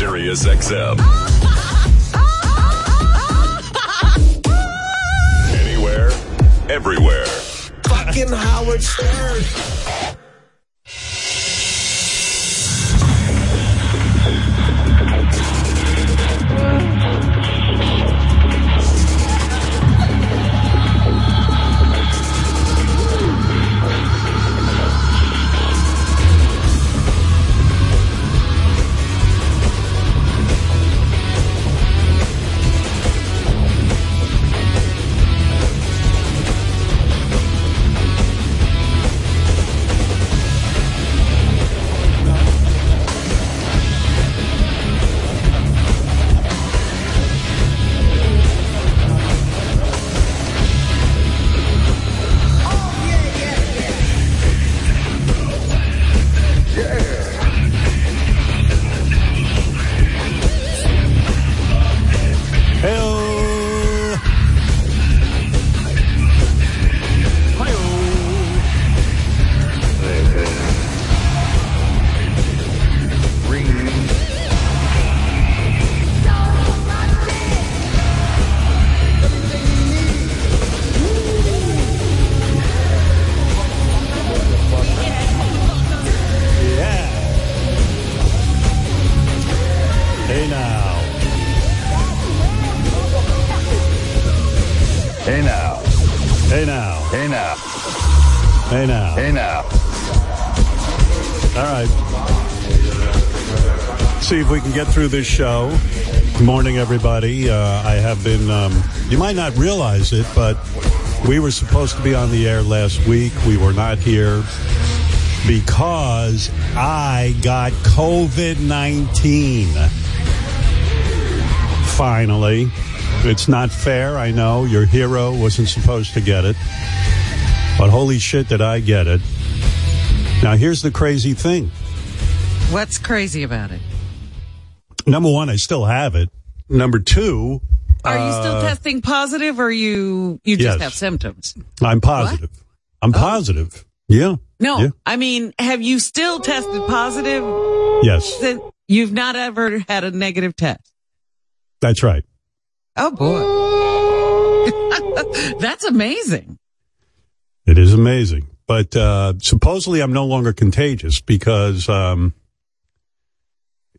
Sirius XM. Anywhere, everywhere. Fucking Howard Stern. Through this show. Good morning, everybody. Uh, I have been, um, you might not realize it, but we were supposed to be on the air last week. We were not here because I got COVID 19. Finally. It's not fair, I know. Your hero wasn't supposed to get it. But holy shit, did I get it. Now, here's the crazy thing. What's crazy about it? Number one, I still have it. Number two, Are you still uh, testing positive or you you just yes. have symptoms? I'm positive. I'm positive. Yeah. No, Yeah. I mean, have you still tested positive? Yes. You've not ever had a negative test. That's right. Oh boy. That's amazing. It is amazing. But uh, supposedly I'm no longer contagious because um,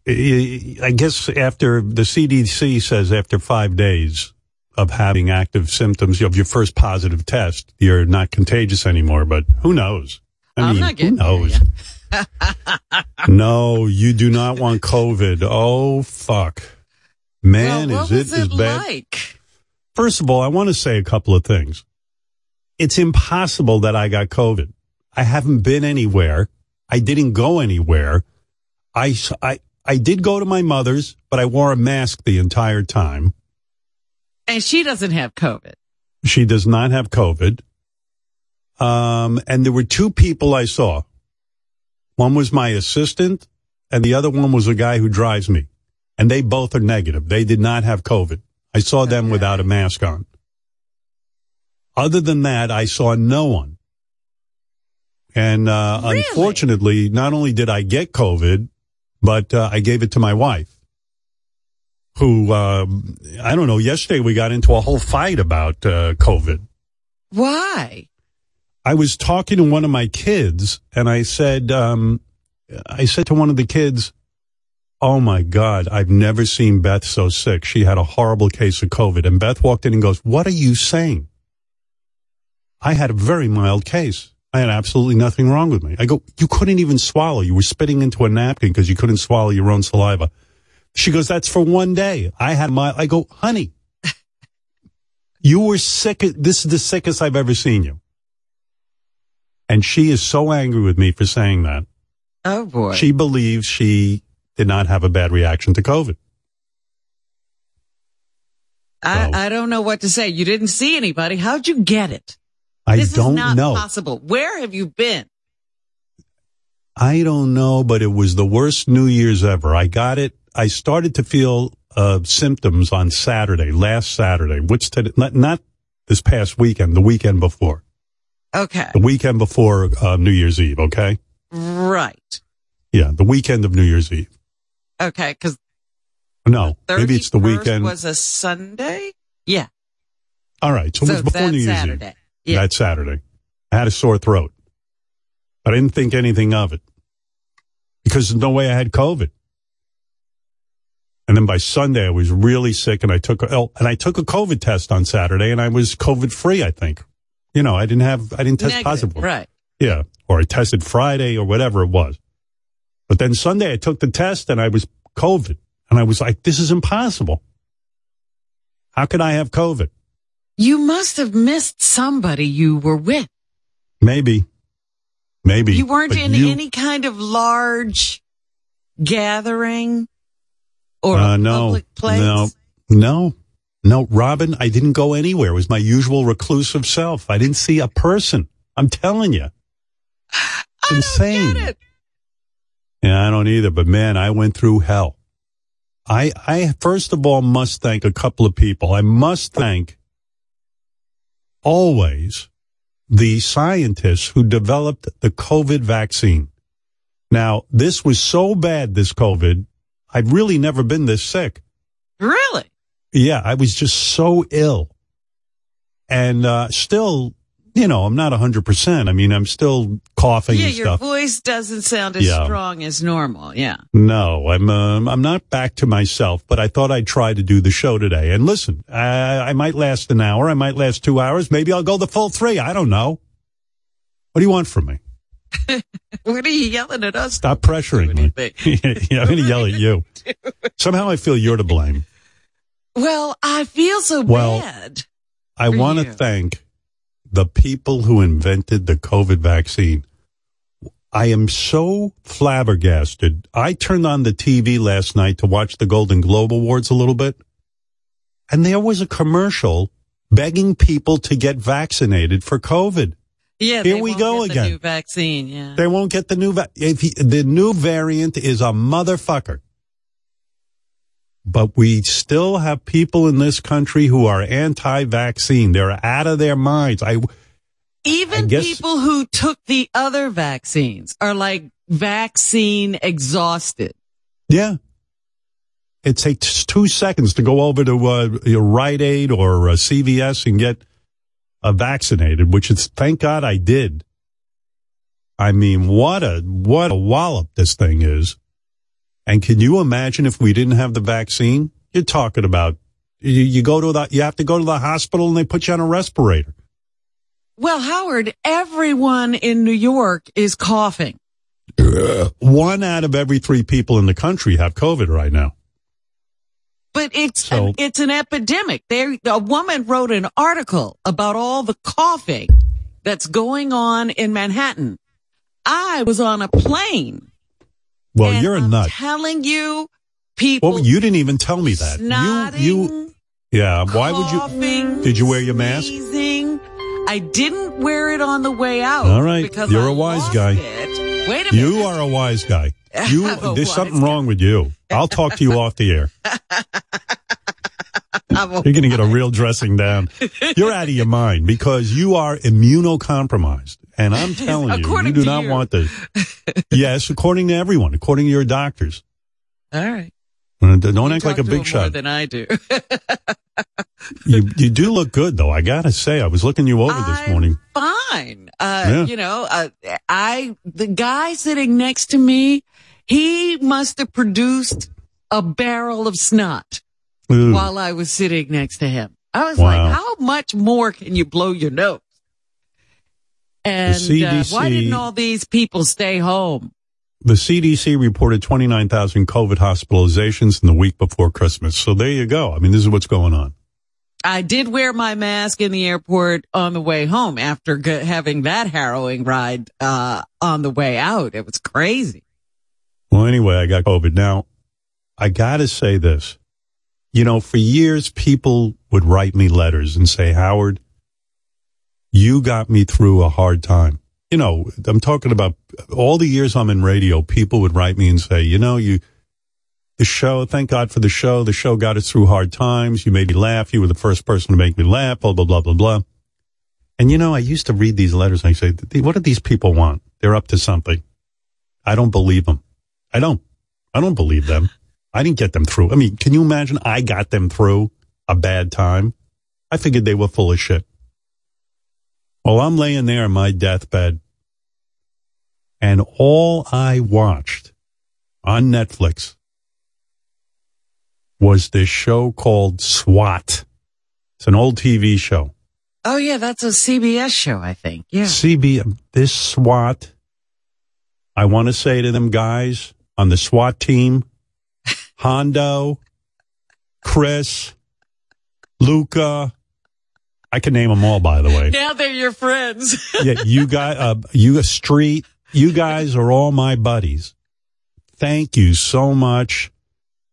I guess after the CDC says after five days of having active symptoms of your first positive test, you're not contagious anymore. But who knows? I I'm mean, not getting who knows? no, you do not want COVID. Oh fuck, man! well, is was it as bad? like? First of all, I want to say a couple of things. It's impossible that I got COVID. I haven't been anywhere. I didn't go anywhere. I, I, I did go to my mother's, but I wore a mask the entire time. And she doesn't have COVID. She does not have COVID. Um, and there were two people I saw. One was my assistant and the other one was a guy who drives me. And they both are negative. They did not have COVID. I saw them Okay. without a mask on. Other than that, I saw no one. And, uh, Really? unfortunately, not only did I get COVID, but, uh, I gave it to my wife who, uh, I don't know, yesterday we got into a whole fight about, uh, COVID. Why? I was talking to one of my kids and I said, um, I said to one of the kids, Oh my God, I've never seen Beth so sick. She had a horrible case of COVID. And Beth walked in and goes, What are you saying? I had a very mild case. I had absolutely nothing wrong with me. I go, You couldn't even swallow. You were spitting into a napkin because you couldn't swallow your own saliva. She goes, That's for one day. I had my, I go, Honey, you were sick. This is the sickest I've ever seen you. And she is so angry with me for saying that. Oh boy. She believes she did not have a bad reaction to COVID. I, So- I don't know what to say. You didn't see anybody. How'd you get it? I this don't is not know. possible. Where have you been? I don't know, but it was the worst New Year's ever. I got it. I started to feel uh, symptoms on Saturday, last Saturday, which today, not, not this past weekend, the weekend before, Okay. the weekend before uh, New Year's Eve. Okay, Right. yeah, the weekend of New Year's Eve. Okay. Cause No, maybe it's the weekend. Was a Sunday. Yeah. All right, so, it was before New Year's Eve. Yeah. That Saturday, I had a sore throat. I didn't think anything of it because there's no way I had COVID. And then by Sunday, I was really sick, and I took a, oh, and I took a COVID test on Saturday, and I was COVID free. I think, you know, I didn't have, I didn't test Negative, positive. Right. Yeah. Or I tested Friday or whatever it was. But then Sunday I took the test and I was COVID. And I was like, this is impossible. How could I have COVID? You must have missed somebody you were with. Maybe. Maybe. You weren't in you- any kind of large gathering or uh, no, public place. no, no, no, Robin, I didn't go anywhere. It was my usual reclusive self. I didn't see a person. I'm telling you. It's insane. it. Yeah, I don't either. But man, I went through hell. I, I first of all must thank a couple of people. I must thank always the scientists who developed the COVID vaccine. Now, this was so bad, this COVID. I've really never been this sick. Really? Yeah, I was just so ill. And, uh, still, you know, I'm not 100%. I mean, I'm still coughing Yeah, and your voice doesn't sound as Yeah. strong as normal. Yeah. No, I'm um, I'm not back to myself, but I thought I'd try to do the show today. And listen, I, I might last an hour, I might last two hours, maybe I'll go the full three. I don't know. What do you want from me? What are you yelling at us? Stop pressuring me. yeah, I'm going to yell at you. Somehow I feel you're to blame. Well, I feel so Well, bad. I want to thank the people who invented the COVID vaccine. I am so flabbergasted. I turned on the TV last night to watch the Golden Globe Awards a little bit, and there was a commercial begging people to get vaccinated for COVID. Yeah, Here they we won't go get the again. new vaccine. Yeah. They won't get the new va- if he, the new variant is a motherfucker. But we still have people in this country who are anti-vaccine. They're out of their minds. I Even I guess- people who took the other vaccines are like vaccine exhausted. Yeah. It takes two seconds to go over to uh, your Rite Aid or uh, CVS and get uh, vaccinated, which is thank God I did. I mean, what a what a wallop this thing is. And can you imagine if we didn't have the vaccine? You're talking about you, you go to the you have to go to the hospital and they put you on a respirator. Well, Howard, everyone in New York is coughing. One out of every three people in the country have COVID right now. But it's So- an, it's an epidemic. There, a woman wrote an article about all the coughing that's going on in Manhattan. I was on a plane. Well, and you're a I'm nut. Telling you, people. Well, you didn't even tell me that. snotting, You you yeah. Why would you? Did you wear your mask? sneezing. I didn't wear it on the way out. All right, because you're I a wise guy. it. Wait a minute. You are a wise guy. You there's something guy. wrong with you. I'll talk to you off the air. You're going to get a real dressing down. You're out of your mind because you are immunocompromised. And I'm telling you, you do not you. want this. yes, according to everyone, according to your doctors. all right. Uh, Don't You act like a big shot. than I do. You, you do look good though. I gotta say, I was looking you over this I'm morning. Fine. Uh, Yeah. you know, uh, I, the guy sitting next to me, he must have produced a barrel of snot Ooh. while I was sitting next to him. I was Wow. like, how much more can you blow your nose? And uh, why didn't all these people stay home? The CDC reported 29,000 COVID hospitalizations in the week before Christmas. So there you go. I mean, this is what's going on. I did wear my mask in the airport on the way home after g- having that harrowing ride uh, on the way out. It was crazy. Well, anyway, I got COVID. Now, I got to say this. You know, for years, people would write me letters and say, Howard, you got me through a hard time. You know, I'm talking about all the years I'm in radio, people would write me and say, you know, you, the show, thank God for the show. The show got us through hard times. You made me laugh. You were the first person to make me laugh, blah, blah, blah, blah, blah. And you know, I used to read these letters and I say, what do these people want? They're up to something. I don't believe them. I don't. I don't believe them. I didn't get them through. I mean, can you imagine I got them through a bad time? I figured they were full of shit. Well, I'm laying there in my deathbed and all I watched on Netflix was this show called SWAT. It's an old TV show. Oh yeah, that's a CBS show, I think. Yeah. CB, this SWAT, I want to say to them guys on the SWAT team, Hondo, Chris, Luca, I can name them all, by the way. Now they're your friends. yeah, you guys, uh, you street, you guys are all my buddies. Thank you so much.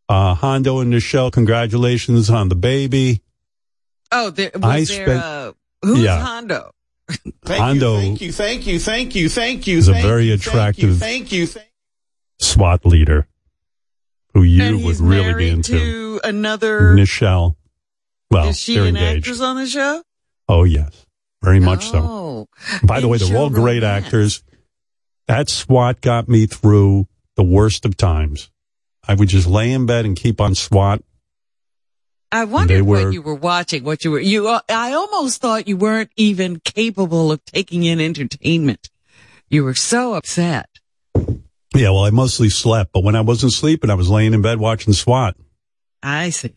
Uh, Hondo and Michelle, congratulations on the baby. oh, there was I there spent- uh, who's Yeah. Hondo? Thank Hondo you, thank you, thank you, thank you, thank you. is a thank very you, attractive- Thank you, thank you. SWAT leader who you would really be into. to another. Michelle. Well, is she they're an engaged. actress on the show? Oh, yes. Very much so. Oh. By the way, they're all great romance. actors. That SWAT got me through the worst of times. I would just lay in bed and keep on SWAT. I wondered were- what you were watching, what you were, you, uh, I almost thought you weren't even capable of taking in entertainment. You were so upset. Yeah, well, I mostly slept, but when I wasn't sleeping, I was laying in bed watching SWAT. I see.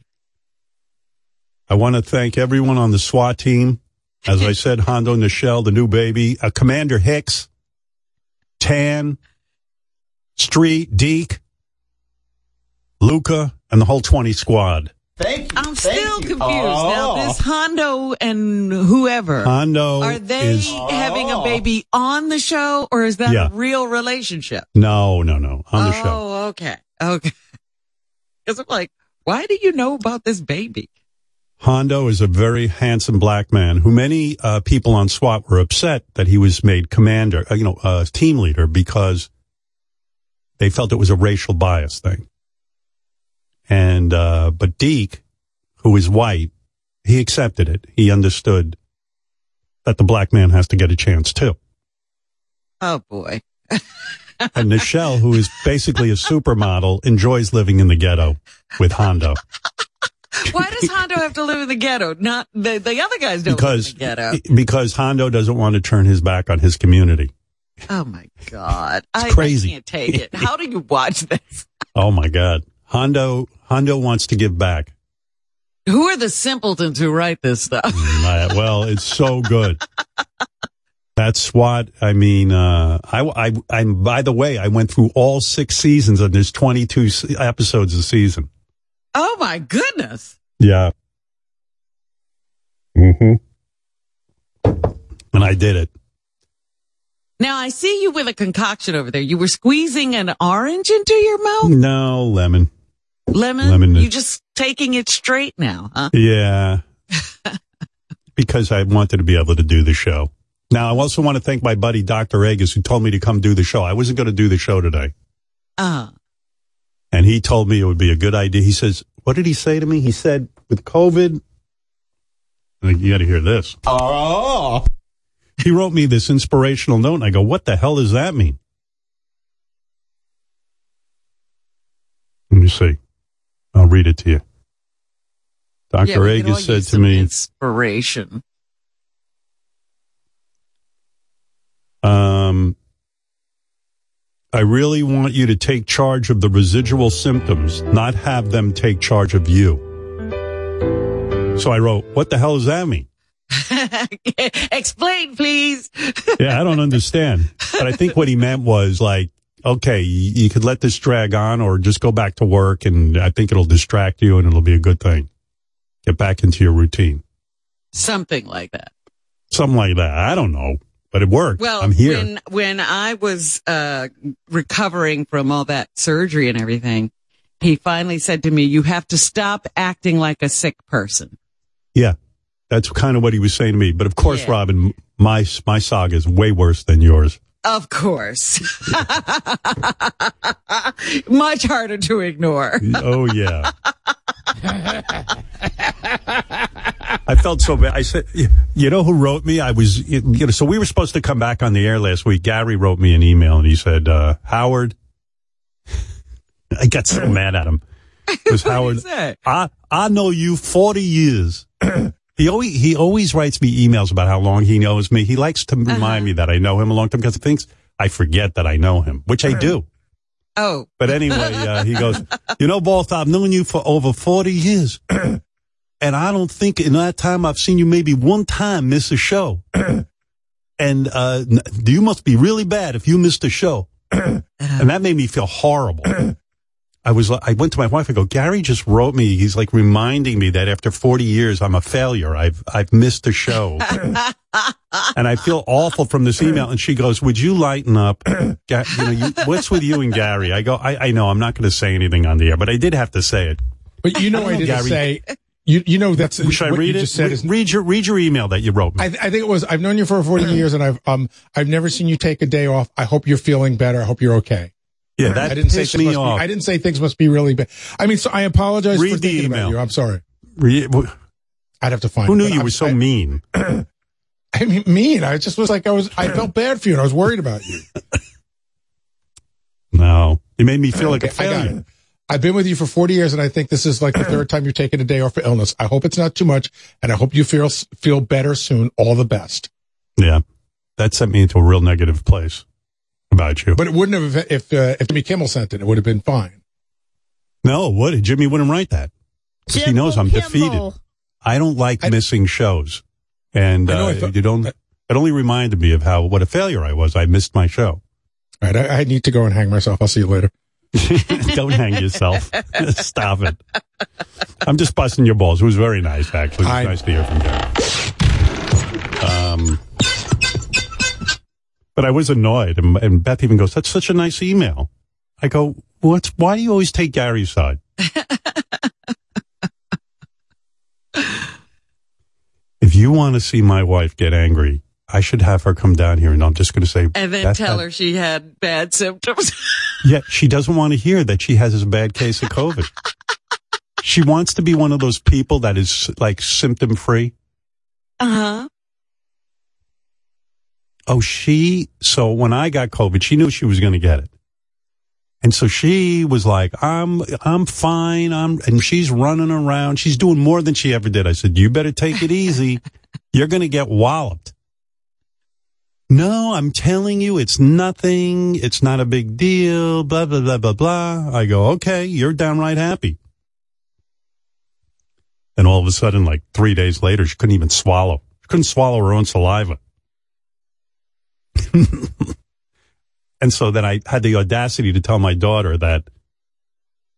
I want to thank everyone on the SWAT team. As I said, Hondo Nichelle, the new baby, uh, Commander Hicks, Tan, Street, Deke, Luca, and the whole 20 squad. Thank you. I'm thank still you. confused. Oh. Now, this Hondo and whoever, Hondo are they is, having a baby on the show or is that Yeah. a real relationship? no, no, no, on the oh, show. Oh, okay. Okay. Because I'm like, why do you know about this baby? Hondo is a very handsome black man who many uh, people on SWAT were upset that he was made commander, uh, you know, uh, team leader because they felt it was a racial bias thing. And, uh, but Deke, who is white, he accepted it. He understood that the black man has to get a chance too. Oh boy. And Nichelle, who is basically a supermodel, enjoys living in the ghetto with Hondo. Why does Hondo have to live in the ghetto? Not the, the other guys don't because live in the ghetto. because Hondo doesn't want to turn his back on his community. Oh my God. I, crazy. I can't take it. How do you watch this? Oh my God, Hondo Hondo wants to give back. Who are the simpletons who write this stuff? Uh, well, it's so good. That's what I mean. Uh, I, I, I, by the way, I went through all six seasons and there's 22 episodes a season. Oh my goodness. Yeah. Mm-hmm. And I did it. Now I see you with a concoction over there. You were squeezing an orange into your mouth? No lemon. Lemon? Lemon. You just taking it straight now, huh? Yeah. because I wanted to be able to do the show. Now, I also want to thank my buddy, Dr. Agus, who told me to come do the show. I wasn't going to do the show today. Uh, And he told me it would be a good idea. He says, what did he say to me? He said, with COVID, I think you got to hear this. Oh. He wrote me this inspirational note, and I go, what the hell does that mean? Let me see. I'll read it to you. Dr. yeah, we could all Agus said to me, inspiration. Um, I really want you to take charge of the residual symptoms, not have them take charge of you. So I wrote, what the hell does that mean? Explain, please. Yeah, I don't understand. But I think what he meant was like, okay, you, you could let this drag on or just go back to work and I think it'll distract you and it'll be a good thing. Get back into your routine. Something like that. Something like that. I don't know, but it worked. Well, I'm here. when when I was uh recovering from all that surgery and everything, he finally said to me, "You have to stop acting like a sick person." Yeah, that's kind of what he was saying to me. But of course, Yeah. Robin, my my saga is way worse than yours. Of course. Much harder to ignore. Oh yeah. I felt so bad. I said, "You- know who wrote me? I was, you know, so we were supposed to come back on the air last week. Gary wrote me an email and he said, uh, Howard, I got so mad at him. was Howard. I I know you forty years. he always he always writes me emails about how long he knows me. He likes to Uh-huh. remind me that I know him a long time because he thinks I forget that I know him, which I do. Oh, But anyway, uh, he goes, you know, Bolt, I've known you for over 40 years. and I don't think in that time I've seen you maybe one time miss a show. and, uh, you must be really bad if you missed a show. and that made me feel horrible. I was, I went to my wife. I go, Gary just wrote me. He's like reminding me that after 40 years, I'm a failure. I've, I've missed a show. and I feel awful from this email. And she goes, would you lighten up? You know, you, what's with you and Gary? I go, I, I know I'm not going to say anything on the air, but I did have to say it. But you know, I didn't Gary. say. You you know that's Should I what read you it? Just said is, read your, read your email that you wrote me. I, I think it was. I've known you for 40 years, and I've um I've never seen you take a day off. I hope you're feeling better. I hope you're okay. Yeah, that I didn't say me must off. Be, I didn't say things must be really bad. I mean, so I apologize Read for the thinking email. about you. I'm sorry. I'd have to find. Who it, knew you I'm- were so I, mean? I mean, mean. I just was like, I was. I felt bad for you, and I was worried about you. No, you made me feel like a Okay, I got failure. it. I've been with you for 40 years, and I think this is like the third time you've taken a day off for illness. I hope it's not too much, and I hope you feel feel better soon. All the best. Yeah, that sent me into a real negative place about you. But it wouldn't have if if, uh, if Jimmy Kimmel sent it. It would have been fine. no, what? Jimmy wouldn't write that. that. 'Cause he knows I'm defeated. I don't like I- missing shows, and I know, uh, I thought- you don't. It only reminded me of how what a failure I was. I missed my show. All right, I, I need to go and hang myself. I'll see you later. don't hang yourself. Stop it. I'm just busting your balls. It was very nice, actually. It was I- nice to hear from Gary. But I was annoyed, and, and Beth even goes, "That's such a nice email." I go, "What's? Why do you always take Gary's side?" if you want to see my wife get angry, I should have her come down here, and I'm just going to say, and then "Beth tell her she had bad symptoms. Yeah, she doesn't want to hear that she has a bad case of COVID. she wants to be one of those people that is like symptom free. uh huh. Oh, she, so when I got COVID, she knew she was going to get it. And so she was like, I'm, I'm fine. I'm, and she's running around. She's doing more than she ever did. I said, you better take it easy. You're going to get walloped. No, I'm telling you, it's nothing. It's not a big deal. Blah, blah, blah, blah, blah. I go, okay, you're downright happy. And all of a sudden, like three days later, she couldn't even swallow. She couldn't swallow her own saliva. and so then I had the audacity to tell my daughter that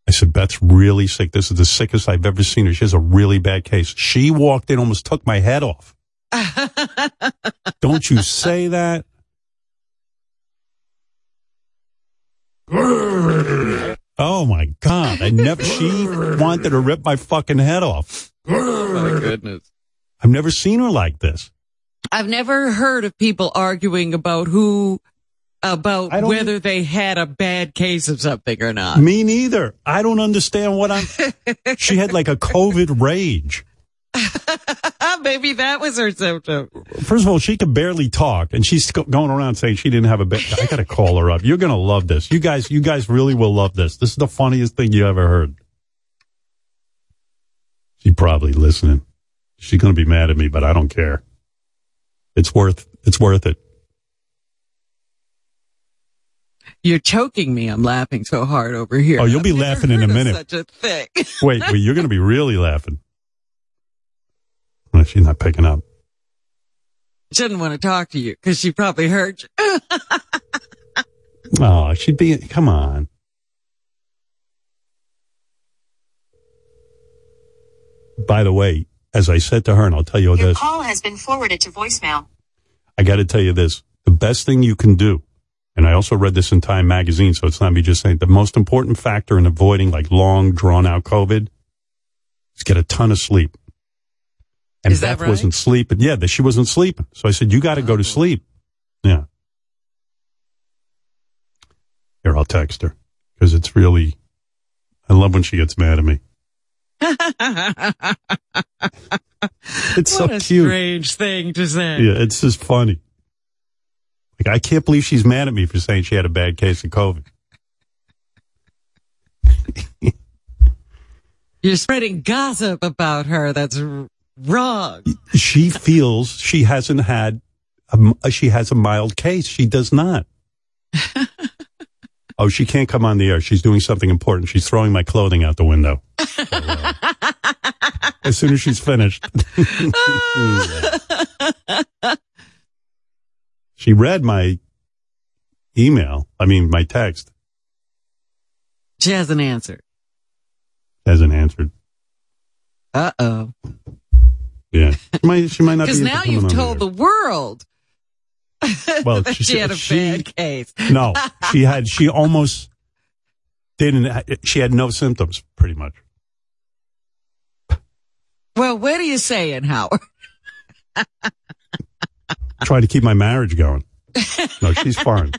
I said, Beth's really sick. This is the sickest I've ever seen her. She has a really bad case. She walked in, almost took my head off. Don't you say that? Oh my God. I never, she wanted to rip my fucking head off. My goodness. I've never seen her like this. I've never heard of people arguing about who, about whether they had a bad case of something or not. Me neither. I don't understand what I'm. she had like a COVID rage. Maybe that was her symptom. First of all, she could barely talk, and she's going around saying she didn't have a bed. I got to call her up. You're gonna love this. You guys, you guys really will love this. This is the funniest thing you ever heard. She's probably listening. She's gonna be mad at me, but I don't care. It's worth. It's worth it. You're choking me. I'm laughing so hard over here. Oh, you'll be I've never laughing in a minute. Such a thing. Wait, wait. You're gonna be really laughing. Well, she's not picking up. Shouldn't want to talk to you because she probably heard you. Oh, she'd be. Come on. By the way, as I said to her, and I'll tell you Your this, call has been forwarded to voicemail. I got to tell you this: the best thing you can do, and I also read this in Time Magazine, so it's not me just saying. The most important factor in avoiding like long, drawn out COVID is get a ton of sleep. And Is that Beth right? wasn't sleeping. Yeah, that she wasn't sleeping. So I said, "You got to go to Oh. sleep." Yeah. Here, I'll text her because it's really. I love when she gets mad at me. It's so a cute. strange thing to say. Yeah, it's just funny. Like I can't believe she's mad at me for saying she had a bad case of COVID. You're spreading gossip about her. That's wrong. She feels she hasn't had, a she has a mild case. She does not. oh, she can't come on the air. She's doing something important. She's throwing my clothing out the window. So, uh, as soon as she's finished. she read my email. I mean, my text She hasn't answered. hasn't answered. Uh oh. Yeah. She might, she might not be. Because now you've told the world Well, she she, had a she- bad case. No, she had, she almost didn't, she had no symptoms pretty much. Well, what are you saying, Howard? Trying to keep my marriage going. No, she's fine.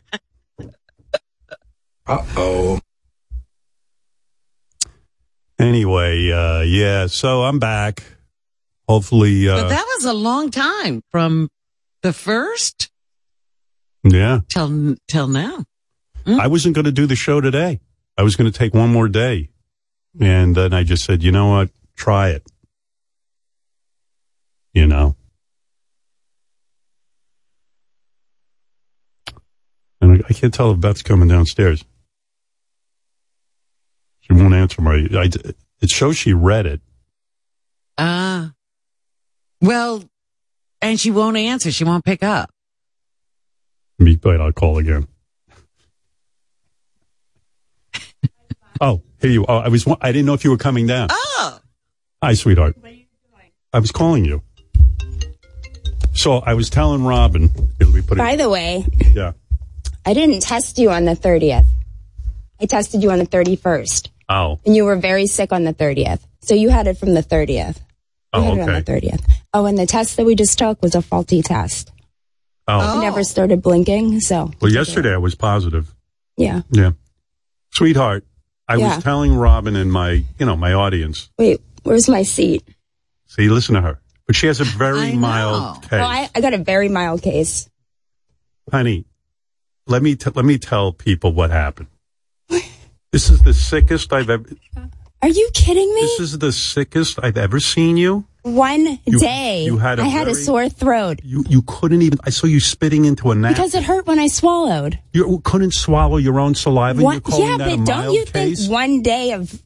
Uh oh. Anyway, uh, yeah, so I'm back. Hopefully, but uh, that was a long time from the first yeah, till till now. I wasn't going to do the show today. I was going to take one more day. And then I just said, you know what? Try it. You know? And I, I can't tell if Beth's coming downstairs. She won't answer my, I, it shows she read it. Ah. well, and she won't answer. She won't pick up. Me, wait, I'll call again. oh, here you. are. I was. I didn't know if you were coming down. Oh, Hi, sweetheart. I was calling you. So I was telling Robin. Here, let me put By it. the way, Yeah. I didn't test you on the 30th. I tested you on the 31st, Oh. and you were very sick on the 30th. So you had it from the 30th. You Oh, had it on the 30th. Oh, and the test that we just took was a faulty test. Oh. I never oh. started blinking, so Well, yesterday I was positive. yeah. Yeah. Sweetheart, I Yeah. was telling Robin and my, you know, my audience. Wait, where's my seat? See, listen to her. But she has a very know. mild case. Oh, I, I got a very mild case. honey, let me t- let me tell people what happened. This is the sickest I've ever. Are you kidding me? This is the sickest I've ever seen you. One You- day, you had I had a sore throat You you couldn't even. I saw you spitting into a napkin. because it hurt when I swallowed. you couldn't swallow your own saliva. One- yeah, but don't you case? think one day of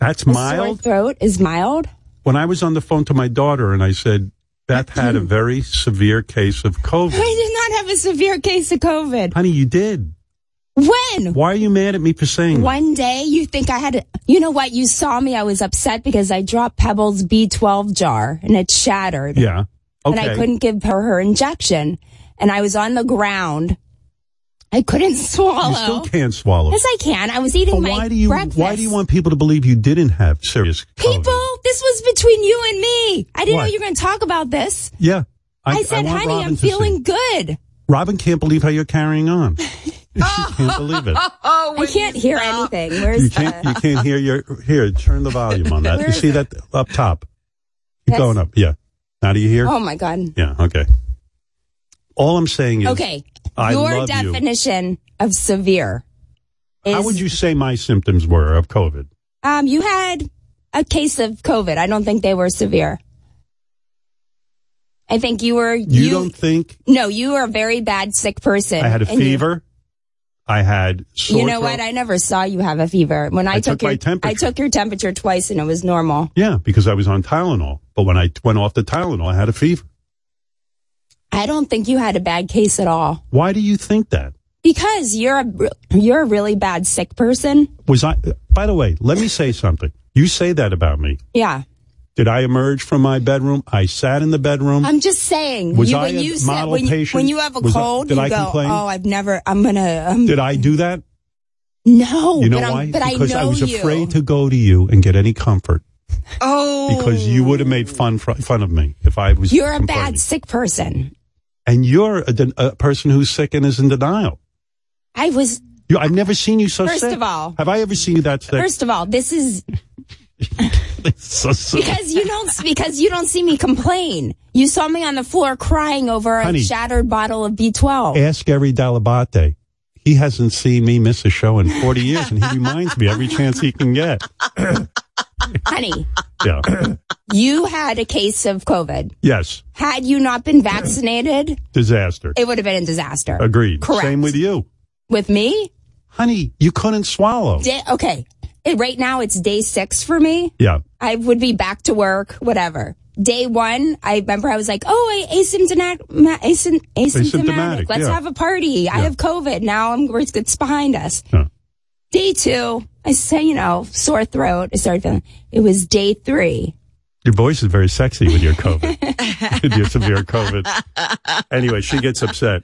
That's mild. throat is mild? When I was on the phone to my daughter and I said Beth had a very severe case of COVID. I did not have a severe case of COVID. Honey, you did. When? Why are you mad at me for saying that? One day you think I had, a, you know what? You saw me. I was upset because I dropped Pebble's B12 jar and it shattered. Yeah. Okay. And I couldn't give her her injection. And I was on the ground. I couldn't swallow. You still can't swallow. Yes, I can. I was eating But my why do you breakfast. why do you want people to believe you didn't have serious COVID? people? This was between you and me. I didn't What? know you were going to talk about this. Yeah. I, said, want honey, I'm to see. feeling good. Robin can't believe how you're carrying on. she can't believe it. oh, I can't hear anything. Where's You can't. the- You can't hear your. Here, turn the volume on that. You see that up top? Keep That's- going up. Yeah. Now do you hear? Oh my God. Yeah. Okay. All I'm saying is. Okay. I Your love you. definition of severe is How would you say my symptoms were of COVID? um you had a case of COVID. I don't think they were severe. I think you were You, don't think No, you were a very bad sick person. I had a and you- fever? I had. You, know what? I never saw you have a fever. When I, I took your my temperature. I took your temperature twice and it was normal. Yeah, because I was on Tylenol. But when I went off the Tylenol, I had a fever. I don't think you had a bad case at all Why do you think that? because you're a you're a really bad sick person. Was I? By the way, let me say something. You say that about me. Yeah. Did I emerge from my bedroom? I sat in the bedroom. I'm just saying. Was you, I when a you said when you, when you have a Was I- cold, did you I go, complain? "Oh, I've never. I'm gonna." Um, Did I do that? no, You know but why? but because I know was you. afraid to go to you and get any comfort Oh, because you would have made fun fr- fun of me if I was. You're a bad sick person. and you're a, a person who's sick and is in denial. I was. You, I've never seen you so First sick. of all- have I ever seen you that sick? First of all, this is so because you don't because you don't see me complain. You saw me on the floor crying over a shattered bottle of B12. Ask Gary Dell'Abate. He hasn't seen me miss a show in 40 years, and he reminds me every chance he can get. honey, Yeah. you had a case of COVID. yes. Had you not been vaccinated, Disaster. it would have been a disaster. Agreed. Correct. Same with you. With me, Honey, you couldn't swallow. day, okay. Right now it's day six for me. yeah. I would be back to work, whatever. Day one, I remember I was like, oh, I asymptomatic, ma- asyn- asymptomatic. Asymptomatic, Let's yeah. have a party. I have COVID. Now I'm, it's it's behind us. Yeah. Day two, I say, you know, sore throat. I started feeling, it was day three. Your voice is very sexy with your COVID. with your severe COVID. Anyway, she gets upset.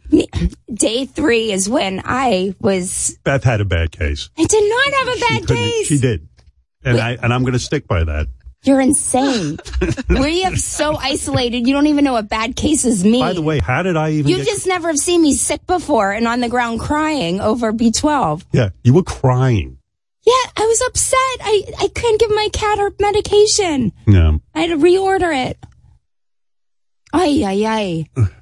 Day three is when I was, Beth had a bad case. I did not have a bad case. She did. And I and I'm going to stick by that. You're insane. we have so isolated. You don't even know what bad cases mean. By the way, how did I even you get just never have seen me sick before and on the ground crying over B12. Yeah, you were crying. Yeah, I was upset. I, I couldn't give my cat her medication. Yeah. I had to reorder it. Ay, ay, ay.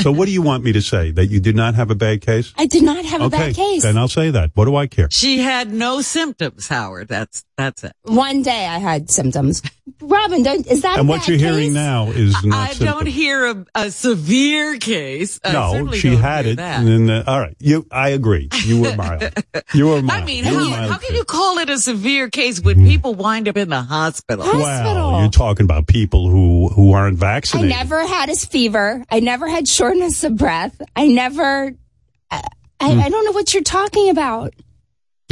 So what do you want me to say? That you did not have a bad case? I did not have a bad case. Then I'll say that. What do I care? She had no symptoms, Howard. That's that's it. One day I had symptoms. Robin, don't, is that And a what bad you're hearing now is not I symptoms. don't hear a, a severe case. I No, certainly she don't had hear it. That. And then, uh, all right, you. I agree. You were mild. You were mild. I mean, You how, mild how can too. you call it a severe case when people wind up in the hospital? Huh? Well, hospital? you're talking about people who who aren't vaccinated. I never had a fever. I never had shortness of breath. I never, I, I, Hmm. I don't know what you're talking about.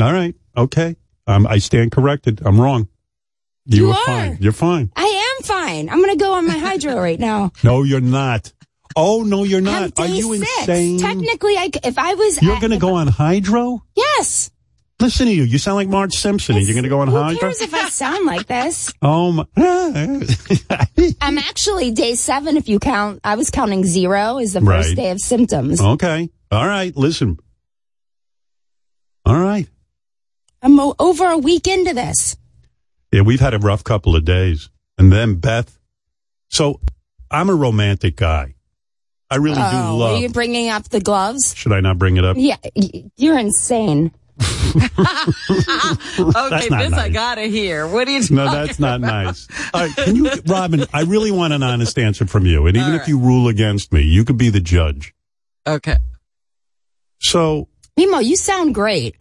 All right. Okay. Um, I stand corrected. I'm wrong. You, You are. fine. You're fine. I am fine. I'm going to go on my Hydrow right now. No, you're not. Oh no, you're not. Are you six. insane? Technically, I if I was, You're going to go on Hydrow? Yes. Listen to you. You sound like Marge Simpson. and You're going to go on Who Hydrow? cares if I sound like this? Oh my. I'm actually day seven. If you count, I was counting zero is the first Right. Day of symptoms. okay. All right. Listen. All right. I'm over a week into this. Yeah, we've had a rough couple of days. And then Beth. So I'm a romantic guy. I really do Oh, love. are you bringing up the gloves? Should I not bring it up? Yeah, you're insane. Okay, That's not this I gotta hear. What are you No, that's not about? nice. All right, can you, Robin? I really want an honest answer from you, and even All if you rule against me, you could be the judge. Okay. So, Mimo, you sound great.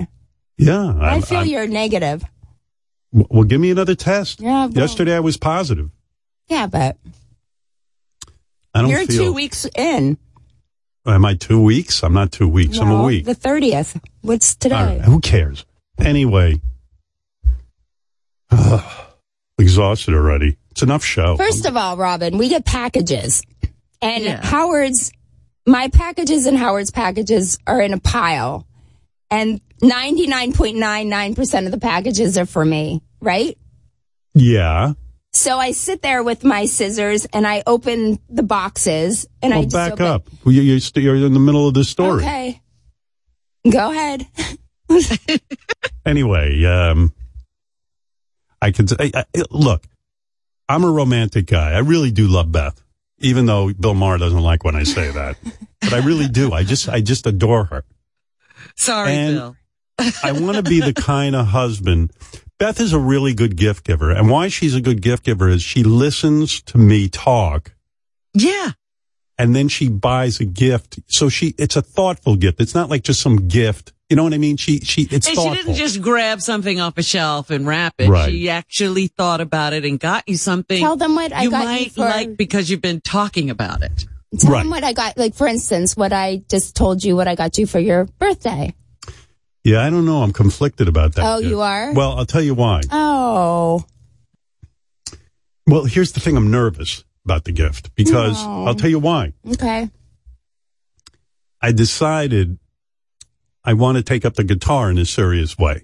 yeah, i I'm- feel I'm- you're negative. Well, give me another test. Yeah, well- Yesterday I was positive. Yeah, but I don't you're feel. two weeks in. Am I two weeks? I'm not two weeks. I'm a week. The 30th. What's today? All right, who cares? Anyway, exhausted already. It's enough show. First of all, Robin, we get packages. And Yeah. Howard's, my packages and Howard's packages are in a pile. And 99.99% of the packages are for me, right? yeah. So I sit there with my scissors and I open the boxes and I Well, just back open- up. You- You're, st- you're in the middle of the story. Okay. Go ahead. Anyway, um, I can I, I, look. I'm a romantic guy. I really do love Beth, even though Bill Maher doesn't like when I say that. but I really do. I just, I just adore her. Sorry, And- Bill. I want to be the kind of husband. Beth is a really good gift giver, and why she's a good gift giver is she listens to me talk, Yeah. and then she buys a gift. So she, it's a thoughtful gift. It's not like just some gift. You know what I mean? She, she, it's And she didn't just grab something off a shelf and wrap it. Right. She actually thought about it and got you something Tell them what I you got you might for- like because you've been talking about it. Tell Right. them what I got. Like, for instance, what I just told you, what I got you for your birthday. Yeah, I don't know. I'm conflicted about that. Oh, gift. you are? Well, I'll tell you why. Oh, Well, here's the thing. I'm nervous about the gift because No. I'll tell you why. okay. I decided I want to take up the guitar in a serious way.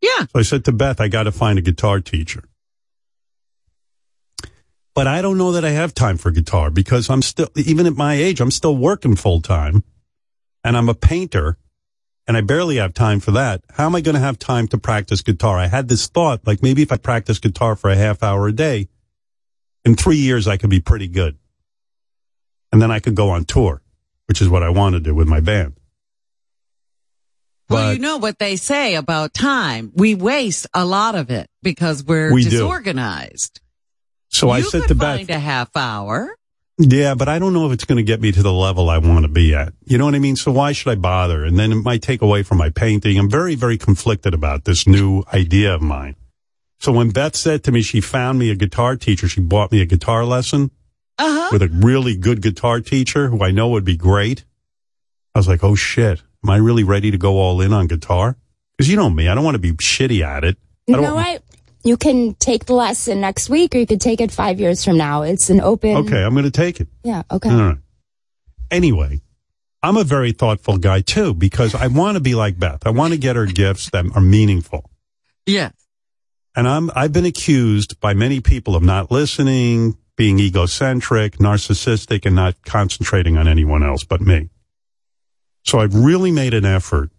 Yeah. So I said to Beth, I got to find a guitar teacher. But I don't know that I have time for guitar because I'm still, even at my age, I'm still working full time and I'm a painter and I barely have time for that. How am I going to have time to practice guitar? I had this thought, like maybe if I practice guitar for a half hour a day, in three years I could be pretty good. And then I could go on tour, which is what I want to do with my band. Well, But you know what they say about time. We waste a lot of it because we're We do. disorganized. so I you said to Beth, a half hour. Yeah, but I don't know if it's going to get me to the level I want to be at. You know what I mean? So why should I bother? And then it might take away from my painting. I'm very, very conflicted about this new idea of mine. So when Beth said to me she found me a guitar teacher, she bought me a guitar lesson Uh huh. with a really good guitar teacher who I know would be great. I was like, oh shit, am I really ready to go all in on guitar? Because you know me, I don't want to be shitty at it. I know what? You can take the lesson next week, or you could take it five years from now. It's an open. Okay, I'm going to take it. Yeah. Okay. All right. Anyway, I'm a very thoughtful guy too because I want to be like Beth. I want to get her gifts that are meaningful. Yeah. And I'm I've been accused by many people of not listening, being egocentric, narcissistic, and not concentrating on anyone else but me. So I've really made an effort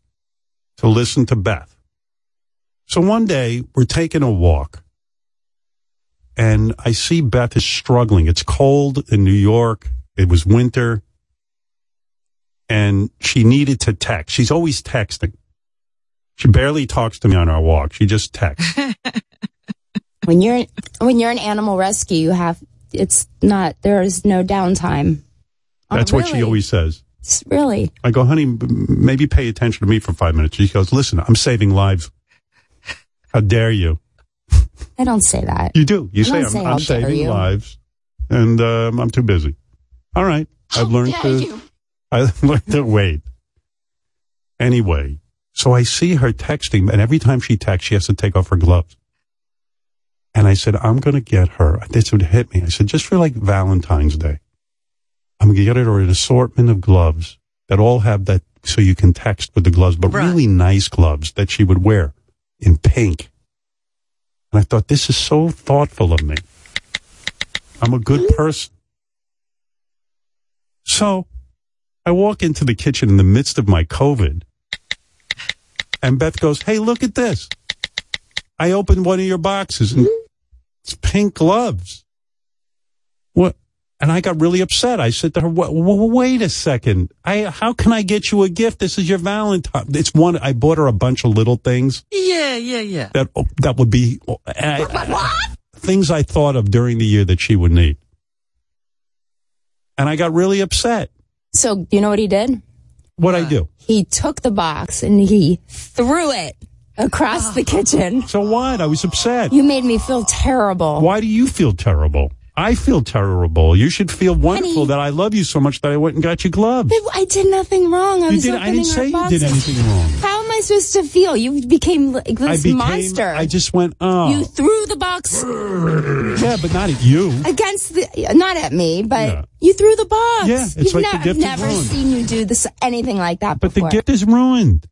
to listen to Beth. So one day we're taking a walk and I see Beth is struggling. It's cold in New York. It was winter and she needed to text. She's always texting. She barely talks to me on our walk. She just texts. When you're when you're an animal rescue, you have it's not there is no downtime. Oh, That's what she always says. It's really. I go, honey, maybe pay attention to me for five minutes. She goes, listen, I'm saving lives. How dare you? I don't say that. You do. You I say I'm, say, I'm "How dare saving you." lives, and um, I'm too busy. All right, I've learned to. I learned to wait. Anyway, so I see her texting, and every time she texts, she has to take off her gloves. And I said, I'm going to get her. This would hit me. I said, just for like Valentine's Day, I'm going to get her an assortment of gloves that all have that, so you can text with the gloves, but Right. really nice gloves that she would wear in pink. And I thought, this is so thoughtful of me. I'm a good person. So I walk into the kitchen in the midst of my COVID, and Beth goes, Hey, look at this. I opened one of your boxes and it's pink gloves. What? And I got really upset. I said to her, "Wa- wa- "Wait a second! I how can I get you a gift? This is your Valentine. It's one. I bought her a bunch of little things Yeah, yeah, yeah. that oh, that would be oh, and I- things I thought of during the year that she would need. And I got really upset. So you know what he did? What I do? He took the box and he threw it across the oh. kitchen. So what? I was upset. You made me feel terrible. Why do you feel terrible? I feel terrible. You should feel wonderful Honey. that I love you so much that I went and got you gloves. I did nothing wrong. I You was did. I opening didn't our say you boxes. did anything wrong. How am I supposed to feel? You became like I this became. monster. I just went. Oh, You threw the box yeah, but not at you. against the, not at me, but Yeah. you threw the box. Yeah, it's You've like the gift is never seen you do this anything like that But before. the gift is ruined.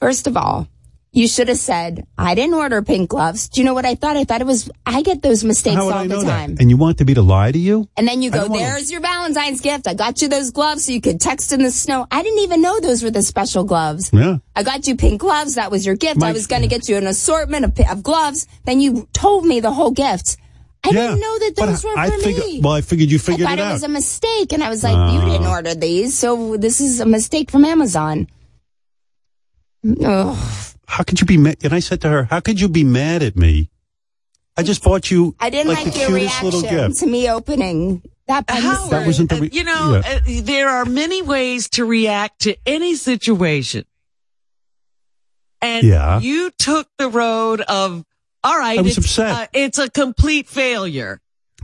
First of all, you should have said, I didn't order pink gloves. Do you know what I thought? I thought it was, I get those mistakes all I the time. that? And you want to be to lie to you? And then you go, don't wanna- there's your Valentine's gift. I got you those gloves so you could text in the snow. I didn't even know those were the special gloves. Yeah. I got you pink gloves. That was your gift. My- I was going to get you an assortment of, of gloves. Then you told me the whole gift. I yeah. didn't know that those were I for figure- me. Well, I figured you figured I figured thought it it, was a mistake, and I was like, "You ah. didn't order these, so this is a mistake from Amazon." Ugh. How could you be mad? And I said to her, how could you be mad at me? I just bought you I didn't like, like, the your cutest little reaction gift. to me opening that. by Howard. That wasn't the uh, re- you know, yeah. uh, there are many ways to react to any situation. And Yeah. you took the road of, all right, I was it's, upset. Uh, it's a complete failure.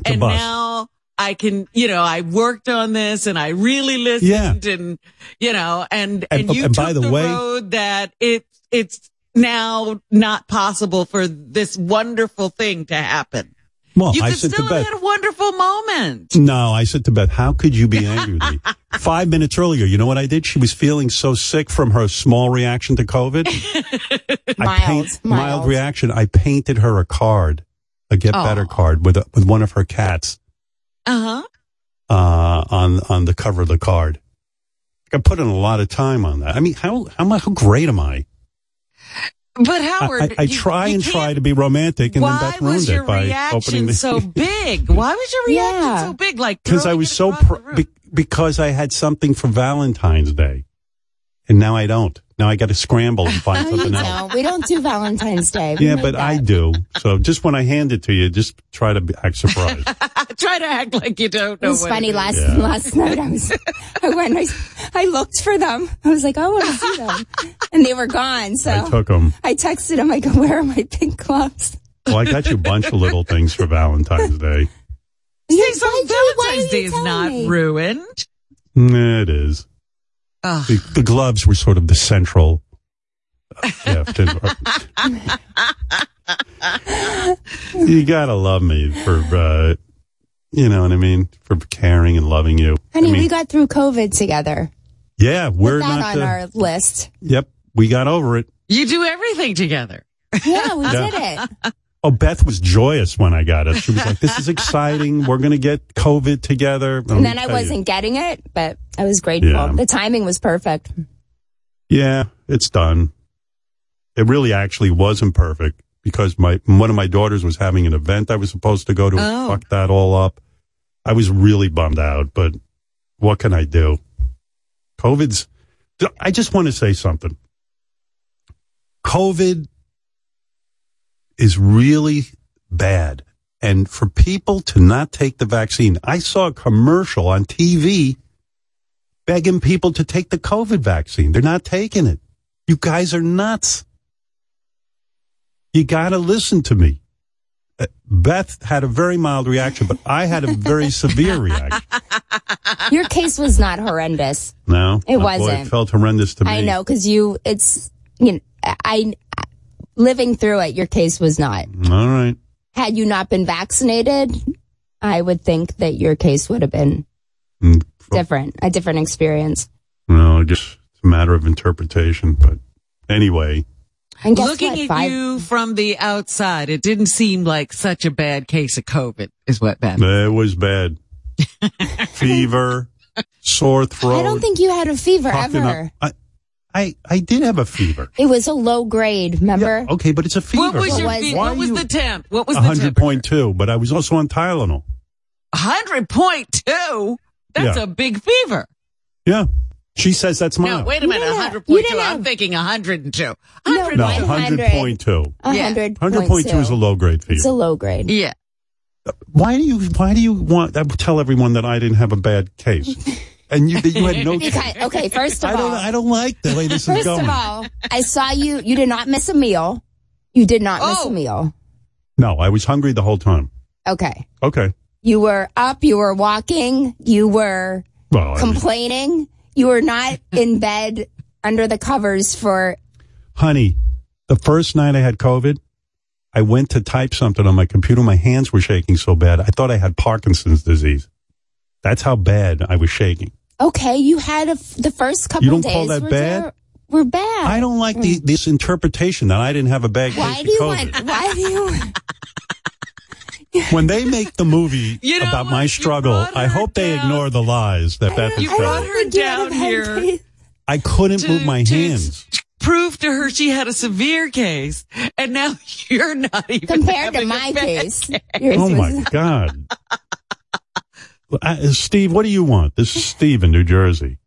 a and now I can, you know, I worked on this and I really listened and, you know, and, and, And- you and took by the the way- road that it, it's now not possible for this wonderful thing to happen. Well, You I could said still to have Beth, had a wonderful moment. no, I said to Beth, how could you be angry with me? Five minutes earlier, you know what I did? She was feeling so sick from her small reaction to COVID. I Mild, paint- mild. mild reaction. I painted her a card, a get better card with a, with one of her cats. Uh huh. uh, on on the cover of the card. I put in a lot of time on that. I mean, how how am I, how great am I? But I, Howard, I, I you- try you and try to be romantic, and then Beth ruined it by opening the. so big? Why was your reaction Yeah. so big? Like Because I was so pr- be- because I had something for Valentine's Day, and now I don't. Now I got to scramble and find No, something else. don't. We don't do Valentine's Day. We Yeah, made but I do. So just when I hand it to you, just try to act surprised. Try to act like you don't know. It was what funny it is. last Yeah. last night. I was, I went, I, I looked for them. I was like, oh, I want to see them, and they were gone. So I took them. I texted him. I go, where are my pink gloves? Well, I got you a bunch of little things for Valentine's Day. Yeah, So why'd you- why Valentine's Day is not me? ruined. It is. Ugh. The, the gloves were sort of the central uh, gift. And- you gotta love me for, uh, you know what I mean, for caring and loving you. Honey, I mean, we got through COVID together. yeah, we're Put not. on uh, our list. Yep, we got over it. You do everything together. Yeah, we Yeah. did it. Oh, Beth was joyous when I got it. She was like, "This is exciting. We're gonna get COVID together." And then I wasn't getting it, but I was grateful. Yeah. The timing was perfect. Yeah, it's done. It really actually wasn't perfect because my one of my daughters was having an event I was supposed to go to. Oh. Fuck that all up. I was really bummed out, but what can I do? COVID's. I just want to say something. COVID is really bad. And for people to not take the vaccine, I saw a commercial on TV begging people to take the COVID vaccine. They're not taking it. You guys are nuts. You got to listen to me. Uh, Beth had a very mild reaction, but I had a very severe reaction. Your case was not horrendous. No, It Oh, wasn't. it felt horrendous to me. I know because you, it's you know, I living through it. Your case was not. All right. Had you not been vaccinated, I would think that your case would have been Mm, different, a different experience. No, just it's a matter of interpretation. But anyway, Looking what? at Five- you from the outside, it didn't seem like such a bad case of COVID, is what Ben. it was bad. Fever, sore throat. I don't think you had a fever puffing up. ever. I, I, I did have a fever. It was a low grade. Remember? Okay, but it's a fever. What was your was fe- it? Why what was you- the temp? What was A the hundred temperature? point two, but I was also on Tylenol. hundred point two. That's Yeah. a big fever. Yeah, she says that's mine. No, wait a minute. didn't have- hundred you point didn't I'm have- thinking hundred and two. No, Hundred. no, hundred point two. A hundred. Hundred point two is a low grade fever. It's a low grade. Yeah. Why do you Why do you want? I tell everyone that I didn't have a bad case, and you that you had no. Because, okay, first of I don't. all, I don't like the way this is first going. of all, I saw you. You did not miss a meal. You did not miss Oh. a meal. no, I was hungry the whole time. Okay. Okay. You were up. You were walking. You were Well, I was- complaining. You were not in bed under the covers for. honey, the first night I had COVID, I went to type something on my computer. My hands were shaking so bad. I thought I had Parkinson's disease. That's how bad I was shaking. Okay, you had a f the first couple You don't days call that were, bad? there- were bad. I don't like the, mm. this interpretation that I didn't have a bad case Why do you of COVID. want? Why do you? when they make the movie You know about what? my struggle, I her hope they ignore the lies that Beth You has brought her think you had a down here. I couldn't to- move my hands. Prove to her she had a severe case, and now you're not even Compared to my bad case, Oh my God. Uh, Steve, what do you want? This is Steve in New Jersey.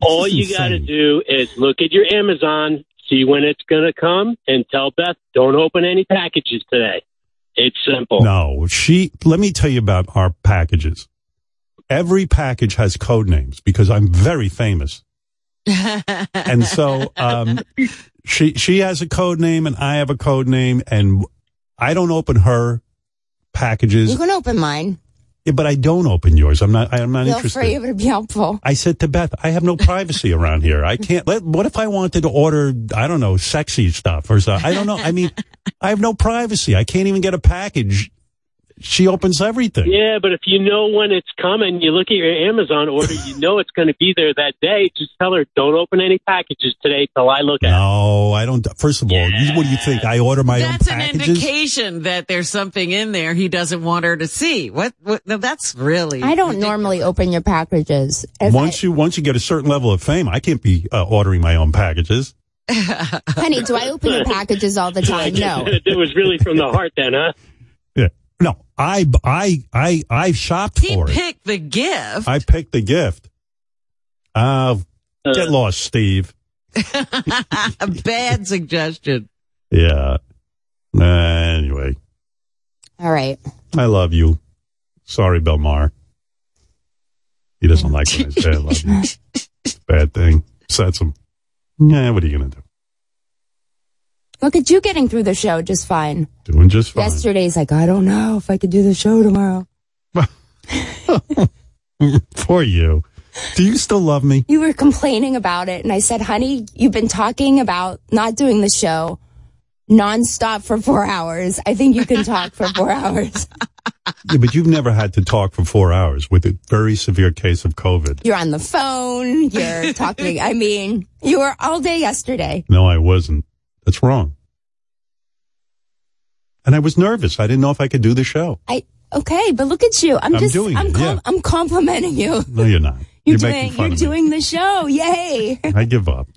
All This is you got to do is look at your Amazon, see when it's going to come, and tell Beth, don't open any packages today. It's simple. No, she, let me tell you about our packages. Every package has code names because I'm very famous. and so, um, she, she has a code name and I have a code name and I don't open her packages, You can open mine. Yeah, but I don't open yours. I'm not, I'm not Feel interested. free. It would be helpful. I said to Beth, I have no privacy around here. I can't let, what if I wanted to order, I don't know, sexy stuff or something? I don't know. I mean, I have no privacy. I can't even get a package. She opens everything. Yeah, but if you know when it's coming, you look at your Amazon order, you know it's going to be there that day. Just tell her, don't open any packages today till I look at it. No, I don't. First of all, you- what do you think? I order my That's own packages? That's an indication that there's something in there he doesn't want her to see. What? what no, that's really. I don't normally open your packages. If Once you once you get a certain level of fame, I can't be uh, ordering my own packages. Honey, do I open your packages all the time? No. it was really from the heart then, huh? Yeah. No, I I I I shopped He for it. picked the gift. I picked the gift. Uh, Uh, Get lost, Steve. Bad suggestion. Yeah. Anyway, All right. I love you. Sorry, Belmar. He doesn't like when I say I love you. Bad thing. Sets him. Yeah, what are you going to do? Look at you getting through the show just fine. Doing just fine. Yesterday's like, I don't know if I could do the show tomorrow. For you. Do you still love me? You were complaining about it, and I said, honey, you've been talking about not doing the show nonstop for four hours. I think you can talk for four hours. Yeah, but you've never had to talk for four hours with a very severe case of COVID. You're on the phone, you're talking. I mean, you were all day yesterday. No, I wasn't. That's wrong. And I was nervous. I didn't know if I could do the show. I okay, but look at you. I'm, I'm just doing I'm it, com- yeah. I'm complimenting you. No, you're not. You're, making doing fun you're of me. doing the show. Yay. I give up.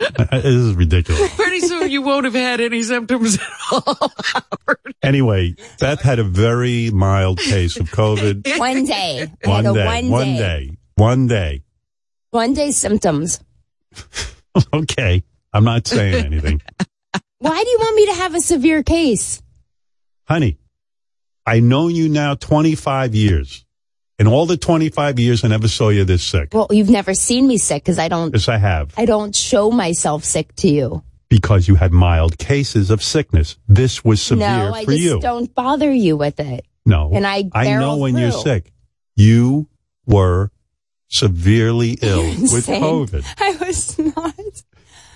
I- I- this is ridiculous. Pretty soon you won't have had any symptoms at all. Anyway, Beth had a very mild case of COVID. one day. One day. one, One day. day. One day. One day symptoms. Okay. I'm not saying anything. Why do you want me to have a severe case? Honey, I know you now 25 years. In all the 25 years, I never saw you this sick. Well, you've never seen me sick because I don't Yes, I have. I don't show myself sick to you. Because you had mild cases of sickness. This was severe for you. no, I for just you. don't bother you with it. No. And I I know when you're sick. You were severely ill with COVID. I was not.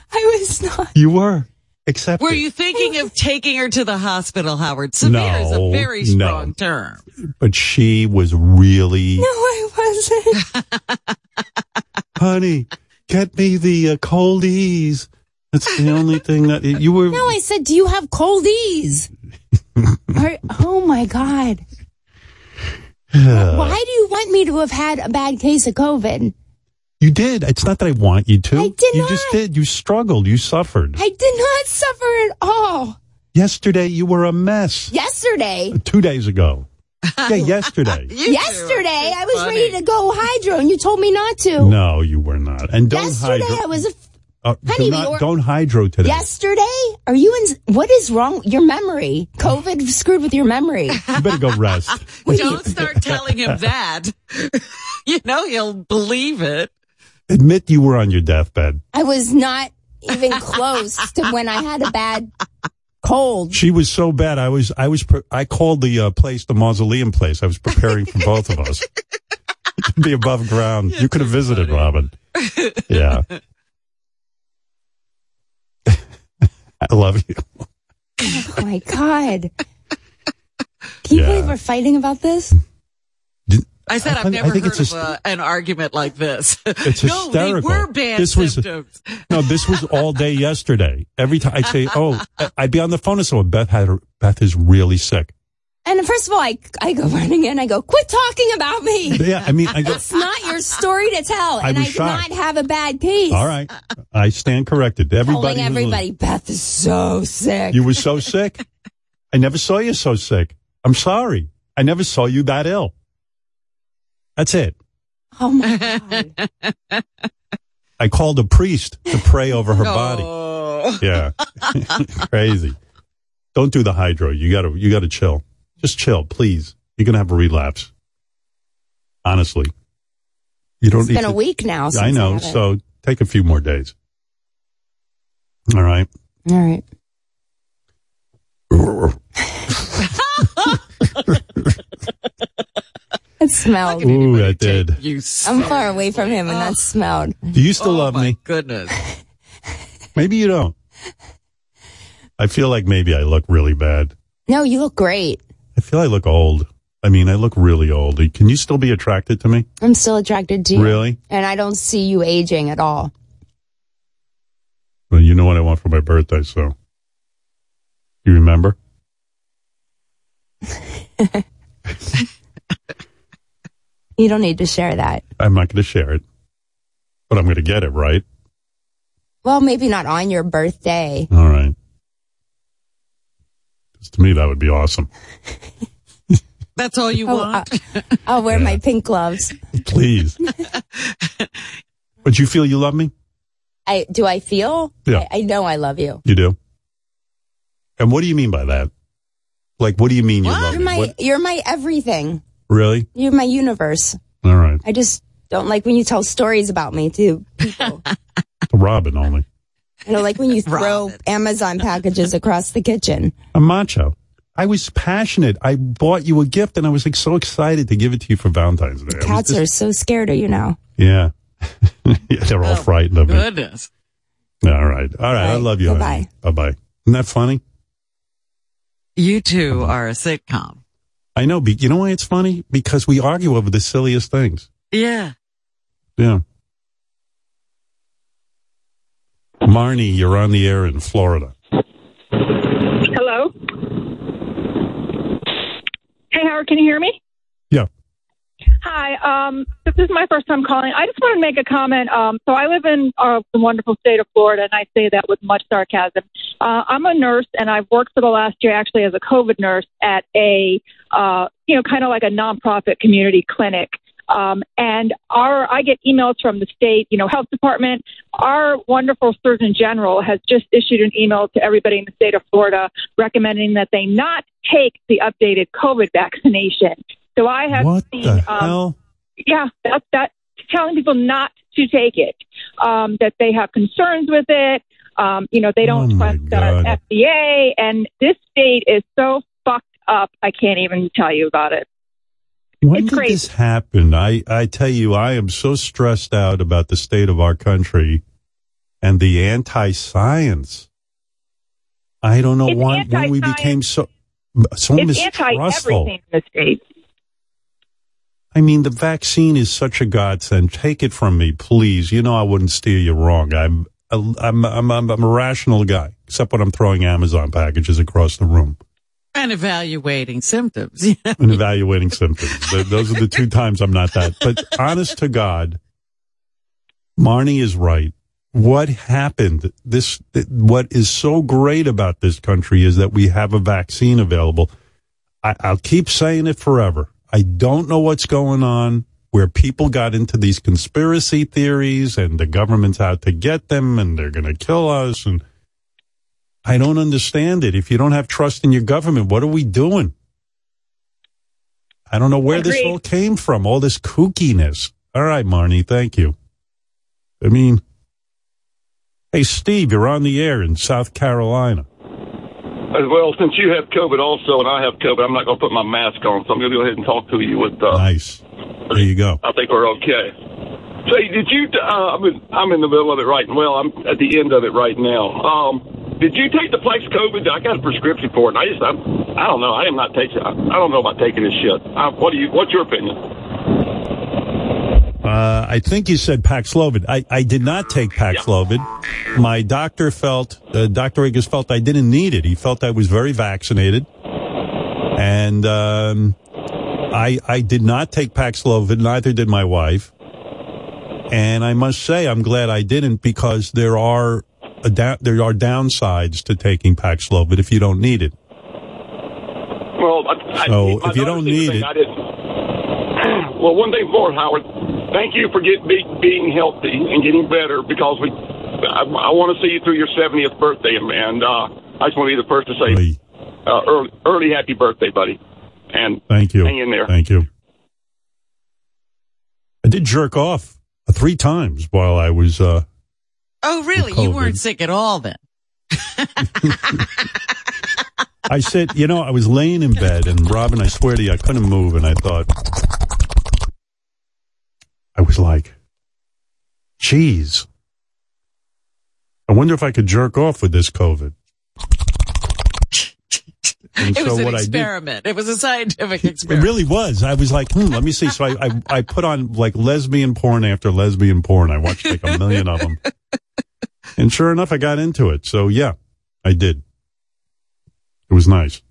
I was not. You were. Accept Were you thinking of taking her to the hospital, Howard? Severe is No, a very no. strong term. But she was really, No, I wasn't. honey, get me the uh, coldies. That's the only thing that you were. No, I said, do you have coldies? Are- oh my God. Why do you want me to have had a bad case of COVID? You did. It's not that I want you to. I did You not. just did. You struggled. You suffered. I did not suffer at all. Yesterday, you were a mess. Yesterday, Two days ago. Yeah, yesterday. You two are yesterday, I was funny. ready to go Hydrow and you told me not to. No, you were not. And don't yesterday, Hydrow. I was a uh, Honey, do we not, were- don't Hydrow today. Yesterday? Are you in? What is wrong? Your memory. COVID screwed with your memory. You better go rest. Don't start telling him that. you know he'll believe it. Admit you were on your deathbed. I was not even close to when I had a bad cold. She was so bad. I was, I was, pre- I called the uh, place, the mausoleum place. I was preparing for both of us to be above ground. you could have visited, Robin. Yeah. I love you. Oh my god! Can you Yeah. believe we're fighting about this? I said I I've never I think heard it's of a- a, uh, an argument like this. It's no, they hysterical. were bad This was- symptoms. No, this was all day yesterday. Every time I'd say, "Oh," I'd be on the phone and someone. Beth had her, Beth is really sick. And first of all, I I go running in. I go, quit talking about me. Yeah, I mean, I go. It's not your story to tell, I and I, was did shocked. not have a bad case. All right, I stand corrected. Everybody, Telling was- everybody, Beth is so sick. you were so sick. I never saw you so sick. I'm sorry. I never saw you that ill. That's it. oh my god! I called a priest to pray over her body. Yeah, crazy. Don't do the Hydrow. You gotta, you gotta chill. Just chill, please. You're gonna have a relapse. Honestly, you don't. It's been a week now. Since I know. it. So take a few more days. All right. all right. It smelled. Ooh, that did. You I'm far away from him, and that oh. smelled. Do you still oh love my me? Goodness. Maybe you don't. I feel like maybe I look really bad. No, you look great. I feel I look old. I mean, I look really old. Can you still be attracted to me? I'm still attracted to you. Really? And I don't see you aging at all. Well, you know what I want for my birthday, so. You remember? You don't need to share that. I'm not going to share it, but I'm going to get it, right? Well, maybe not on your birthday. All right. 'Cause to me, that would be awesome. That's all you Oh, want? Uh, I'll wear my pink gloves. Please. but But you feel you love me? I do I feel? Yeah. I, I know I love you. You do. And what do you mean by that? Like, what do you mean you What? love You're me? my What- you're my everything. Really? You're my universe. All right. I just don't like when you tell stories about me to people. Robin only. you know, like when you throw Robin. Amazon packages across the kitchen. I'm macho. I was passionate. I bought you a gift and I was like so excited to give it to you for Valentine's Day. I Cats just- are so scared of you now. Yeah. yeah, they're all Oh, frightened of me. Goodness. All right. All right. I love you. Bye-bye. Bye bye. Isn't that funny? You two are a sitcom. I know. But you know why it's funny? Because we argue over the silliest things. Yeah. Yeah. Marnie, you're on the air in Florida. Hello. Hey, Howard, can you hear me? Hi. Um, this is my first time calling. I just want to make a comment. Um, so I live in uh, the wonderful state of Florida, and I say that with much sarcasm. Uh, I'm a nurse, and I've worked for the last year actually as a COVID nurse at a, uh, you know, kind of like a nonprofit community clinic. Um, and our, I get emails from the state, you know, health department. Our wonderful Surgeon General has just issued an email to everybody in the state of Florida recommending that they not take the updated COVID vaccination. So I have What seen, the um, hell? yeah, that's that telling people not to take it. Um, that they have concerns with it. Um, you know, they don't Oh, trust God. uh, FDA, and this state is so fucked up. I can't even tell you about it. When it's did crazy. this happen? I, I tell you, I am so stressed out about the state of our country and the anti-science. I don't know It's why when we became so so mistrustful. everything in the state. I mean, the vaccine is such a godsend. Take it from me, please. You know I wouldn't steer you wrong. I'm I'm I'm I'm, I'm a rational guy, except when I'm throwing Amazon packages across the room And evaluating symptoms. and evaluating symptoms. Those are the two times I'm not that. But honest to God, Marnie is right. What happened? This, what is so great about this country is that we have a vaccine available. I, I'll keep saying it forever. I don't know what's going on where people got into these conspiracy theories and the government's out to get them and they're going to kill us. And I don't understand it. If you don't have trust in your government, what are we doing? I don't know where this all came from, all this kookiness. All right, Marnie, thank you. I mean, hey, Steve, you're on the air in South Carolina. Well, since you have COVID also, and I have COVID, I'm not going to put my mask on, so I'm going to go ahead and talk to you with. Uh, Nice. There you go. I think we're okay. Say, did you? Uh, I'm in, I'm in the middle of it right. Well, I'm at the end of it right now. Um, did you take the place COVID? I got a prescription for it. And I just, I'm, I don't know. I am not taking. I, I don't know about taking this shit. Uh, what do you? What's your opinion? Uh, I think you said Paxlovid. I, I did not take Paxlovid. My doctor felt, uh, Dr. Akers felt I didn't need it. He felt I was very vaccinated. And, um, I, I did not take Paxlovid. Neither did my wife. And I must say, I'm glad I didn't because there are, a da- there are downsides to taking Paxlovid if you don't need it. Well, I, So, I, if you don't need it- I didn't. Well, one thing more, Howard. Thank you for get, be, being healthy and getting better because we. I, I want to see you through your 70th birthday, and uh, I just want to be the first to say uh, early, early happy birthday, buddy. And Thank you. Hang in there. Thank you. I did jerk off three times while I was, uh, Oh, really? You weren't sick at all then? I said, you know, I was laying in bed and Robin, I swear to you, I couldn't move and I thought, I was like, geez, I wonder if I could jerk off with this COVID. And It was an I did, experiment. It was a scientific experiment. it really was. I was like, hmm, let me see. So I, I, I put on like lesbian porn after lesbian porn. I watched like a million of them. And sure enough, I got into it. So yeah, I did. It was nice.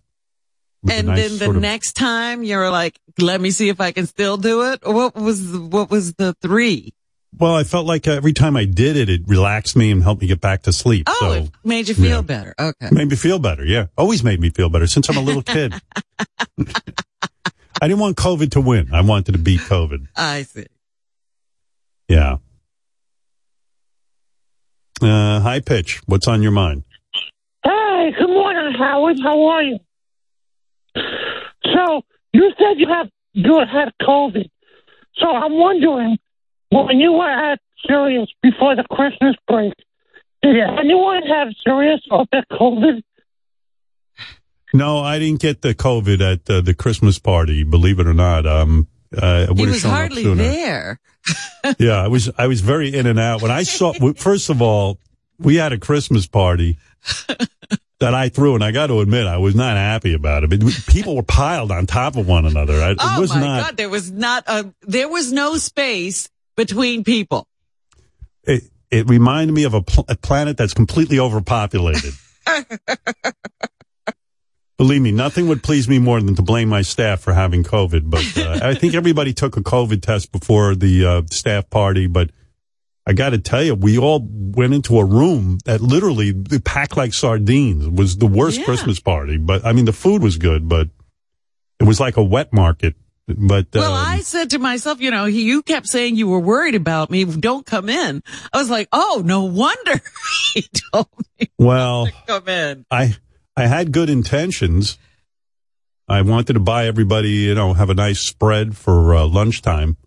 It and nice then the of- next time you're like, let me see if I can still do it. What was, the- what was the three? Well, I felt like every time I did it, it relaxed me and helped me get back to sleep. Oh, so it made you feel yeah. better. Okay. made me feel better. Yeah, always made me feel better since I'm a little kid. I didn't want COVID to win. I wanted to beat COVID. I see. Yeah. Uh, high pitch. What's on your mind? Hey, good morning, Howard. How are you? So you said you have you had COVID. So I'm wondering, when you were at Sirius before the Christmas break, did anyone have Sirius or the COVID? No, I didn't get the COVID at uh, the Christmas party. Believe it or not, um, uh, I He would have was shown up hardly sooner. there. yeah, I was I was very in and out when I saw. First of all, we had a Christmas party that I threw, and I got to admit, I was not happy about it. But people were piled on top of one another. I, it Oh was my not. God, there was not a, there was no space between people. It, it reminded me of a, pl- a planet that's completely overpopulated. Believe me, nothing would please me more than to blame my staff for having COVID. But uh, I think everybody took a COVID test before the uh, staff party. But I got to tell you, we all went into a room that literally packed like sardines. It was the worst Yeah. Christmas party. But I mean, the food was good, but it was like a wet market. But Well, um, I said to myself, you know, he, you kept saying you were worried about me. Don't come in. I was like, oh, no wonder he told me well, to come in. I I had good intentions. I wanted to buy everybody, you know, have a nice spread for uh, lunchtime,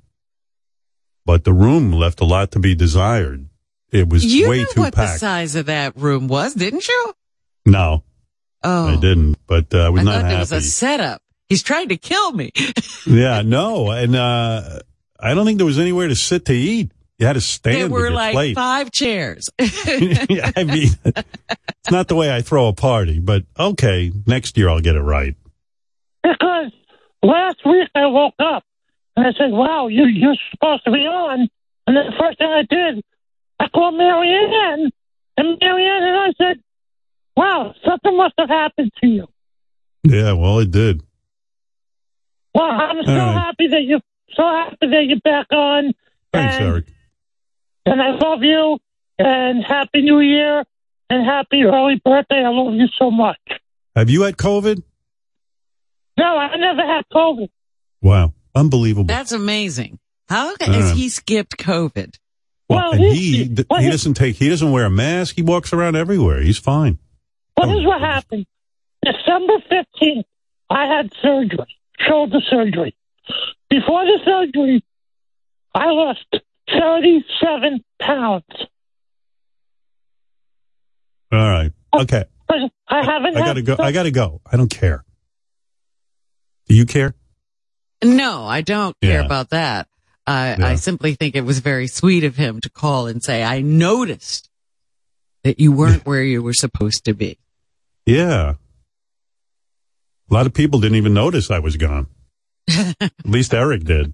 but the room left a lot to be desired. It was You way knew too what the size of that room was, didn't you? no, Oh, I didn't, but uh, I was I not thought it was a setup. He's trying to kill me. yeah, no, and uh, I don't think there was anywhere to sit to eat. You had to stand there were your like plate. five chairs. Yeah, I mean, it's not the way I throw a party, but okay, next year I'll get it right. Because last week I woke up and I said, "Wow, you you're supposed to be on." And the first thing I did, I called Marianne, and Marianne and I said, "Wow, something must have happened to you." Yeah, well, it did. Well, I'm so right. happy that you're so happy that you're back on. Thanks, and, Eric. And I love you. And happy New Year. And happy early birthday. I love you so much. Have you had COVID? No, I never had COVID. Wow, unbelievable. That's amazing. How Yeah. has he skipped COVID? Well, Well, he- he he- well, he he- doesn't take he doesn't wear a mask. He walks around everywhere. He's fine. Well, Oh. here's what happened. December 15th, I had surgery, shoulder surgery. Before the surgery, I lost 37 pounds. All right. Oh, okay. But I haven't I had gotta go. I gotta go. I don't care. Do you care? No, I don't care about that. I, Yeah. I simply think it was very sweet of him to call and say, I noticed that you weren't where you were supposed to be. Yeah. A lot of people didn't even notice I was gone. At least Eric did.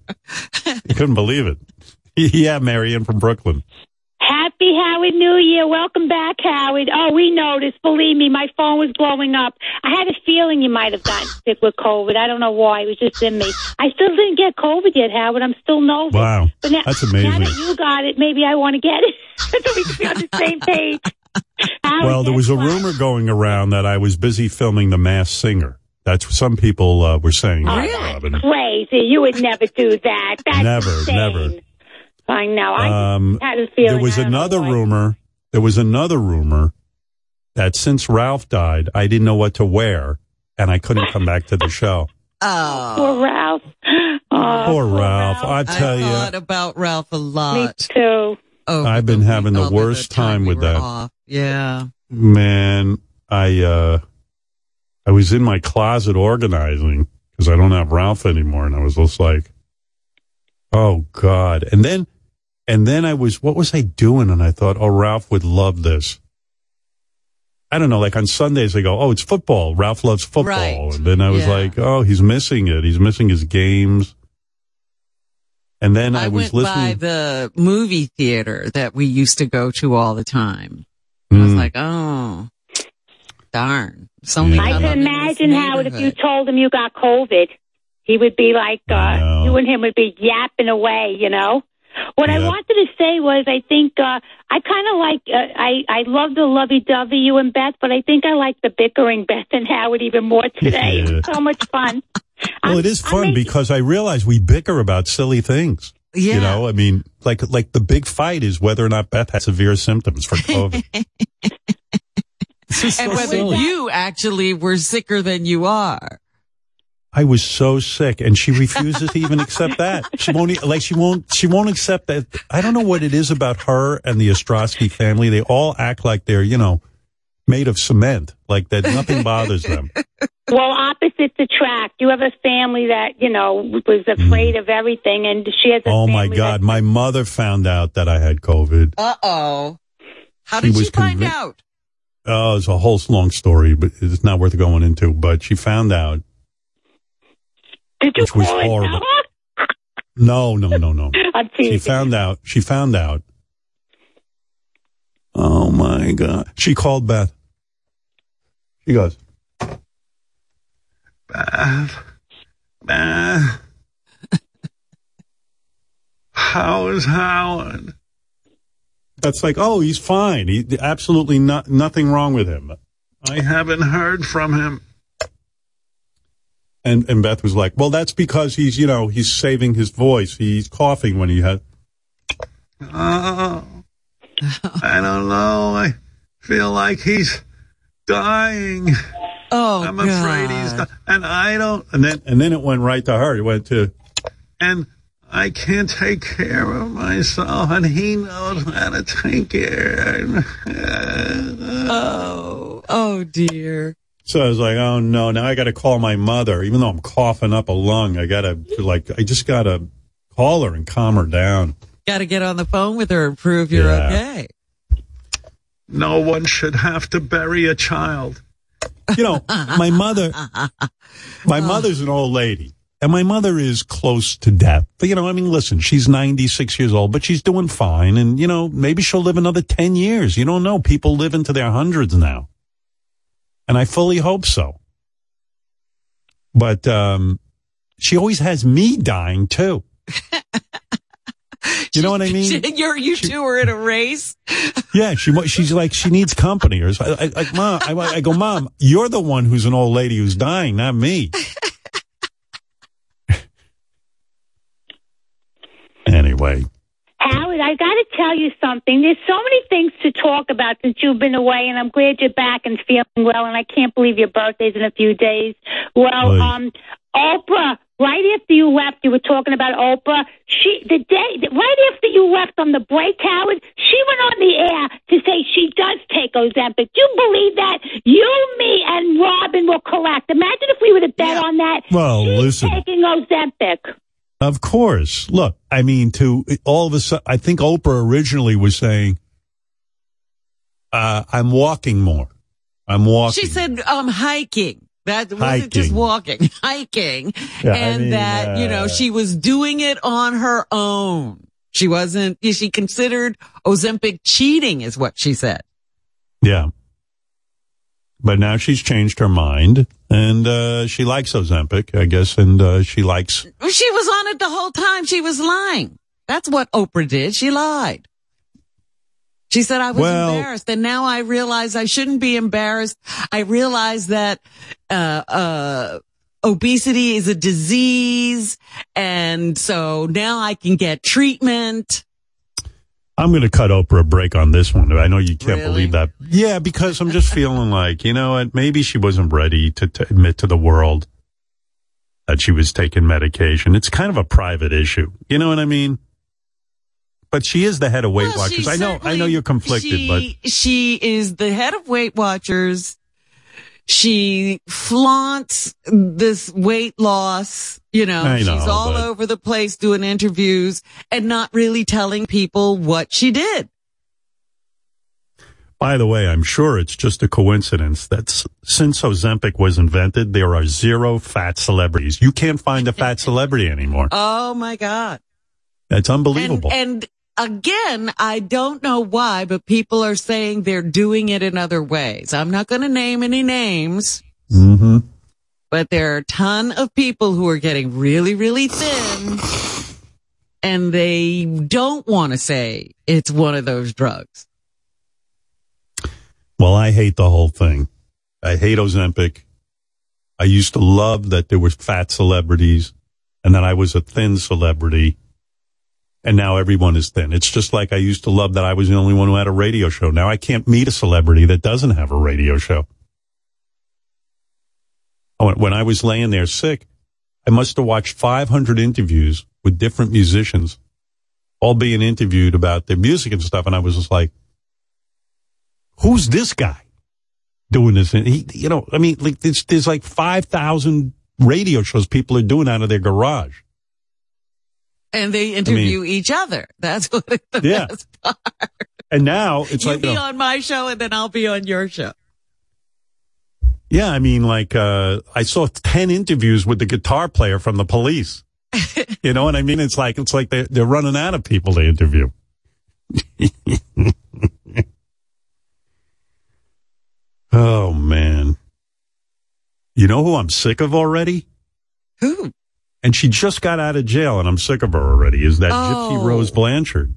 He couldn't believe it. Yeah, Marion from Brooklyn. Happy Howard New Year. Welcome back, Howard. Oh, we noticed. Believe me, my phone was blowing up. I had a feeling you might have gotten sick with COVID. I don't know why. It was just in me. I still didn't get COVID yet, Howard. I'm still nervous. Wow. But now, That's now amazing. that you got it, maybe I want to get it so we can be on the same page. Howard, Well, there was a what? rumor going around that I was busy filming The Masked Singer. That's what some people uh, were saying. Oh, Robin. crazy. You would never do that. That's Never, insane. never. I know. I Um, had a feeling. there was I don't know another rumor. There was another rumor that since Ralph died, I didn't know what to wear, and I couldn't come back to the show. Oh, Poor Ralph. Oh, Poor Ralph. I I tell thought you, about Ralph a lot. Me too. over I've been having the over worst time we with that. off. Yeah. man, I uh, I was in my closet organizing because I don't have Ralph anymore, and I was just like, oh god. And then, and then I was, what was I doing? And I thought, oh, Ralph would love this. I don't know, like on Sundays they go, oh, it's football. Ralph loves football. Right. And then I was Yeah. like, oh, he's missing it. He's missing his games. And then I, I, was went by the movie theater that we used to go to all the time. I was Mm. like, oh, darn. Something Yeah. I come can up in this imagine Howard if you told him you got COVID, he would be like, uh, you and him would be yapping away, you know. What I wanted to say was, I think uh, I kind of like uh, I I love the lovey-dovey you and Beth, but I think I like the bickering Beth and Howard even more today. Yeah. So much fun. well, I'm- it is I'm fun making- because I realize we bicker about silly things. Yeah. You know, I mean, like like the big fight is whether or not Beth has severe symptoms for COVID. And so whether silly. you actually were sicker than you are. I was so sick, and she refuses to even accept that. She won't e- like she won't she won't accept that. I don't know what it is about her and the Ostrosky family. They all act like they're you know made of cement, like that nothing bothers them. Well, opposites attract. You have a family that you know was afraid of everything, and she has a Oh my family God, my mother found out that I had COVID. Uh oh. How She did she, was find convic- out? Oh, it's a whole long story, but it's not worth going into. But she found out, Did you which was horrible. No, no, no, no. I'm She found out. She found out. Oh my God. She called Beth. She goes, Beth, Beth, how is Howard? That's like, oh, he's fine. He absolutely not, nothing wrong with him. I haven't heard from him. And and Beth was like, well, that's because he's, you know, he's saving his voice. He's coughing when he has. Oh, I don't know. I feel like he's dying. Oh, I'm afraid he's dying. And I don't. And then and then it went right to her. It went to, and I can't take care of myself, and he knows how to take care. Oh, oh dear. So I was like, oh no, now I got to call my mother, even though I'm coughing up a lung. I got to like, I just got to call her and calm her down. Got to get on the phone with her and prove you're Yeah. okay. No one should have to bury a child. You know, my mother, my mother's an old lady. And my mother is close to death. But, you know, I mean, listen, she's 96 years old, but she's doing fine. And, you know, maybe she'll live another 10 years. You don't know. People live into their hundreds now. And I fully hope so. But, um, she always has me dying too. you know what I mean? You're, you two are in a race. Yeah, she she's like she needs company. Or I, I, like mom, I, I go, mom, you're the one who's an old lady who's dying, not me. anyway, Howard, I got to tell you something. There's so many things to talk about since you've been away, and I'm glad you're back and feeling well. And I can't believe your birthday's in a few days. Well, Right. um, Oprah. Right after you left, you were talking about Oprah. She the day right after you left on the break, Howard. She went on the air to say she does take Ozempic. Do you believe that? You, me, and Robin will correct. Imagine if we would have bet on that. Well, She's listen. taking Ozempic. Of course. Look, I mean, to all of a sudden, I think Oprah originally was saying, uh, "I'm walking more. I'm walking." She said, um, hiking. That wasn't just walking, hiking. Yeah, I and mean, that, you know, uh, she was doing it on her own. She wasn't, she considered Ozempic cheating is what she said. Yeah. But now she's changed her mind and uh, she likes Ozempic, I guess, and uh, she likes. She was on it the whole time. She was lying. That's what Oprah did. She lied. She said I was Well- embarrassed and now I realize I shouldn't be embarrassed. I realize that, uh, uh, obesity is a disease. And so now I can get treatment. I'm going to cut Oprah a break on this one. I know you can't Really? believe that. Yeah, because I'm just feeling like, you know what, maybe she wasn't ready to, to admit to the world that she was taking medication. It's kind of a private issue. You know what I mean? But she is the head of Weight Well, Watchers. I know, I know you're conflicted, but she, she is the head of Weight Watchers. She flaunts this weight loss. You know, know, she's all but- over the place doing interviews and not really telling people what she did. By the way, I'm sure it's just a coincidence that s- since Ozempic was invented, there are zero fat celebrities. You can't find a fat celebrity anymore. Oh my God. That's And, unbelievable. and again, I don't know why, but people are saying they're doing it in other ways. I'm not going to name any names. mm-hmm. but there are a ton of people who are getting really, really thin and they don't want to say it's one of those drugs. Well, I hate the whole thing. I hate Ozempic. I used to love that there were fat celebrities and that I was a thin celebrity. And now everyone is thin. It's just like I used to love that I was the only one who had a radio show. Now I can't meet a celebrity that doesn't have a radio show. Oh, when when I was laying there sick, I must have watched 500 interviews with different musicians, all being interviewed about their music and stuff. And I was just like, who's this guy doing this? And he, you know, I mean, like there's, there's like 5,000 radio shows people are doing out of their garage. And they interview each other. That's what the Yeah. best part. And now it's you like, be you know, on my show and then I'll be on your show. yeah, I mean, like, uh, I saw 10 interviews with the guitar player from the police. you know what I mean? It's like, it's like they're, they're running out of people to interview. oh man. You know who I'm sick of already? Who? And she just got out of jail and I'm sick of her already. Is that Gypsy Oh. Rose Blanchard?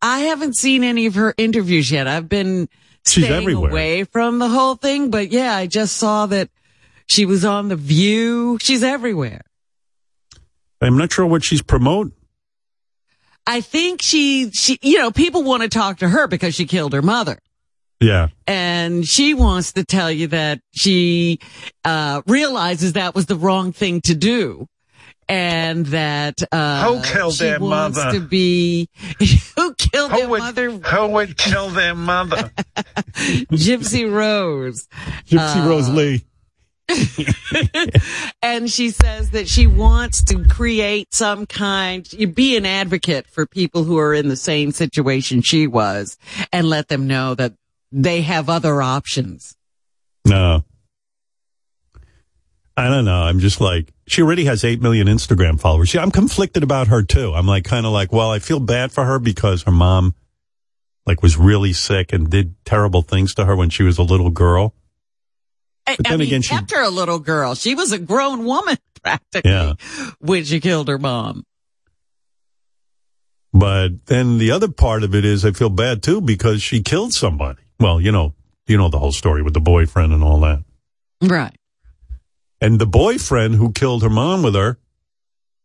I haven't seen any of her interviews yet. I've been She's staying everywhere. away from the whole thing, but yeah, I just saw that she was on The View. She's everywhere. I'm not sure what she's promoting. I think she, she, you know, people want to talk to her because she killed her mother. Yeah. And she wants to tell you that she, uh, realizes that was the wrong thing to do. And that, uh, Who killed she their wants mother? to be, who killed their mother? Who would kill their mother? Gypsy Rose. Gypsy Uh, Rose Lee. and she says that she wants to create some kind, you be an advocate for people who are in the same situation she was and let them know that they have other options. No. I don't know. I'm just like, she already has 8 million Instagram followers. Yeah, I'm conflicted about her too. I'm like, kind of like, well, I feel bad for her because her mom, like, was really sick and did terrible things to her when she was a little girl. But I then mean, again, she- kept her a little girl. She was a grown woman practically Yeah. when she killed her mom. But then the other part of it is I feel bad too because she killed somebody. Well, you know, you know the whole story with the boyfriend and all that. Right. And the boyfriend who killed her mom with her,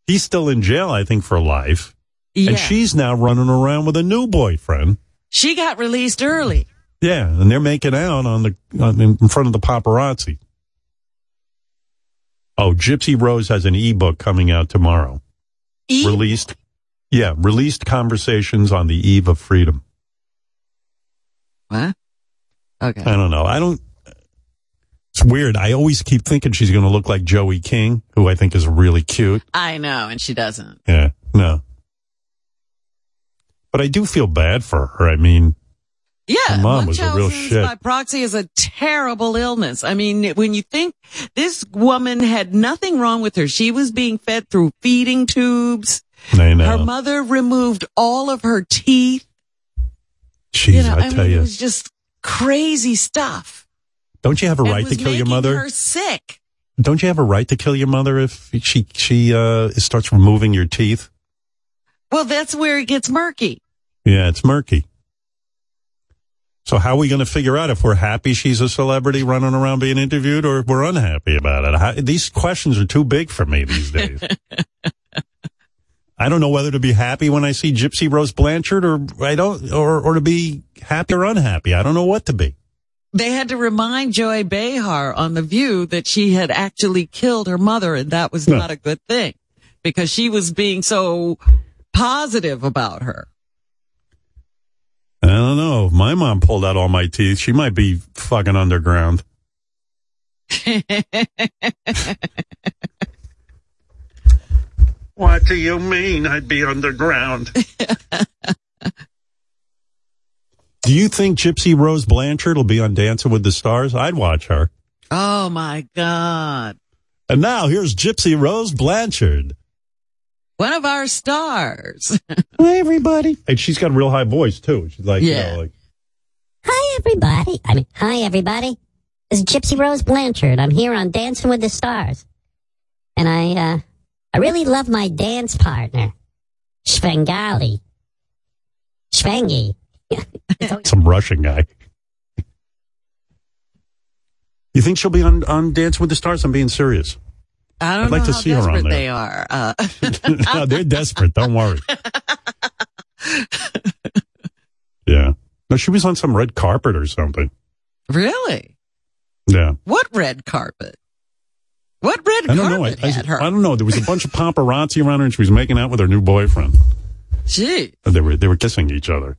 he's still in jail, I think, for life. Yeah. And she's now running around with a new boyfriend. She got released early. Yeah, and they're making out on the on, in front of the paparazzi. Oh, Gypsy Rose has an ebook coming out tomorrow. E- Released, yeah, released conversations on the eve of freedom. What? Okay. I don't know. I don't. It's weird. I always keep thinking she's going to look like Joey King, who I think is really cute. I know, and she doesn't. Yeah, no. But I do feel bad for her. I mean, Yeah, Her mom was a real shit. by proxy is a terrible illness. I mean, when you think this woman had nothing wrong with her, she was being fed through feeding tubes. I know. Her mother removed all of her teeth. Jeez, you know, I, I, tell mean, you, it was just crazy stuff. Don't you have a right to kill your mother? Her sick. Don't you have a right to kill your mother if she she uh starts removing your teeth? Well, that's where it gets murky. Yeah, it's murky. So how are we going to figure out if we're happy she's a celebrity running around being interviewed or if we're unhappy about it? How, these questions are too big for me these days. I don't know whether to be happy when I see Gypsy Rose Blanchard or I don't, or, or to be happy or unhappy. I don't know what to be. They had to remind Joy Behar on The View that she had actually killed her mother and that was No. not a good thing because she was being so positive about her. I don't know. If my mom pulled out all my teeth. She might be fucking underground. What do you mean I'd be underground? do you think Gypsy Rose Blanchard will be on Dancing with the Stars? I'd watch her. Oh my God. And now here's Gypsy Rose Blanchard. One of our stars. Hi, everybody. And she's got a real high voice, too. She's like, Yeah. you know, like, Hi, everybody. I mean, hi, everybody. This is Gypsy Rose Blanchard. I'm here on Dancing with the Stars. And I, uh, I really love my dance partner, Svengali. Svengi. Some Russian guy. You think she'll be on, on Dancing with the Stars? I'm being serious. I don't I'd like know to how see her on there. they are. Uh, no, they're desperate. Don't worry. Yeah. No, she was on some red carpet or something. Really? Yeah. What red carpet? What red I don't know. carpet I, I, had her? I don't know. There was a bunch of paparazzi around her, and she was making out with her new boyfriend. Gee. They were they were kissing each other,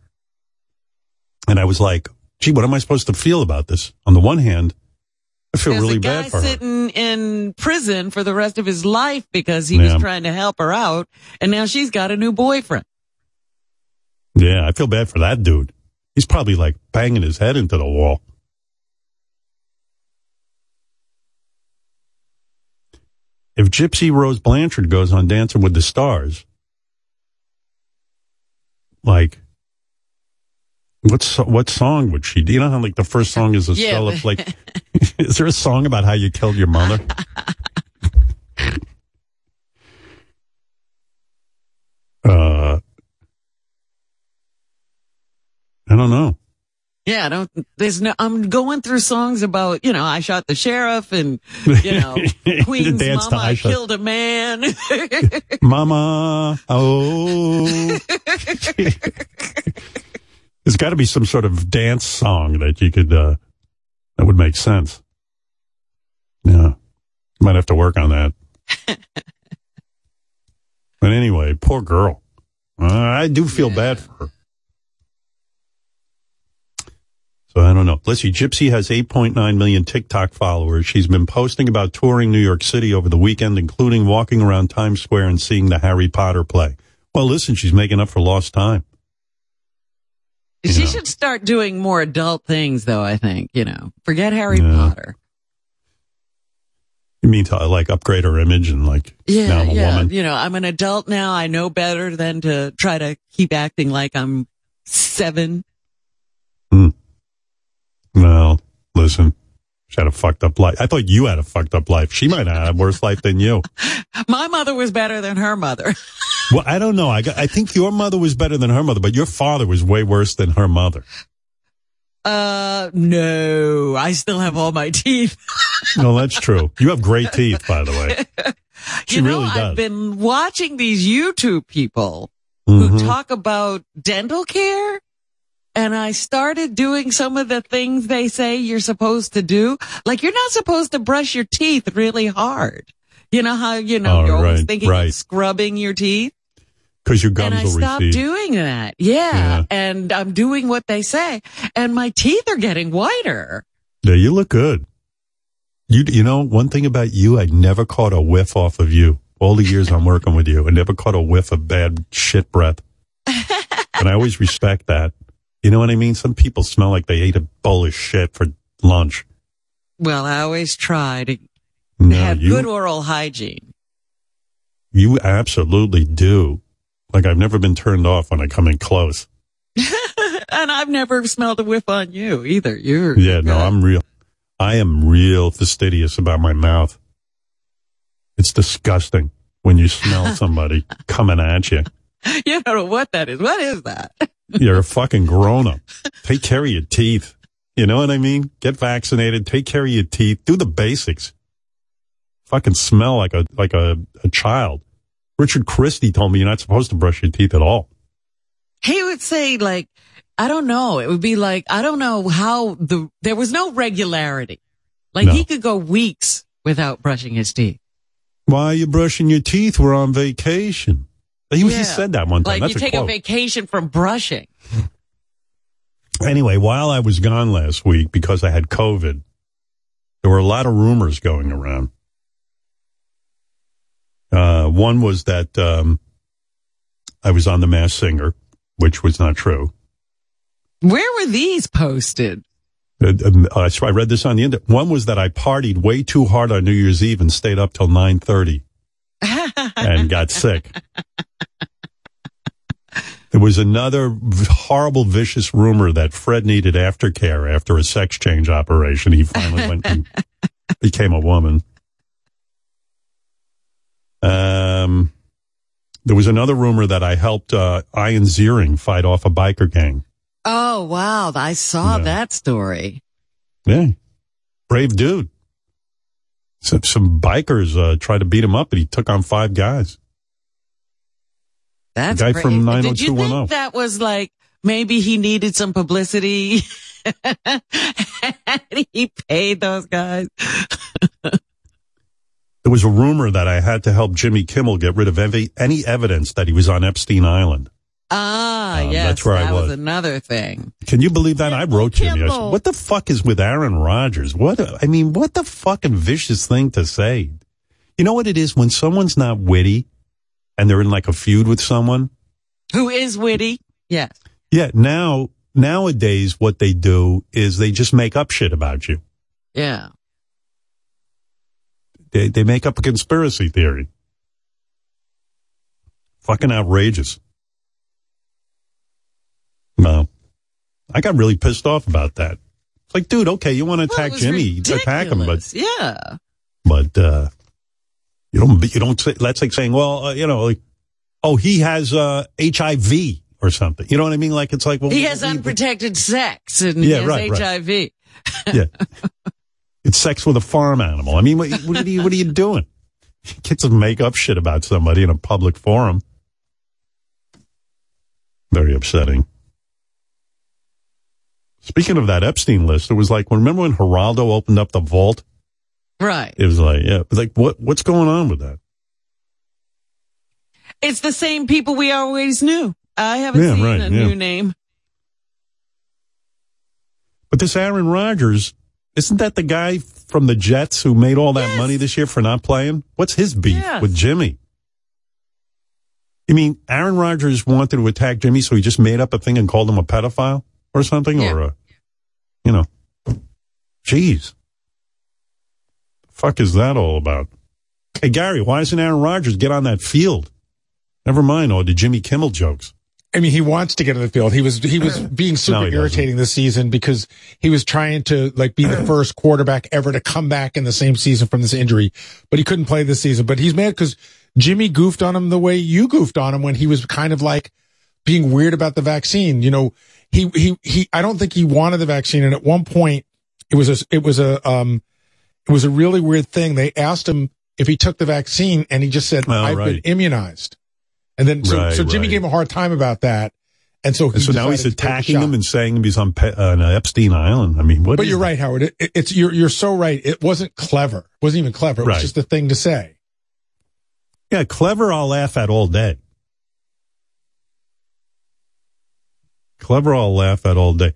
and I was like, "Gee, what am I supposed to feel about this?" On the one hand, I feel There's really a guy bad for her. sitting in prison for the rest of his life because he was trying to help her out, and now she's got a new boyfriend. Yeah, I feel bad for that dude. He's probably like banging his head into the wall. If Gypsy Rose Blanchard goes on Dancing with the Stars, like, what so- what song would she? Do you know how like the first song is a Yeah, cele- but- like? is there a song about how you killed your mother? uh, I don't know. Yeah, I don't. There's no. I'm going through songs about you know I shot the sheriff and you know Queen's mama I killed a man. Mama, oh. There's got to be some sort of dance song that you could, uh, that would make sense. Yeah. Might have to work on that. but anyway, poor girl. Uh, I do feel bad for her. So I don't know. Let's see. Gypsy has 8.9 million TikTok followers. She's been posting about touring New York City over the weekend, including walking around Times Square and seeing the Harry Potter play. Well, listen, she's making up for lost time. She know. should start doing more adult things, though. I think you know, forget Harry Yeah. Potter. You mean to like upgrade her image and like Yeah, now I'm a yeah. woman? You know, I'm an adult now. I know better than to try to keep acting like I'm seven. Hmm. Well, listen, she had a fucked up life. I thought you had a fucked up life. She might have had a worse life than you. My mother was better than her mother. Well, I don't know. I, got, I think your mother was better than her mother, but your father was way worse than her mother. Uh, no, I still have all my teeth. No, that's true. You have great teeth, by the way. She you know, really does. I've been watching these YouTube people Mhm. who talk about dental care. And I started doing some of the things they say you're supposed to do. Like you're not supposed to brush your teeth really hard. You know how, you know, Oh, you're always right, thinking right. of scrubbing your teeth. Because your gums and I will stopped recede. doing that. Yeah. Yeah. And I'm doing what they say. And my teeth are getting whiter. yeah, you look good. You, you know, one thing about you, I never caught a whiff off of you. All the years I'm working with you, I never caught a whiff of bad shit breath. and I always respect that. You know what I mean? Some people smell like they ate a bowl of shit for lunch. Well, I always try to No, have you, good oral hygiene. you absolutely do. Like I've never been turned off when I come in close. and I've never smelled a whiff on you either. You're Yeah, no, I'm real. I am real fastidious about my mouth. It's disgusting when you smell somebody coming at you. You don't know what that is. What is that? You're a fucking grown up. Take care of your teeth. You know what I mean? Get vaccinated. Take care of your teeth. Do the basics. Fucking smell like a like a, a child. Richard Christy told me you're not supposed to brush your teeth at all. He would say like, I don't know. It would be like, I don't know how the, there was no regularity. Like No. he could go weeks without brushing his teeth. Why are you brushing your teeth? We're on vacation. He, he said that one time. Like That's you a take a vacation from brushing. Anyway, while I was gone last week because I had COVID, there were a lot of rumors going around. Uh, one was that um, I was on The Masked Singer, which was not true. Where were these posted? Uh, um, uh, so I read this on the internet. One was that I partied way too hard on New Year's Eve and stayed up till nine thirty and got sick. There was another horrible, vicious rumor that Fred needed aftercare after a sex change operation. He finally went and became a woman. Um, there was another rumor that I helped uh, Ian Ziering fight off a biker gang. Oh, wow. I saw Yeah. that story. Yeah, brave dude. Some, some bikers uh, tried to beat him up, and he took on five guys. That's the guy great. from nine hundred two think one zero. that was like maybe he needed some publicity? and he paid those guys. There was a rumor that I had to help Jimmy Kimmel get rid of any, any evidence that he was on Epstein Island. Ah, Um, yes, that's where I that was. was. another thing. Can you believe that? I wrote Jimmy. I said, what the fuck is with Aaron Rodgers? What, a- I mean, what the fucking vicious thing to say? You know what it is when someone's not witty and they're in like a feud with someone? Who is witty? Yes. Yeah. Now, nowadays, what they do is they just make up shit about you. Yeah. They, they make up a conspiracy theory. Fucking outrageous. No. I got really pissed off about that. It's like, dude, okay, you want to attack was Jimmy, attack him, but, yeah. but, uh, you don't, you don't say, that's like saying, well, uh, you know, like, oh, he has, uh, HIV or something. You know what I mean? Like, it's like, well, He has unprotected sex and Yeah, he has right, right. HIV. yeah. Sex with a farm animal. I mean, what, what, are, you, what are you doing? Get some make up shit about somebody in a public forum. Very upsetting. Speaking of that Epstein list, it was like, remember when Geraldo opened up the vault? Right. It was like, yeah, like what, what's going on with that? It's the same people we always knew. I haven't Yeah, seen right, a yeah. new name. But this Aaron Rodgers, isn't that the guy from the Jets who made all that money this year for not playing? What's his beef Yes. with Jimmy? You mean Aaron Rodgers wanted to attack Jimmy, so he just made up a thing and called him a pedophile or something? Or a, you know, jeez. Fuck is that all about? Hey, Gary, why doesn't Aaron Rodgers get on that field? Never mind all the Jimmy Kimmel jokes. I mean, he wants to get in the field. He was he was being super No, doesn't. irritating this season because he was trying to like be the first quarterback ever to come back in the same season from this injury, but he couldn't play this season. But he's mad because Jimmy goofed on him the way you goofed on him when he was kind of like being weird about the vaccine. You know, he he he. I don't think he wanted the vaccine, and at one point it was a it was a um it was a really weird thing. They asked him if he took the vaccine, and he just said, Oh, "I've right. been immunized." And then so, Right, so Jimmy right. gave him a hard time about that. And so, And so now he's decided to take the attacking him and saying he's on, Pe- uh, Epstein Island. I mean, what But is you're that? right, Howard. It, it- it's you're you're so right. It wasn't clever. It wasn't even clever. It was just a thing to say. Yeah, clever I'll laugh at all day. Clever I'll laugh at all day.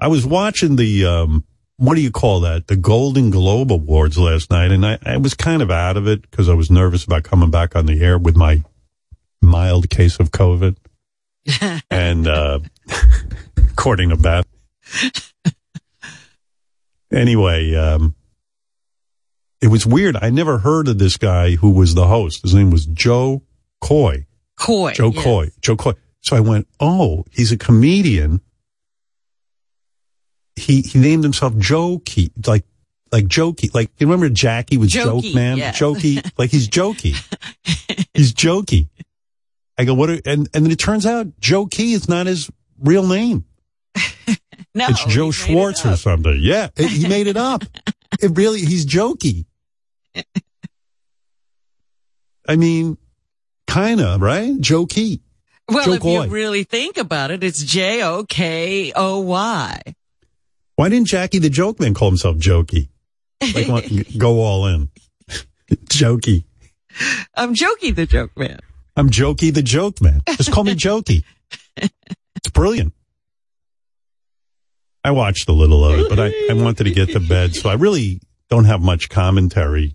I was watching the um what do you call that? The Golden Globe Awards last night and I, I was kind of out of it because I was nervous about coming back on the air with my mild case of COVID. and uh according to Beth. anyway, um it was weird. I never heard of this guy who was the host. His name was Jo Koy. Koy. Joe yes. Koy. Jo Koy. So I went, oh, he's a comedian. He he named himself Jokey, like like Jokey, like you remember Jackie was Jokey, Joke Man, yeah. Jokey, like he's Jokey, he's Jokey. I go, what? Are, and and then it turns out Jokey is not his real name. No, it's Joe made it Schwartz or something. Yeah, it- he made it up. it really, he's Jokey. I mean, kind of right, Jokey. Well, Joe if Coy. you really think about it, it's J O K O Y. Why didn't Jackie the Joke Man call himself Jokey? Like, want- go all in. Jokey. I'm Jokey the joke man. I'm Jokey the Joke Man. Just call me Jokey. It's brilliant. I watched a little of it, but I, I wanted to get to bed, so I really don't have much commentary.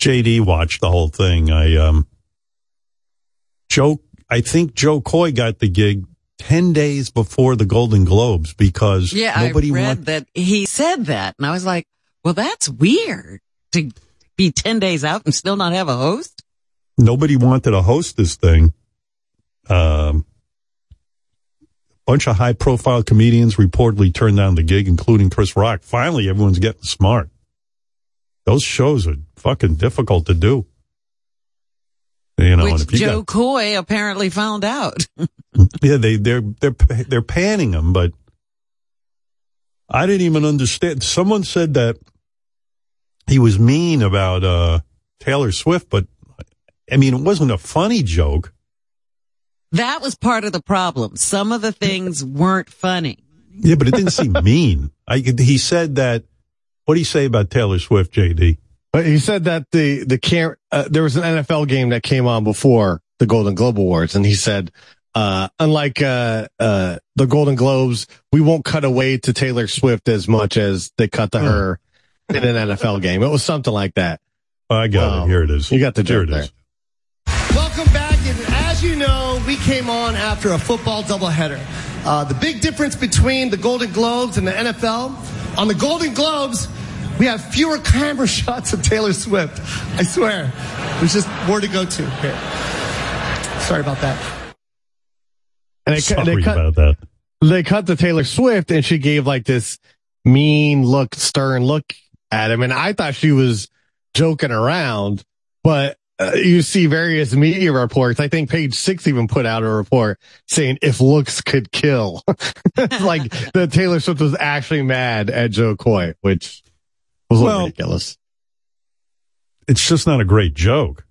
JD watched the whole thing. I, um, Joe, I think Jo Koy got the gig 10 days before the Golden Globes because Yeah, nobody I read wanted, that he said that, and I was like, "Well, that's weird to be ten days out and still not have a host." Nobody wanted to host this thing. Um, bunch of high profile comedians reportedly turned down the gig, including Chris Rock. Finally, everyone's getting smart. Those shows are fucking difficult to do. You know, Which if you Joe got, Coy apparently found out. yeah, they they're they're they're panning them, but I didn't even understand. Someone said that he was mean about uh Taylor Swift, but I mean, it wasn't a funny joke. That was part of the problem. Some of the things weren't funny. Yeah, but it didn't seem mean. I, he said that. What do you say about Taylor Swift, JD? But he said that the the cam- uh, there was an NFL game that came on before the Golden Globe Awards, and he said, uh, unlike uh, uh, the Golden Globes, we won't cut away to Taylor Swift as much as they cut to her in an NFL game. It was something like that. I got it. Here it is. You got the Here joke it there. is. Welcome back. And as you know, we came on after a football doubleheader. Uh, the big difference between the Golden Globes and the NFL, on the Golden Globes, we have fewer camera shots of Taylor Swift. I swear. There's just more to go to here. Sorry about that. And they, cut- they Sorry cut about that. they cut to Taylor Swift, and she gave like this mean look, stern look at him, and I thought she was joking around, but. Uh, you see various media reports. I think page six even put out a report saying if looks could kill. like the Taylor Swift was actually mad at Jo Koy, which was Well, ridiculous. It's just not a great joke.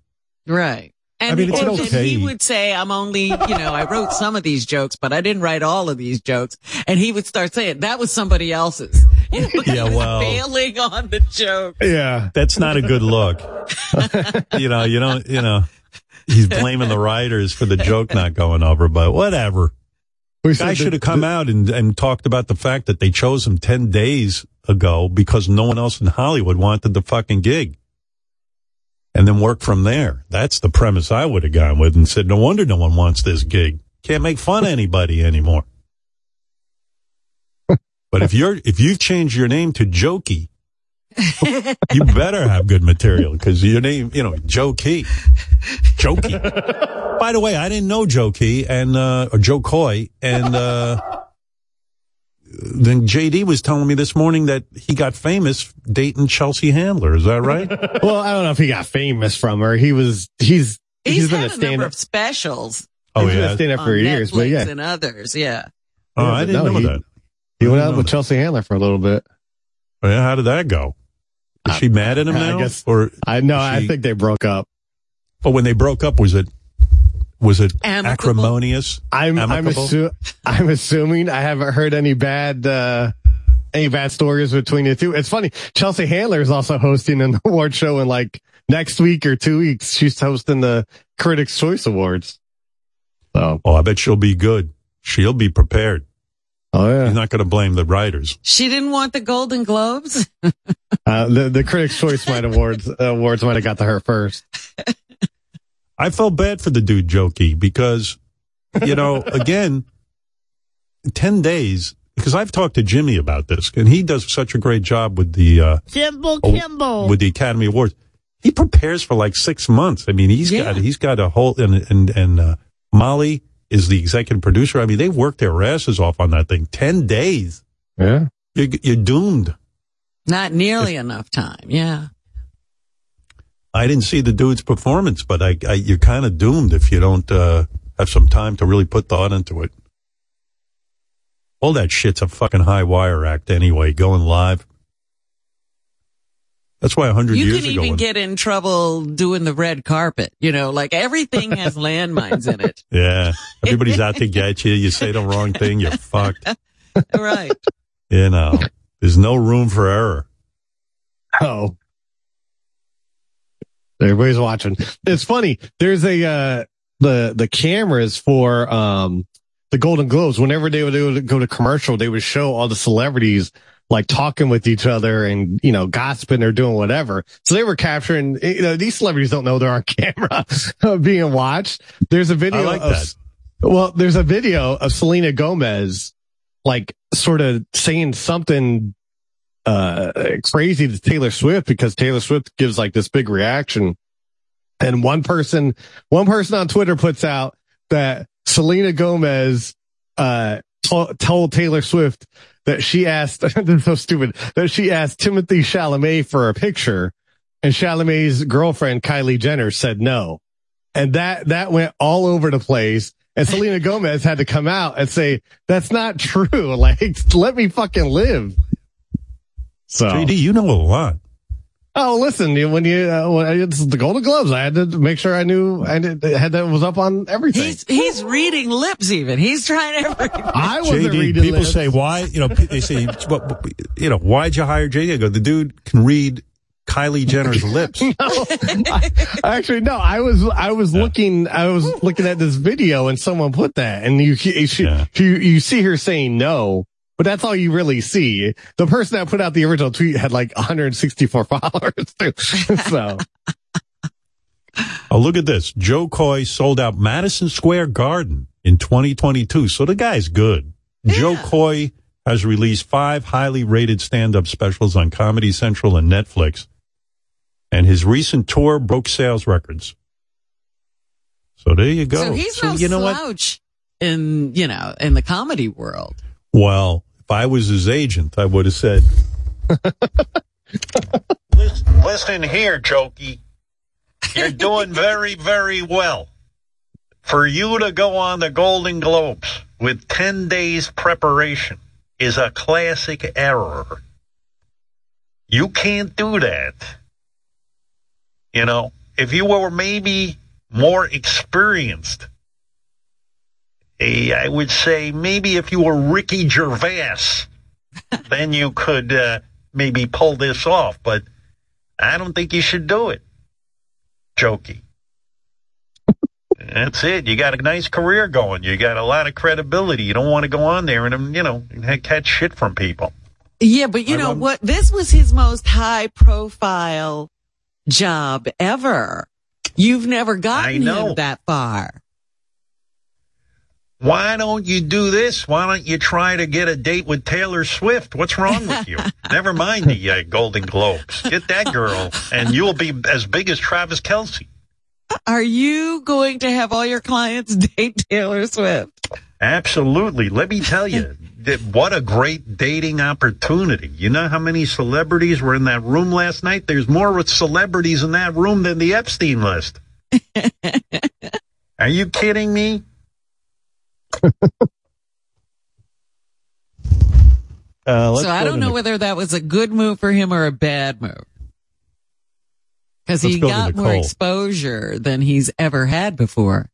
Right. And, I mean, it's and okay. then he would say, I'm only, you know, I wrote some of these jokes, but I didn't write all of these jokes. And he would start saying, that was somebody else's. You Yeah, was well- bailing on the joke. Yeah. That's not a good look. you know, you don't, you know, he's blaming the writers for the joke not going over, but whatever. We Guy should have that- come out and, and talked about the fact that they chose him 10 days ago because no one else in Hollywood wanted the fucking gig. And then work from there. That's the premise I would have gone with and said, no wonder no one wants this gig. Can't make fun of anybody anymore. But if you're, if you've changed your name to Jokey, you better have good material because your name, you know, Joe Key. Jokey. By the way, I didn't know Joe Key and, uh, or Jo Koy and, uh, then JD was telling me this morning that he got famous dating Chelsea Handler. Is that right? well, I don't know if he got famous from her. He was, he's, He's, he's been had a a stand up. of specials Oh, he's been yeah. a stand up on for years, but yeah. and others. Yeah. Oh, I didn't No, know he- that. He went out with that. Chelsea Handler for a little bit. Oh, yeah, how did that go? Is she mad at him I now? guess- or I know. is I think they broke up. But when they broke up, was it was it Amicable? acrimonious? I'm I'm, assu- I'm assuming I haven't heard any bad uh any bad stories between the two. It's funny. Chelsea Handler is also hosting an award show in like next week or two weeks. She's hosting the Critics' Choice Awards. So, Oh, I bet she'll be good. She'll be prepared. Oh yeah, He's not going to blame the writers. She didn't want the Golden Globes. uh, the the Critics' Choice might awards awards might have got to her first. I felt bad for the dude Jokey because, you know, again, 10 days, because I've talked to Jimmy about this and he does such a great job with the, uh, Jimbo oh, Kimbo. with the Academy Awards. He prepares for like six months. I mean, he's Yeah. got, he's got a whole, and, and, and, uh, Molly is the executive producer. I mean, they worked their asses off on that thing. 10 days. Yeah. You're, you're doomed. Not nearly enough time. Yeah. I didn't see the dude's performance, but I, I you're kind of doomed if you don't uh, have some time to really put thought into it. All that shit's a fucking high wire act anyway, going live. That's why a hundred You years can even when- get in trouble doing the red carpet. You know, like everything has landmines in it. yeah, everybody's out to get you. You say the wrong thing, you're fucked. Right. You know, there's no room for error. Oh. Everybody's watching. It's funny. There's a uh the the cameras for um the Golden Globes. Whenever they would, they would go to commercial, they would show all the celebrities like talking with each other and you know gossiping or doing whatever. So they were capturing. You know these celebrities don't know they're on camera being watched. There's a video. Like of, that. Well, there's a video of Selena Gomez like sort of saying something uh crazy to Taylor Swift because Taylor Swift gives like this big reaction. And one person, one person on Twitter puts out that Selena Gomez uh to- told Taylor Swift that she asked is so stupid that she asked Timothée Chalamet for a picture and Chalamet's girlfriend Kylie Jenner said no. And that that went all over the place. And Selena Gomez had to come out and say, that's not true. Like, let me fucking live. So JD, you know a lot. Oh, listen, when you, uh, when it's the Golden Gloves, I had to make sure I knew I did, had that was up on everything. He's he's reading lips. Even he's trying to. Read. I wasn't JD, reading people lips. say why, you know, they say, what, what- you know, why'd you hire JD? I go, the dude can read Kylie Jenner's lips. no, I, Actually, no. I was I was looking I was looking at this video and someone put that, and you you, you you see her saying no, but that's all you really see. The person that put out the original tweet had like 164 followers. Too. so Oh, look at this. Jo Koy sold out Madison Square Garden in 2022. So the guy's good. Jo Koy has released five highly rated stand-up specials on Comedy Central and Netflix. And his recent tour broke sales records. So there you go. So he's no you know what? slouch in you know in the comedy world. Well, if I was his agent, I would have said, Listen, listen here, Jokey. You're doing very, very well. For you to go on the Golden Globes with 10 days preparation is a classic error. You can't do that. You know, if you were maybe more experienced, eh, I would say maybe if you were Ricky Gervais, then you could uh, maybe pull this off. But I don't think you should do it, Jokey. That's it. You got a nice career going. You got a lot of credibility. You don't want to go on there and um, you know catch shit from people. Yeah, but you know what? This was his most high profile job ever. You've never gotten him that far. Why don't you do this? Why don't you try to get a date with Taylor Swift? What's wrong with you? Never mind the uh, Golden Globes. Get that girl, and you'll be as big as Travis Kelce. Are you going to have all your clients date Taylor Swift? Absolutely. Let me tell you, what a great dating opportunity. You know how many celebrities were in that room last night? There's more with celebrities in that room than the Epstein list. Are you kidding me? Uh, let's so I don't know Nic- whether that was a good move for him or a bad move. Because he go got more exposure than he's ever had before.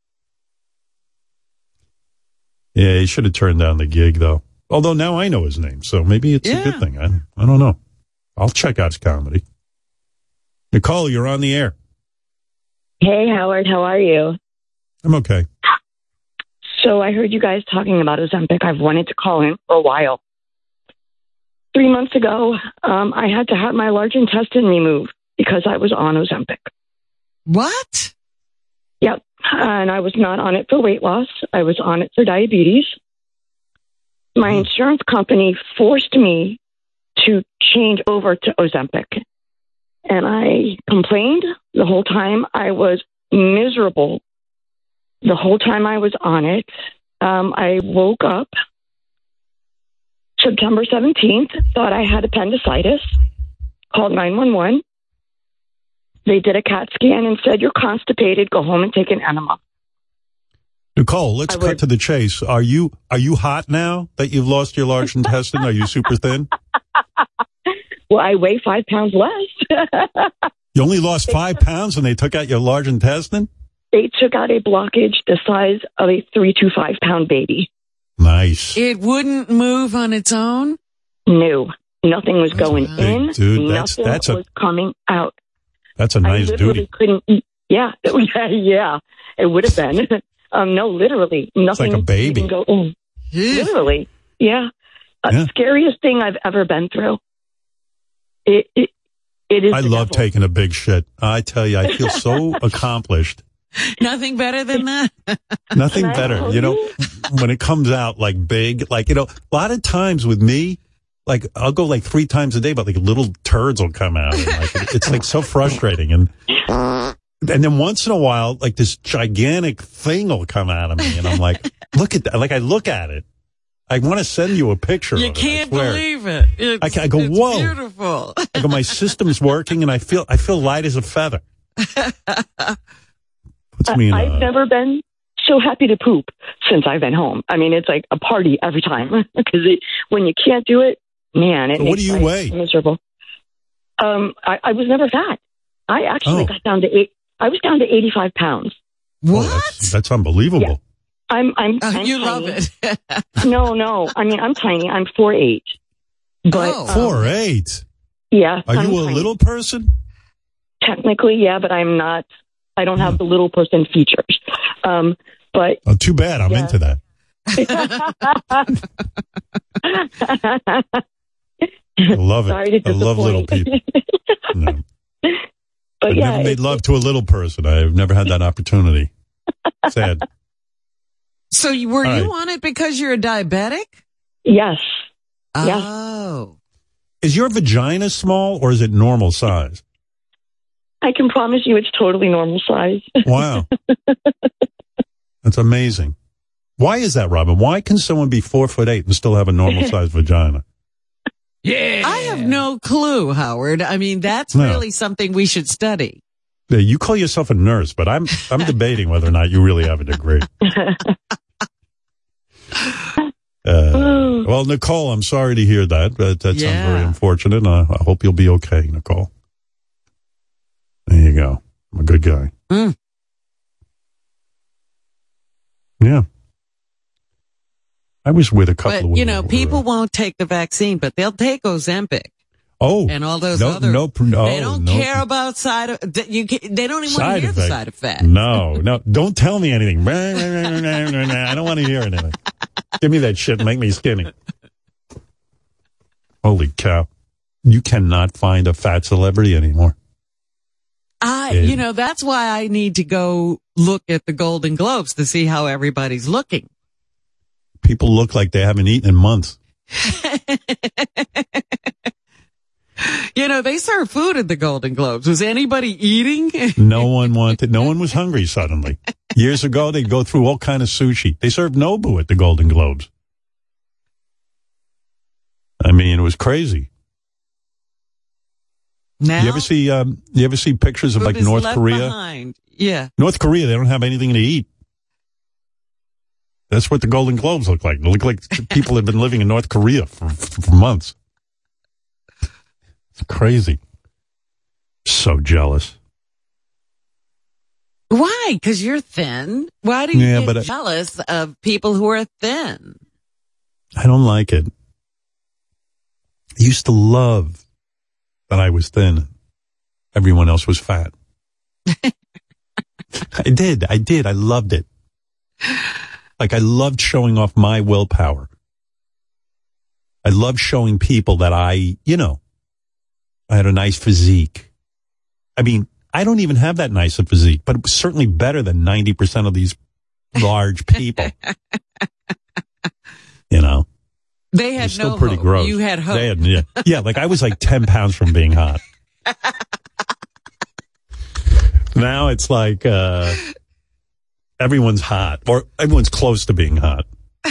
Yeah, he should have turned down the gig though. Although now I know his name, so maybe it's a good thing. I, I don't know. I'll check out his comedy. Nicole, you're on the air. Hey, Howard, how are you? I'm okay. So I heard you guys talking about Ozempic. I've wanted to call in for a while. Three months ago, um, I had to have my large intestine removed because I was on Ozempic. What? Yep. And I was not on it for weight loss. I was on it for diabetes. My insurance company forced me to change over to Ozempic. And I complained the whole time. I was miserable the whole time I was on it. Um, I woke up September 17th, thought I had appendicitis, called 911. They did a CAT scan and said, You're constipated, go home and take an enema. Nicole, let's cut to the chase. Are you are you hot now that you've lost your large intestine? Are you super thin? Well, I weigh five pounds less. You only lost five pounds when they took out your large intestine? They took out a blockage the size of a three to five pound baby. Nice. It wouldn't move on its own? No, nothing was going in. dude, that's- nothing that's a- was coming out. That's a nice I literally duty. couldn't eat. Yeah, yeah, yeah. It would have been. um, no, literally, nothing. like a baby. Go in. Literally, yeah. Uh, Yeah. Scariest thing I've ever been through. It it, it is. I love devil. taking a big shit. I tell you, I feel so accomplished. Nothing better than that? Nothing better. You know, when it comes out like big, like, you know, a lot of times with me, like I'll go like three times a day, but like little turds will come out. And, like, it's like so frustrating. And, and then once in a while, like this gigantic thing will come out of me. And I'm like, look at that. Like I look at it. I want to send you a picture. You of it, can't swear. believe it. It's, I, I go, it's whoa. beautiful. I go, my system's working and I feel, I feel light as a feather. Puts me I've a, never been so happy to poop since I've been home. I mean, it's like a party every time because when you can't do it, man, it So what makes do you life weigh? miserable. Um, I, I was never fat. I actually Oh. got down to eight. I was down to 85 pounds. What? that's, that's unbelievable. I'm, I'm, Oh, I'm you love it. no, no. I mean, I'm tiny. I'm four eight. But um, Four eight. yeah, Are I'm you a tiny. little person? Technically, yeah, but I'm not. I don't have the little person features. Um, but Oh, too bad. I'm Yeah. into that. I love it. Sorry to I love little people. No. But I've yeah, never made love to a little person. I've never had that opportunity. Sad. So you, were All you right. on it because you're a diabetic? Yes. Oh. Is your vagina small or is it normal size? I can promise you, it's totally normal size. Wow. That's amazing. Why is that, Robin? Why can someone be four foot eight and still have a normal sized vagina? Yeah. I have no clue, Howard. I mean, that's No. really something we should study. Yeah, You call yourself a nurse, but I'm I'm debating whether or not you really have a degree. Uh, well, Nicole, I'm sorry to hear that. But that sounds very Yeah. unfortunate. Uh, I hope you'll be okay, Nicole. There you go. I'm a good guy. Mm. Yeah. I was with a couple But, of women. you know, that were- people won't take the vaccine, but they'll take Ozempic oh, and all those no, other. no, no, they don't no, care about side of, you, they don't even want to hear the side effect. No, no, don't tell me anything. I don't want to hear anything. Give me that shit. Make me skinny. Holy cow! You cannot find a fat celebrity anymore. I, you know, that's why I need to go look at the Golden Globes to see how everybody's looking. People look like they haven't eaten in months. You know, they serve food at the Golden Globes. Was anybody eating? No one wanted. No one was hungry suddenly. Years ago, they'd go through all kind of sushi. They served Nobu at the Golden Globes. I mean, it was crazy. Now, You ever see? Um, you ever see pictures of like North Korea? behind. Yeah. North Korea, they don't have anything to eat. That's what the Golden Globes look like. They look like people have been living in North Korea for, for months. It's crazy. So jealous. Why? Because you're thin. Why do you Yeah, get but I- jealous of people who are thin? I don't like it. I used to love that I was thin. Everyone else was fat. I did. I did. I loved it. Like I loved showing off my willpower. I loved showing people that I, you know, I had a nice physique. I mean, I don't even have that nice a physique, but it was certainly better than 90% of these large people. you know? They had still no pretty hope. gross. You had hope. They had- yeah, yeah. Like I was like ten pounds from being hot. now it's like uh, everyone's hot, or everyone's close to being hot.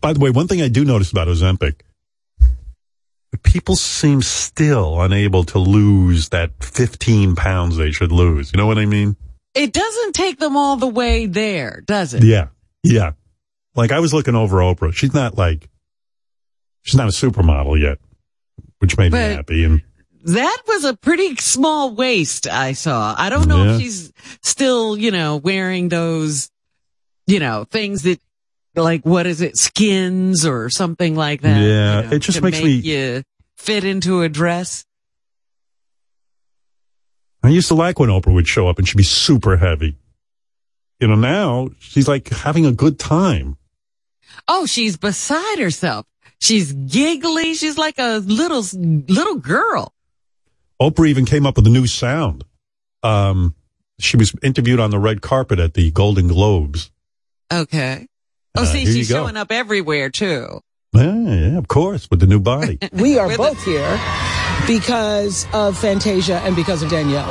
By the way, one thing I do notice about Ozempic, people seem still unable to lose that fifteen pounds they should lose. You know what I mean? It doesn't take them all the way there, does it? Yeah. Yeah. Like I was looking over Oprah. She's not like, she's not a supermodel yet, which made me happy. And That was a pretty small waist I saw. I don't know Yeah. if she's still, you know, wearing those, you know, things that, like, what is it, skins or something like that. Yeah, you know, it just makes make me- fit into a dress. I used to like when Oprah would show up and she'd be super heavy. You know, now she's like having a good time. Oh, she's beside herself. She's giggly. She's like a little, little girl. Oprah even came up with a new sound. Um, she was interviewed on the red carpet at the Golden Globes. Okay. Oh, Uh, see, she's showing up everywhere too. Yeah, yeah, of course, with the new body. We are both here because of Fantasia and because of Danielle.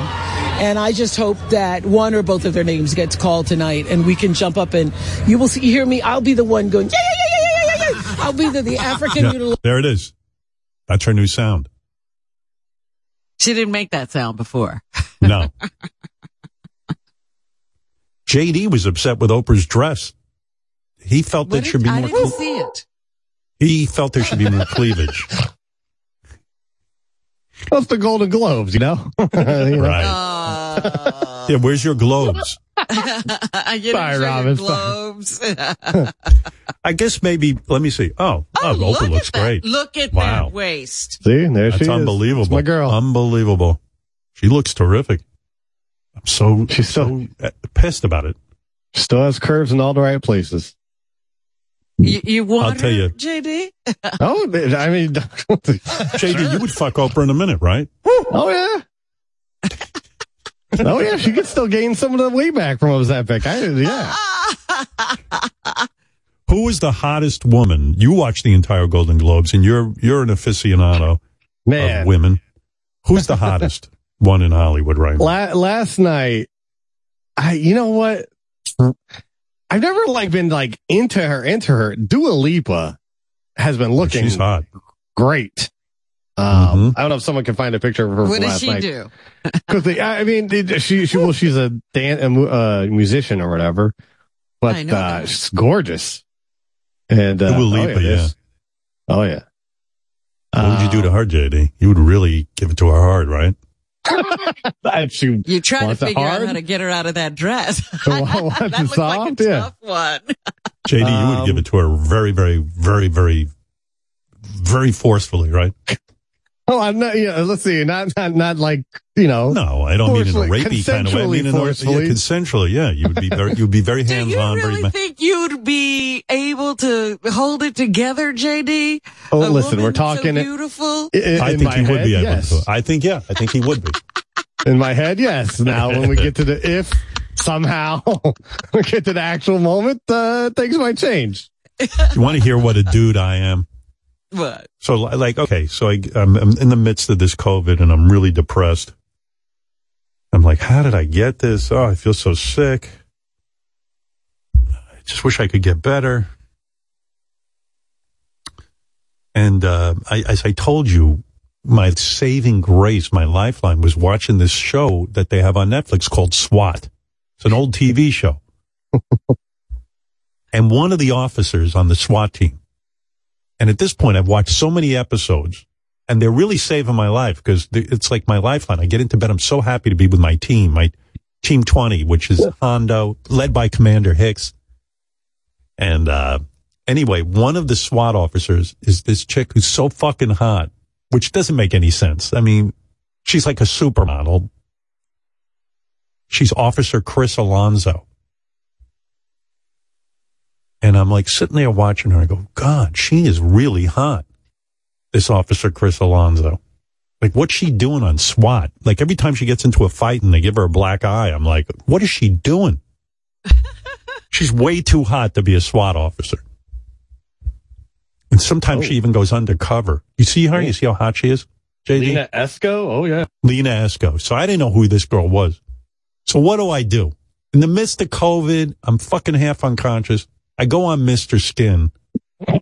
And I just hope that one or both of their names gets called tonight and we can jump up and you will see, hear me. I'll be the one going, yeah, yeah, yeah, yeah, yeah, yeah, yeah. I'll be the, the African Yeah, unilateral. there it is. That's her new sound. She didn't make that sound before. No. JD was upset with Oprah's dress. He felt there What should be I more. didn't cle- see it. he felt there should be more cleavage. That's the Golden Globes, you know. You know? Right. yeah, where's your globes? you Sorry, didn't show your Robin. globes. I guess maybe. Let me see. Oh, oh, look Oprah at looks that. great. Look at Wow. that waist. See, there she That's is. unbelievable. That's my girl. Unbelievable. She looks terrific. I'm so She's so uh, pissed about it. Still has curves in all the right places. You, you want I'll tell her, you. JD? Oh, I mean, JD, you would fuck Oprah in a minute, right? oh yeah. oh yeah, she could still gain some of the weight back from what was Ozempic. I, yeah. Who is the hottest woman? You watch the entire Golden Globes, and you're you're an aficionado Man. of women. Who's the hottest one in Hollywood right now? La- last night, I, you know what? I've never like been like into her, into her. Dua Lipa has been looking She's hot. great. Um, I don't know if someone can find a picture of her What does last she night. do? Quickly, I I mean, she, she, well, she's a dan- a uh, musician or whatever, but, I know uh, that. she's gorgeous. And, uh, Dua oh, Lipa, yeah, yeah. Oh, yeah. What would you do to her, JD? You would really give it to her hard, right? If she You try to wants it figure out how to get her out of that dress. Wants that it looks like a Yeah. tough one. JD, you Um, would give it to her very, very, very, very, very forcefully, right? Oh, I'm not, yeah, let's see, not, not, not like, you know. No, I don't mean in a rapey kind of way. I mean in a, yeah, consensually, consensually. Yeah, you would be very, you'd be very hands you on. very really ma- think you'd be able to hold it together, JD? Oh, A listen, we're talking- so beautiful. I- in I think my he would be able yes. to. I think, yeah, I think he would be. In my head, yes. Now, when we get to the if somehow we get to the actual moment, uh, things might change. You want to hear what a dude I am? What? So, like, okay, so I, I'm, I'm in the midst of this COVID and I'm really depressed. I'm like, how did I get this? Oh, I feel so sick. I just wish I could get better. And uh, I, as I told you, my saving grace, my lifeline was watching this show that they have on Netflix called SWAT. It's an old TV show. and one of the officers on the SWAT team, and at this point, I've watched so many episodes and they're really saving my life because it's like my lifeline. I get into bed. I'm so happy to be with my team, my team 20, which is Hondo led by Commander Hicks. And, uh, anyway, one of the SWAT officers is this chick who's so fucking hot, which doesn't make any sense. I mean, she's like a supermodel. She's Officer Chris Alonso. And I'm like sitting there watching her. I go, God, she is really hot. This officer, Chris Alonso. Like, what's she doing on SWAT? Like, every time she gets into a fight and they give her a black eye, I'm like, what is she doing? She's way too hot to be a SWAT officer. And sometimes she oh. even goes undercover. You see her? You see how hot she is? JD? Lina Esco? Oh, yeah. Lina Esco. So I didn't know who this girl was. So what do I do? In the midst of COVID, I'm fucking half unconscious. I go on Mr. Skin and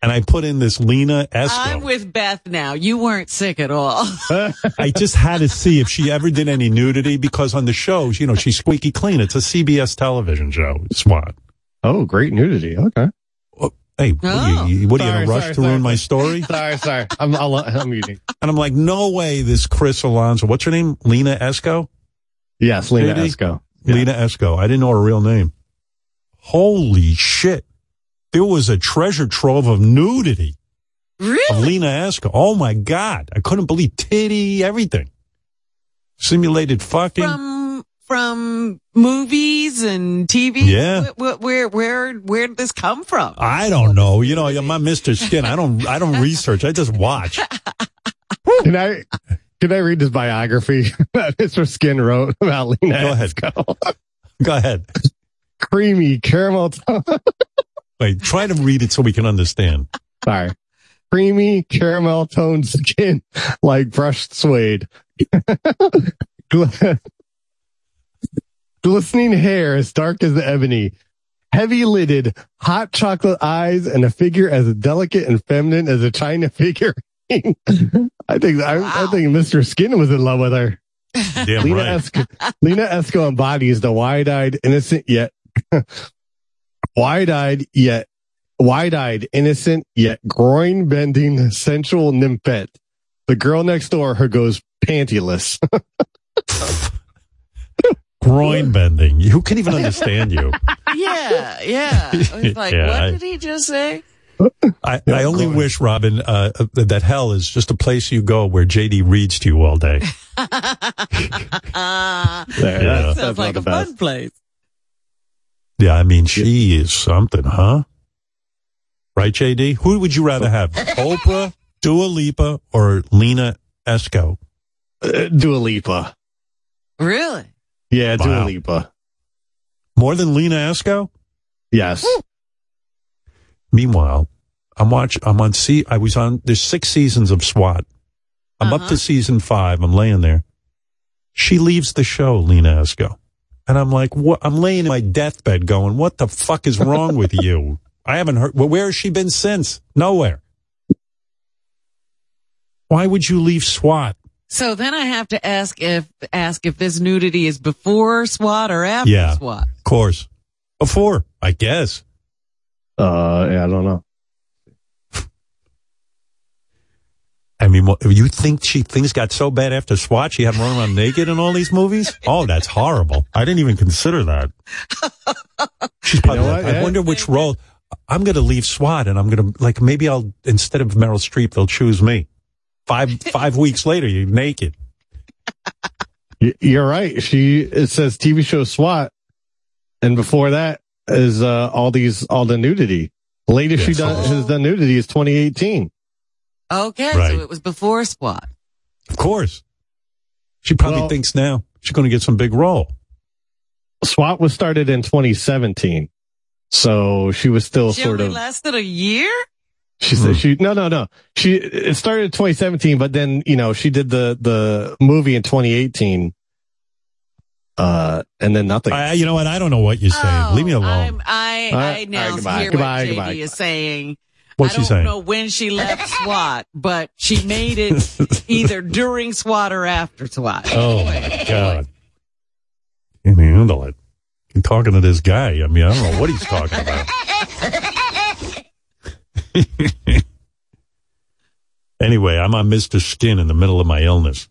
I put in this Lina Esco. I'm with Beth now. You weren't sick at all. I just had to see if she ever did any nudity because on the shows, you know, she's squeaky clean. It's a CBS television show. SWAT. Oh, great nudity. Okay. Oh, hey, what are you, oh. what are you in a rush sorry, to sorry. ruin my story? Sorry, sorry. I'm, I'll, I'm eating. And I'm like, no way this Chris Alonso, what's her name? Lina Esco? Yes, Lina JD? Esco. Lina Esco. I didn't know her real name. Holy shit. There was a treasure trove of nudity really? of Lina Esco. Oh my God. I couldn't believe titty, everything. Simulated fucking. From from movies and TV. Yeah. Where where where where did this come from? I don't know. You know, I'm Mr. Skin. I don't, I don't research. I just watch. Can I, can I read this biography that Mr. Skin wrote about Lina Go ahead. Esco? Go ahead. Creamy caramel. Tone. Wait, try to read it so we can understand. Sorry. Creamy caramel toned skin like brushed suede. Gl- Glistening hair as dark as the ebony. Heavy lidded, hot chocolate eyes, and a figure as delicate and feminine as a China figure. I think I, I think Mr. Skin was in love with her. Damn Lina right. Esco, Lina Esco embodies the wide-eyed, innocent yet wide-eyed yet wide-eyed, innocent yet groin-bending, sensual nymphette the girl next door who goes pantyless. Groin bending. Who can even understand you? Yeah, yeah. I like, Yeah, what I- did he just say? I, I only wish, Robin, uh, that hell is just a place you go where JD reads to you all day. Uh, Yeah. sounds like a fun place. Yeah, I mean, she is something, huh? Right, JD? Who would you rather have? Oprah, Dua Lipa, or Lina Esco? Uh, Dua Lipa. Really? Yeah, Dua Wow. Lipa. More than Lina Esco? Yes. Meanwhile, I'm watch. I'm on. See, I was on. There's six seasons of SWAT. I'm up to season five. I'm laying there. She leaves the show, Lina Esco, and I'm like, what? I'm laying in my deathbed, going, "What the fuck is wrong with you?" I haven't heard. Well, where has she been since? Nowhere. Why would you leave SWAT? So then I have to ask if ask if this nudity is before SWAT or after Yeah. SWAT. Of course, before I guess. Uh, yeah, I don't know. I mean, what, you think she things got so bad after SWAT she had run around naked in all these movies? Oh, that's horrible. I didn't even consider that. She's probably You know like? I wonder which role. I'm going to leave SWAT and I'm going to like maybe I'll instead of Meryl Streep they'll choose me. Five five weeks later you're naked. You're right. She it says TV show SWAT, and before that is uh, all these all the nudity. Latest she Yes. done has done nudity is 2018. Okay, Right. so it was before SWAT. Of course. She probably Well- thinks now she's going to get some big role. SWAT was started in 2017, so she was still She sort only of. lasted a year. She said she no no no she it started in 2017, but then you know she did the the movie in 2018, uh, and then nothing. I, you know what? I don't know what you're saying. Leave me alone. Oh, I'm, I All I now all right, goodbye, hear goodbye, what JD goodbye. is saying. What's I she don't saying? know when she left SWAT, but she made it either during SWAT or after SWAT. Oh my god! Can't handle it. I'm talking to this guy. I mean, I don't know what he's talking about. anyway, I'm on Mr. Skin in the middle of my illness,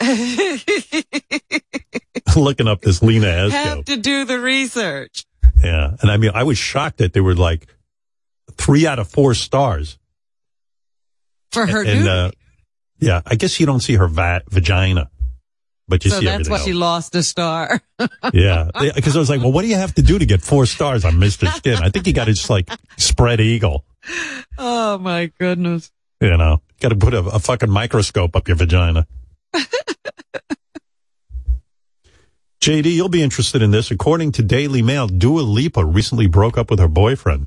looking up this Lina Esco. Have to do the research. Yeah, and I mean, I was shocked that they were like three out of four stars. For her and uh, yeah, I guess you don't see her va- vagina, but you so see that's why else. she lost a star. Yeah, because I was like, well, what do you have to do to get four stars on Mr. Skin? I think you got to just like spread eagle. oh my goodness. You know, got to put a, a fucking microscope up your vagina. JD, you'll be interested in this. According to Daily Mail, Dua Lipa recently broke up with her boyfriend.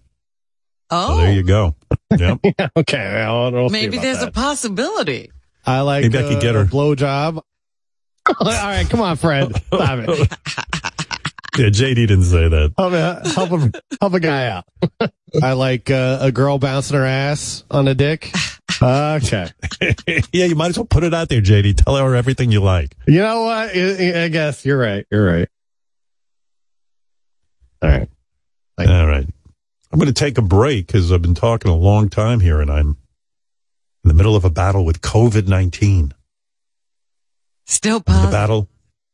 Oh, So there you go. Yep. okay, well, we'll maybe there's that. a possibility. I like Maybe I could get her- a blowjob. All right, come on, Fred. Stop it. Yeah, JD didn't say that. Help a, help a, help a guy out. I like uh, a girl bouncing her ass on a dick. Okay. yeah, you might as well put it out there, JD. Tell her everything you like. You know what? I guess you're right. You're right. All right. All right. I'm going to take a break because I've been talking a long time here and I'm in the middle of a battle with COVID 19. Still The battle.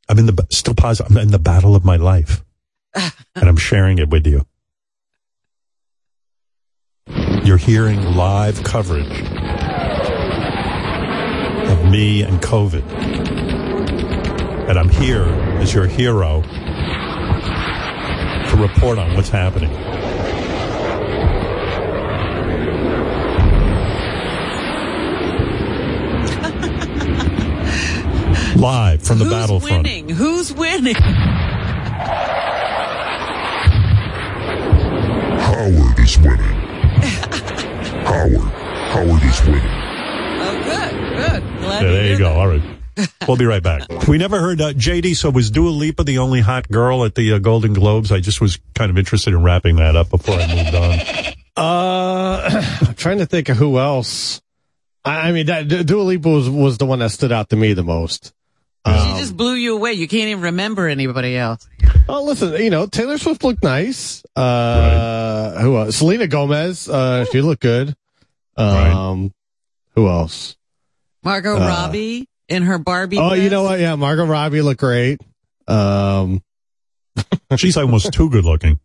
I'm in the, still positive. I'm in the battle of my life and I'm sharing it with you. You're hearing live coverage of me and COVID. And I'm here as your hero to report on what's happening. Live from the Who's battlefront. winning? Who's winning? Howard is winning. Howard. Howard is winning. Oh, good, good. Glad Yeah, there you go. that. All right. We'll be right back. We never heard uh, JD. So was Dua Lipa the only hot girl at the uh, Golden Globes? I just was kind of interested in wrapping that up before I moved on. Uh, I'm trying to think of who else. I, I mean, that Du- Dua Lipa was, was the one that stood out to me the most. She Um, just blew you away. You can't even remember anybody else. oh, listen, you know, Taylor Swift looked nice. Uh, who else? Selena Gomez. Uh, she looked good. Um, who else? Margot Uh, Robbie in her Barbie. Oh, you know what? Yeah, Margot Robbie looked great. Um, She's almost too good looking.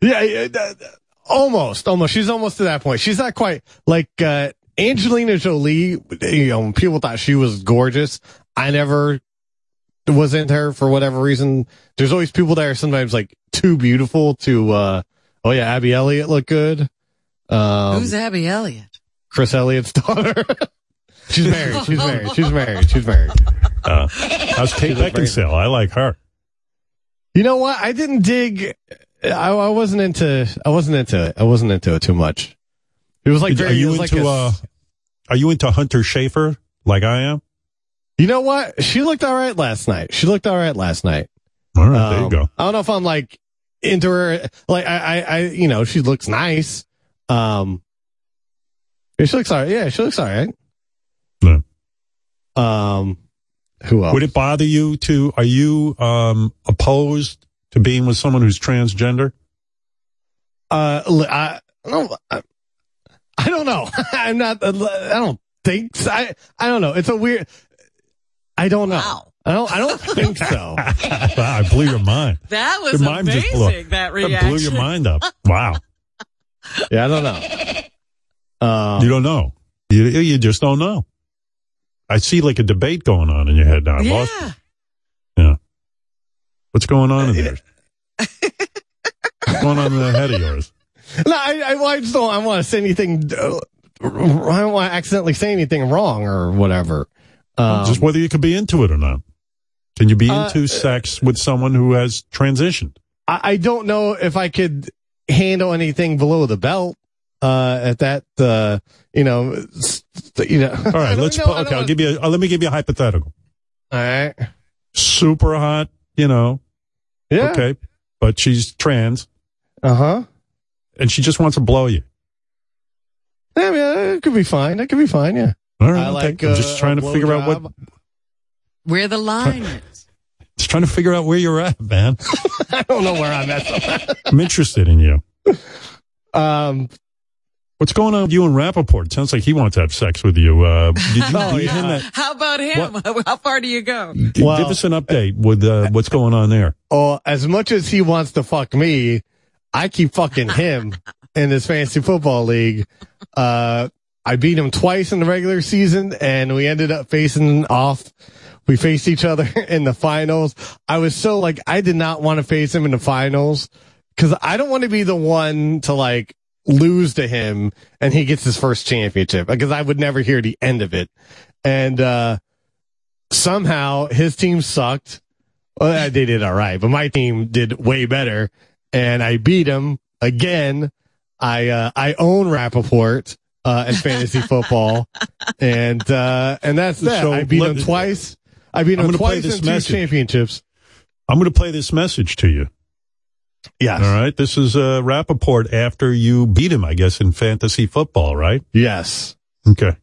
yeah, yeah, that- that- almost, almost. She's almost to that point. She's not quite like uh, Angelina Jolie. You know, people thought she was gorgeous. I never was into her for whatever reason. There's always people that are sometimes like too beautiful to. uh Oh yeah, Abby Elliott looked good. Um, Who's Abby Elliott? Chris Elliott's daughter. She's married. She's married. She's married. She's married. Uh, how's Kate She's a great- Beckinsale? I like her. You know what? I didn't dig. I, I wasn't into. I wasn't into it. I wasn't into it too much. It was like very. are you into like a- uh, Are you into Hunter Schafer like I am? You know what? She looked all right last night. She looked all right last night. All right, there you Um, go. I don't know if I'm like into her. Like I, I, I you know, she looks nice. Um, she looks all right. Yeah, she looks all right. Yeah. Um, who else? Would it bother you to? Are you um, opposed to being with someone who's transgender? Uh, I, I don't. I, I don't know. I'm not. I don't think. So. I. I don't know. It's a weird. I don't know. I don't. I don't think so. wow, I blew your mind. That was Your mind just blew- amazing. That That reaction. blew your mind up. Wow. Yeah, I don't know. Um, you don't know. You, you just don't know. I see like a debate going on in your head now. I lost Yeah. it. Yeah. What's going on in there? What's going on in the head of yours? No, I, I, well, I just don't. I want to say anything. Uh, I don't want to accidentally say anything wrong or whatever. Um, just whether you could be into it or not. Can you be Uh, into sex with someone who has transitioned? I, I don't know if I could handle anything below the belt. Uh, at that, uh, you know, you know. All right, let's. put, okay, I'll give you. A, uh, let me give you a hypothetical. All right. Super hot, you know. Yeah. Okay, but she's trans, Uh huh. and she just wants to blow you. Yeah, yeah, it could be fine. It could be fine. Yeah. All right, I okay. like. I'm uh, just trying to a figure out what. Where the line is. Just trying to figure out where you're at, man. I don't know where I'm at. I'm interested in you. Um, What's going on with you and Rapaport? Sounds like he wants to have sex with you. Uh, did you Oh, yeah. him? At, How about him? How far do you go? g- Well- give us an update with uh, what's going on there. oh, as much as he wants to fuck me, I keep fucking him in this fantasy football league. Uh, I beat him twice in the regular season and we ended up facing off. We faced each other in the finals. I was so like, I did not want to face him in the finals because I don't want to be the one to like lose to him and he gets his first championship because I would never hear the end of it. And, uh, somehow his team sucked. Well, they did all right, but my team did way better and I beat him again. I, uh, I own Rapaport, uh, in fantasy football and, uh, and that's that. So I beat let- him twice. I beat him twice this in two message. championships. I'm going to play this message to you. Yes. All right. This is uh, Rapaport after you beat him, I guess, in fantasy football, right? Yes. Okay.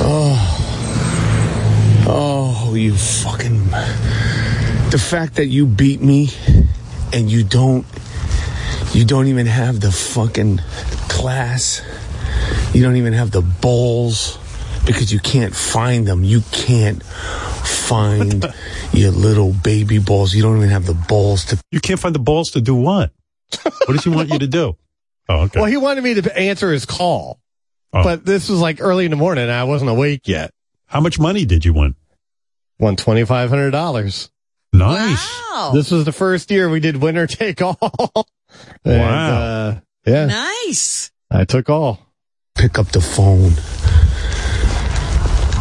Oh, oh, you fucking. The fact that you beat me and you don't. You don't even have the fucking class. You don't even have the balls because you can't find them. You can't find your little baby balls. You don't even have the balls to. You can't find the balls to do what? What does he want you to do? Oh, okay. Well, he wanted me to answer his call, Oh. but this was like early in the morning and I wasn't awake yet. How much money did you win? Won $2,500. Nice. Wow. This was the first year we did winner take all. And, Wow. uh, yeah, Nice. I took all. Pick up the phone.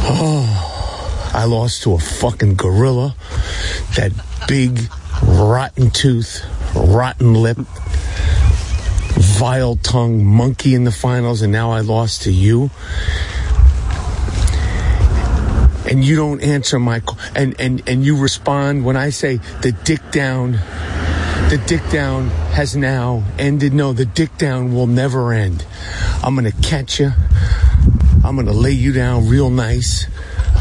Oh, I lost to a fucking gorilla. That big, rotten tooth, rotten lip, vile tongue monkey in the finals, and now I lost to you. And you don't answer my call, and, and, and you respond when I say the dick down the dick down has now ended. No, the dick down will never end. I'm gonna catch you. I'm gonna lay you down real nice.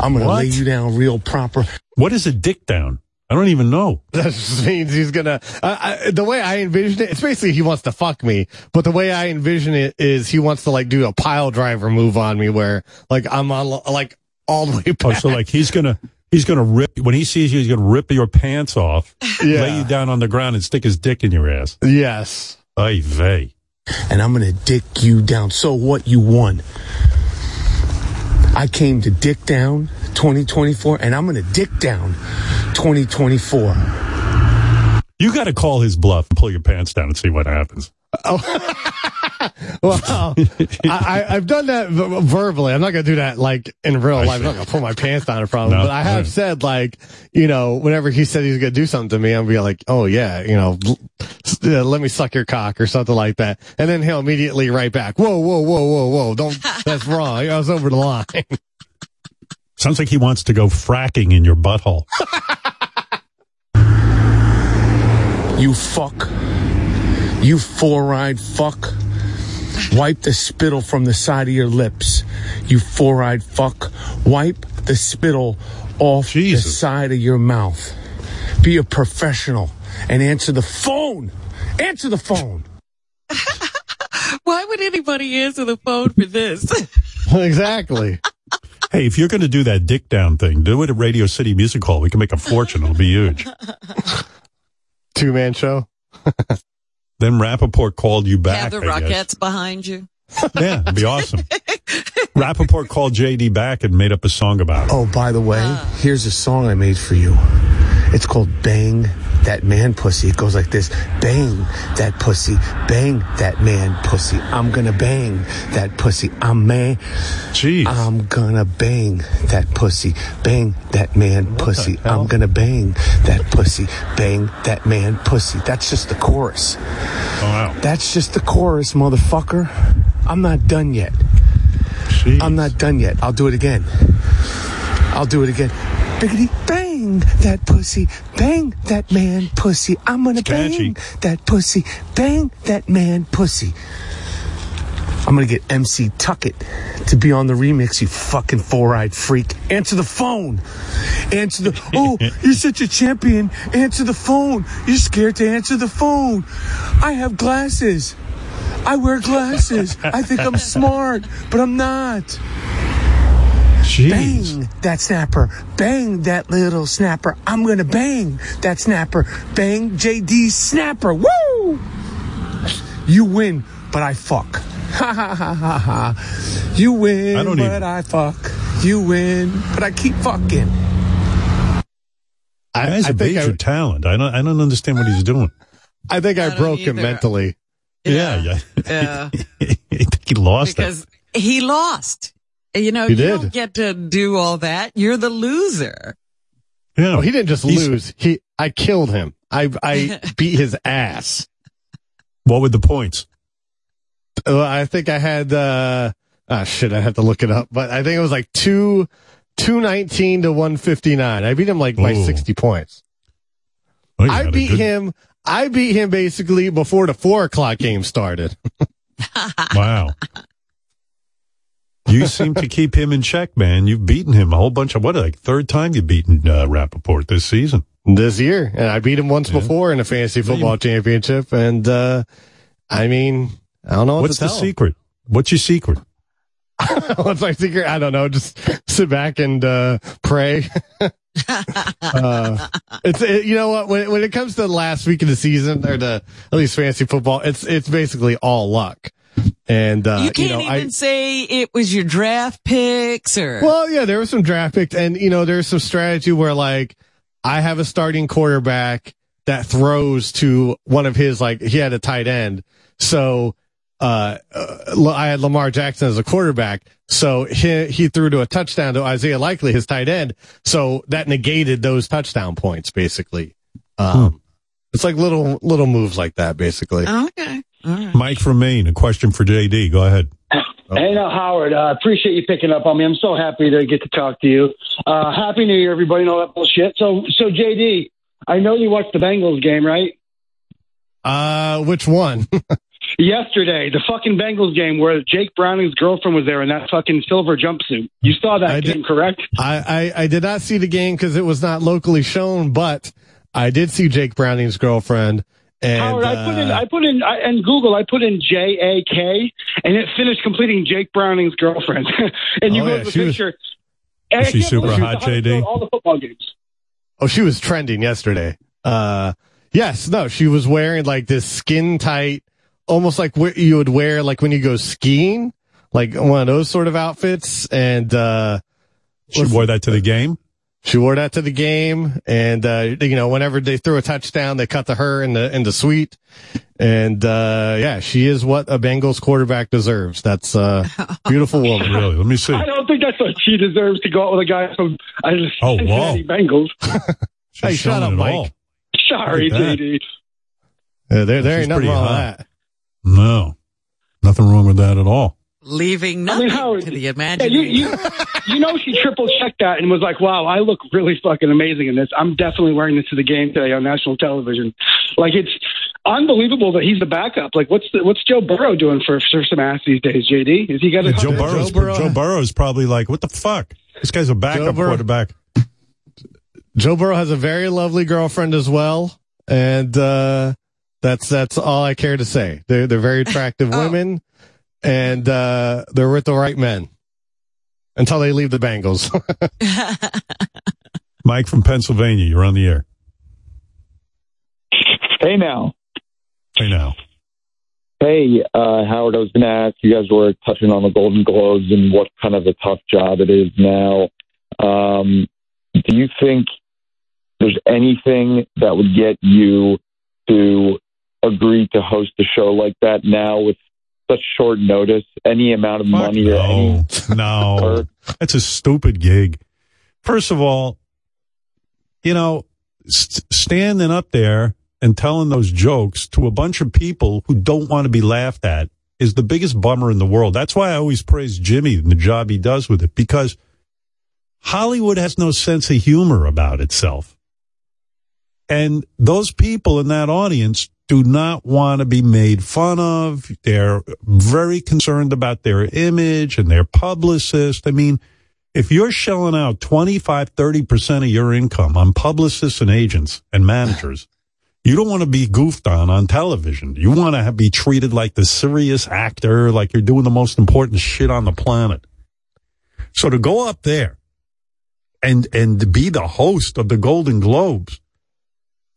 I'm gonna What? lay you down real proper. What is a dick down? I don't even know. That just means he's gonna. I, I, the way I envision it, it's basically he wants to fuck me. But the way I envision it is he wants to like do a pile driver move on me, where like I'm on like all the way back. Oh, so like he's gonna he's gonna rip when he sees you, he's gonna rip your pants off, Yeah. lay you down on the ground, and stick his dick in your ass. Yes. Ay vey. and I'm gonna dick you down. So what? You won. I came to dick down 2024, and I'm gonna dick down 2024. You got to call his bluff and pull your pants down and see what happens. Well, I, I, I've done that verbally. I'm not going to do that like in real life. I'm not going to pull my pants down in front of him. No, but I have right. said like, you know, whenever he said he's going to do something to me, I'm be like, oh yeah, you know, uh, let me suck your cock or something like that. And then he'll immediately write back, whoa, whoa, whoa, whoa, whoa, don't, that's wrong. I was over the line. Sounds like he wants to go fracking in your butthole. You fuck. You four-eyed fuck. Wipe the spittle from the side of your lips. You four-eyed fuck. Wipe the spittle off the side of your mouth. Be a professional and answer the phone. Answer the phone. Why would anybody answer the phone for this? exactly. Hey, if you're going to do that dick down thing, do it at Radio City Music Hall. We can make a fortune. It'll be huge. Two man show. Then Rapaport called you back. Have the I guess. Rockettes behind you. Yeah, it'd be awesome. Rapaport called JD back and made up a song about it. Oh, by the way, ah. here's a song I made for you. It's called Bang That Man Pussy. It goes like this Bang that pussy, bang that man pussy. I'm gonna bang that pussy. I'm man. Jeez. I'm gonna bang that pussy, bang that man pussy. I'm gonna bang that pussy, bang that man pussy. That's just the chorus. Oh, wow. That's just the chorus, motherfucker. I'm not done yet. Jeez. I'm not done yet. I'll do it again. I'll do it again. Biggity bang that pussy, bang that man pussy. I'm gonna bang that pussy, bang that man pussy. I'm gonna get MC Tuckett to be on the remix, you fucking four-eyed freak. Answer the phone. Answer the. Oh, you're such a champion. Answer the phone. You're scared to answer the phone. I have glasses. I wear glasses. I think I'm smart, but I'm not. Bang that snapper. Bang that little snapper. I'm gonna bang that snapper. Bang JD snapper. Woo! You win, but I fuck. Ha ha ha ha ha. You win, I don't but even- I fuck. You win, but I keep fucking. I, has I a think major I- talent. I don't. I don't understand what he's doing. I think I, broke him mentally. Yeah, yeah. Yeah. I think he lost it. because he lost. You know, He you did. don't get to do all that. You're the loser. Yeah. Oh, he didn't just He's- lose. He, I killed him. I, I beat his ass. What were the points? Well, I think I had, uh, ah, shit, I have to look it up, but I think it was like two, 219 to 159. I beat him like by 60 points. Oh, I beat good- him. I beat him basically before the four o'clock game started. Wow. You seem to keep him in check, man. You've beaten him a whole bunch of what, like third time you've beaten uh, Rapaport this season. this year. And I beat him once before in a fantasy football championship. And, uh, I mean, I don't know what What's the secret? What's your secret? What's my secret? I don't know. Just sit back and uh, pray. uh, it's it, you know what when when it comes to the last week of the season or the at least fantasy football, it's it's basically all luck. And uh, you can't know, even I, say it was your draft picks or. well, yeah, there was some draft picks, and you know, there's some strategy where like I have a starting quarterback that throws to one of his like he had a tight end, so uh, uh I had Lamar Jackson as a quarterback, so he he threw to a touchdown to Isaiah Likely, his tight end, so that negated those touchdown points basically. Um, it's like little little moves like that basically. Okay. Mike from Maine, a question for JD. Go ahead. Hey, now, Howard, I appreciate you picking up on me. I'm so happy to get to talk to you. Uh, happy New Year, everybody, and all that bullshit. So, so JD, I know you watched the Bengals game, right? Uh, which one? Yesterday, the fucking Bengals game where Jake Browning's girlfriend was there in that fucking silver jumpsuit. You saw that I game, did- correct? I, I, I did not see the game because it was not locally shown, but I did see Jake Browning's girlfriend. And Howard, I put in, uh, I put in, I, and Google, I put in J A K, and it finished completing Jake Browning's girlfriend. and you Oh, go yeah, to the she was- picture. I Is she super she hot, JD? All the football games. Oh, she was trending yesterday. Uh, yes, no, she was wearing like this skin tight, almost like what you would wear like when you go skiing, like one of those sort of outfits. And, uh, She wore that to the game. She wore that to the game, and uh, you know, whenever they threw a touchdown, they cut to her in the in the suite, and uh, yeah, she is what a Bengals quarterback deserves. That's a beautiful woman. Really? Let me see. I don't think that's what she deserves to go out with a guy from uh, Oh, Cincinnati Bengals. Hey, shut up, Mike. all. Sorry, Look. JD. Yeah, there, there She's ain't nothing pretty wrong with that. No, nothing wrong with that at all. Leaving nothing to the Yeah, imagination. you, you, you know she triple checked that and was like, "Wow, I look really fucking amazing in this. I'm definitely wearing this to the game today on national television." Like it's unbelievable that he's the backup. Like what's the, what's Joe Burrow doing for for some ass these days? JD is he got Yeah, a Joe Burrow's Joe Burrow Burrow's probably like, what the fuck? This guy's a backup Burrow- quarterback. Joe Burrow has a very lovely girlfriend as well, and uh, that's that's all I care to say. They're they're very attractive women, and uh, they're with the right men until they leave the Bengals. Mike from Pennsylvania, you're on the air. Hey now. Hey now. Hey, uh, Howard, I was going to ask, you guys were touching on the Golden Globes and what kind of a tough job it is now. Um, do you think there's anything that would get you to agree to host a show like that now with such short notice? Any amount of money or any No, that's a stupid gig. First of all, you know, st- standing up there and telling those jokes to a bunch of people who don't want to be laughed at is the biggest bummer in the world. That's why I always praise Jimmy and the job he does with it because Hollywood has no sense of humor about itself. And those people in that audience do not want to be made fun of. They're very concerned about their image and their publicist. I mean, if you're shelling out 25, 30% of your income on publicists and agents and managers, you don't want to be goofed on on television. You want to be treated like the serious actor, like you're doing the most important shit on the planet. So to go up there and, and be the host of the Golden Globes,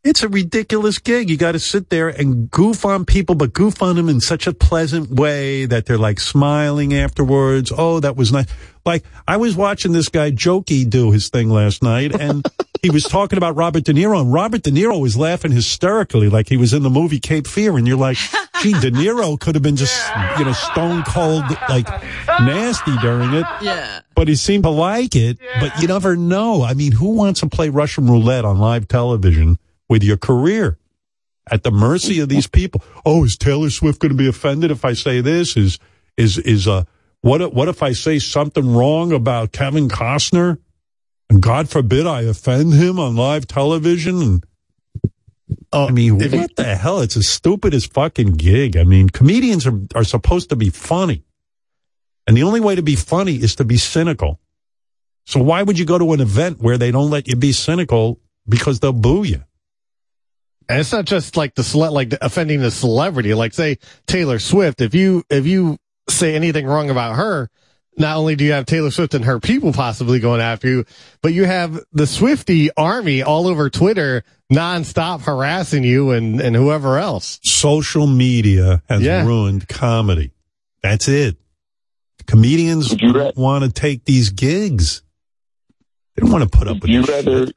it's a ridiculous gig. You got to sit there and goof on people, but goof on them in such a pleasant way that they're like smiling afterwards. Oh, that was nice. Like I was watching this guy Jo Koy do his thing last night and he was talking about Robert De Niro and Robert De Niro was laughing hysterically like he was in the movie Cape Fear. And you're like, gee, De Niro could have been just, you know, stone cold, like nasty during it yeah. but he seemed to like it. But you never know. I mean, who wants to play Russian roulette on live television with your career at the mercy of these people? Oh, is Taylor Swift going to be offended if I say this? Is is is uh what if- what if I say something wrong about Kevin Costner? And God forbid I offend him on live television and I mean, what the hell? It's as stupid as fucking gig. I mean, comedians are, are supposed to be funny. And the only way to be funny is to be cynical. So why would you go to an event where they don't let you be cynical because they'll boo you? And it's not just like the cele- like offending the celebrity. Like say Taylor Swift, if you if you say anything wrong about her, not only do you have Taylor Swift and her people possibly going after you, but you have the Swiftie army all over Twitter nonstop harassing you and and whoever else. Social media has Yeah. ruined comedy. That's it. Comedians don't want to take these gigs. They don't want to put up with you rather shit.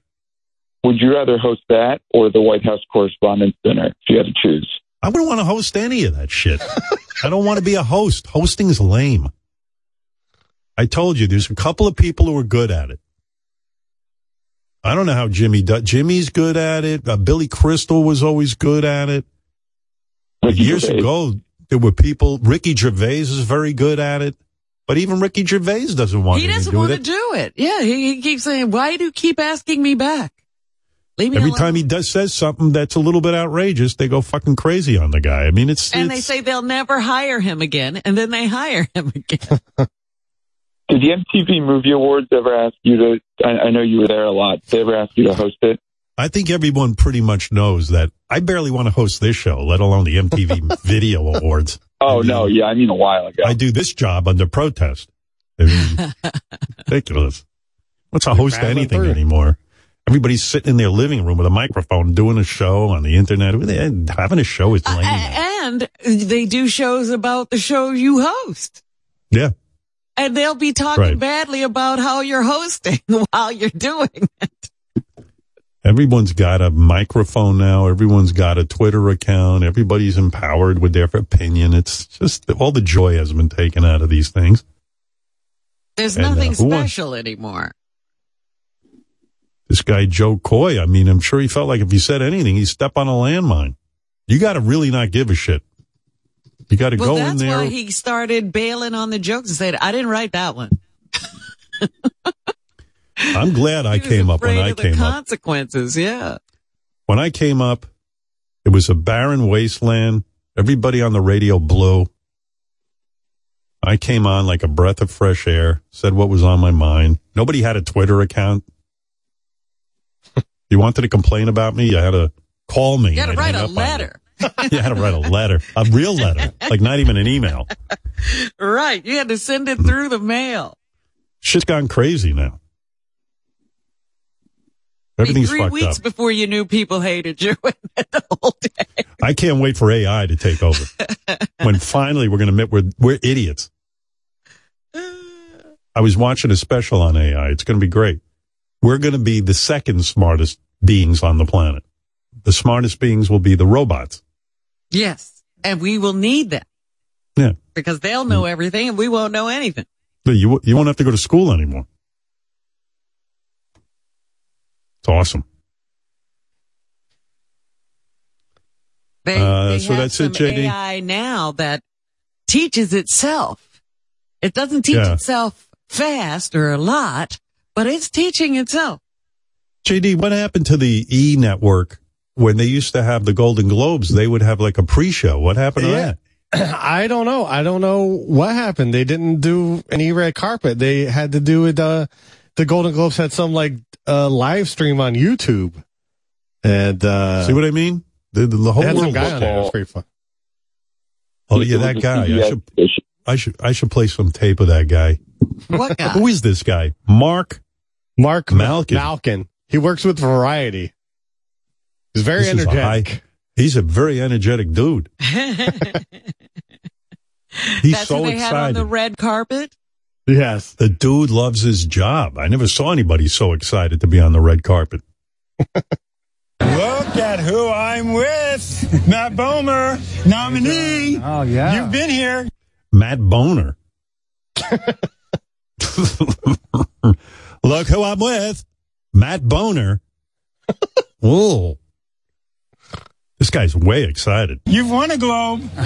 Would you rather host that or the White House Correspondents' Dinner if you had to choose? I wouldn't want to host any of that shit. I don't want to be a host. Hosting is lame. I told you, there's a couple of people who are good at it. I don't know how Jimmy does. Jimmy's good at it. Uh, Billy Crystal was always good at it. Years Gervais. ago, there were people. Ricky Gervais is very good at it, but even Ricky Gervais doesn't want He doesn't to do want to it. do it. Yeah, he, he keeps saying, "Why do you keep asking me back?" Leave Every alone. time he does says something that's a little bit outrageous, they go fucking crazy on the guy. I mean, it's and they say they'll never hire him again, and then they hire him again. Did the MTV Movie Awards ever ask you to? I, I know you were there a lot. Did they ever ask you to host it? I think everyone pretty much knows that I barely want to host this show, let alone the MTV Video Awards. Oh no, yeah, I mean a while ago. I do this job under protest. I mean, ridiculous. What's a host rattling anything through. anymore? Everybody's sitting in their living room with a microphone doing a show on the internet. Having a show is lame. And they do shows about the show you host. yeah. And they'll be talking Right. badly about how you're hosting while you're doing it. Everyone's got a microphone now. Everyone's got a Twitter account. Everybody's empowered with their opinion. It's just all the joy has been taken out of these things. There's And, uh, nothing wants- special anymore. This guy, Jo Koy, I mean, I'm sure he felt like if he said anything, he'd step on a landmine. You got to really not give a shit. You got to Well, go in there. that's why he started bailing on the jokes and said, I didn't write that one. I'm glad I came up when I came up. consequences. Yeah. When I came up, it was a barren wasteland. Everybody on the radio blew. I came on like a breath of fresh air, said what was on my mind. Nobody had a Twitter account. You wanted to complain about me, you had to call me. You got to write a letter. You had to write a letter, a real letter, like not even an email. Right. You had to send it through the mail. Shit's gone crazy now. Everything's Three fucked weeks up. before you knew people hated you. I can't wait for AI to take over. when finally we're going to admit we're, we're idiots. I was watching a special on AI. It's going to be great. We're going to be the second smartest beings on the planet. The smartest beings will be the robots. yes. And we will need them Yeah. because they'll know everything and we won't know anything. But You, you won't have to go to school anymore. It's awesome. They, Uh, they so have that's it, some JD? AI now that teaches itself. It doesn't teach Yeah. itself fast or a lot, but it's teaching itself. JD, what happened to the E network when they used to have the Golden Globes? They would have like a pre-show. What happened to Yeah. that? I don't know. I don't know what happened. They didn't do any red carpet. They had to do it. Uh, the Golden Globes had some like uh, live stream on YouTube, and uh, See what I mean? The, the, the whole they had some world guy was on there. It was all- pretty fun. Oh yeah, that guy. I should, I should, I should play some tape of that guy. What guy? Who is this guy? Mark Mark Malkin. Malkin. He works with Variety. He's very This is a energetic. high- he's a very energetic dude. He's That's so who they had on the red carpet. Yes. The dude loves his job. I never saw anybody so excited to be on the red carpet. Look at who I'm with. Matt Bomer, nominee. Oh, yeah. You've been here. Matt Boner. Look who I'm with. Matt Boner. Whoa. This guy's way excited. You've won a Globe.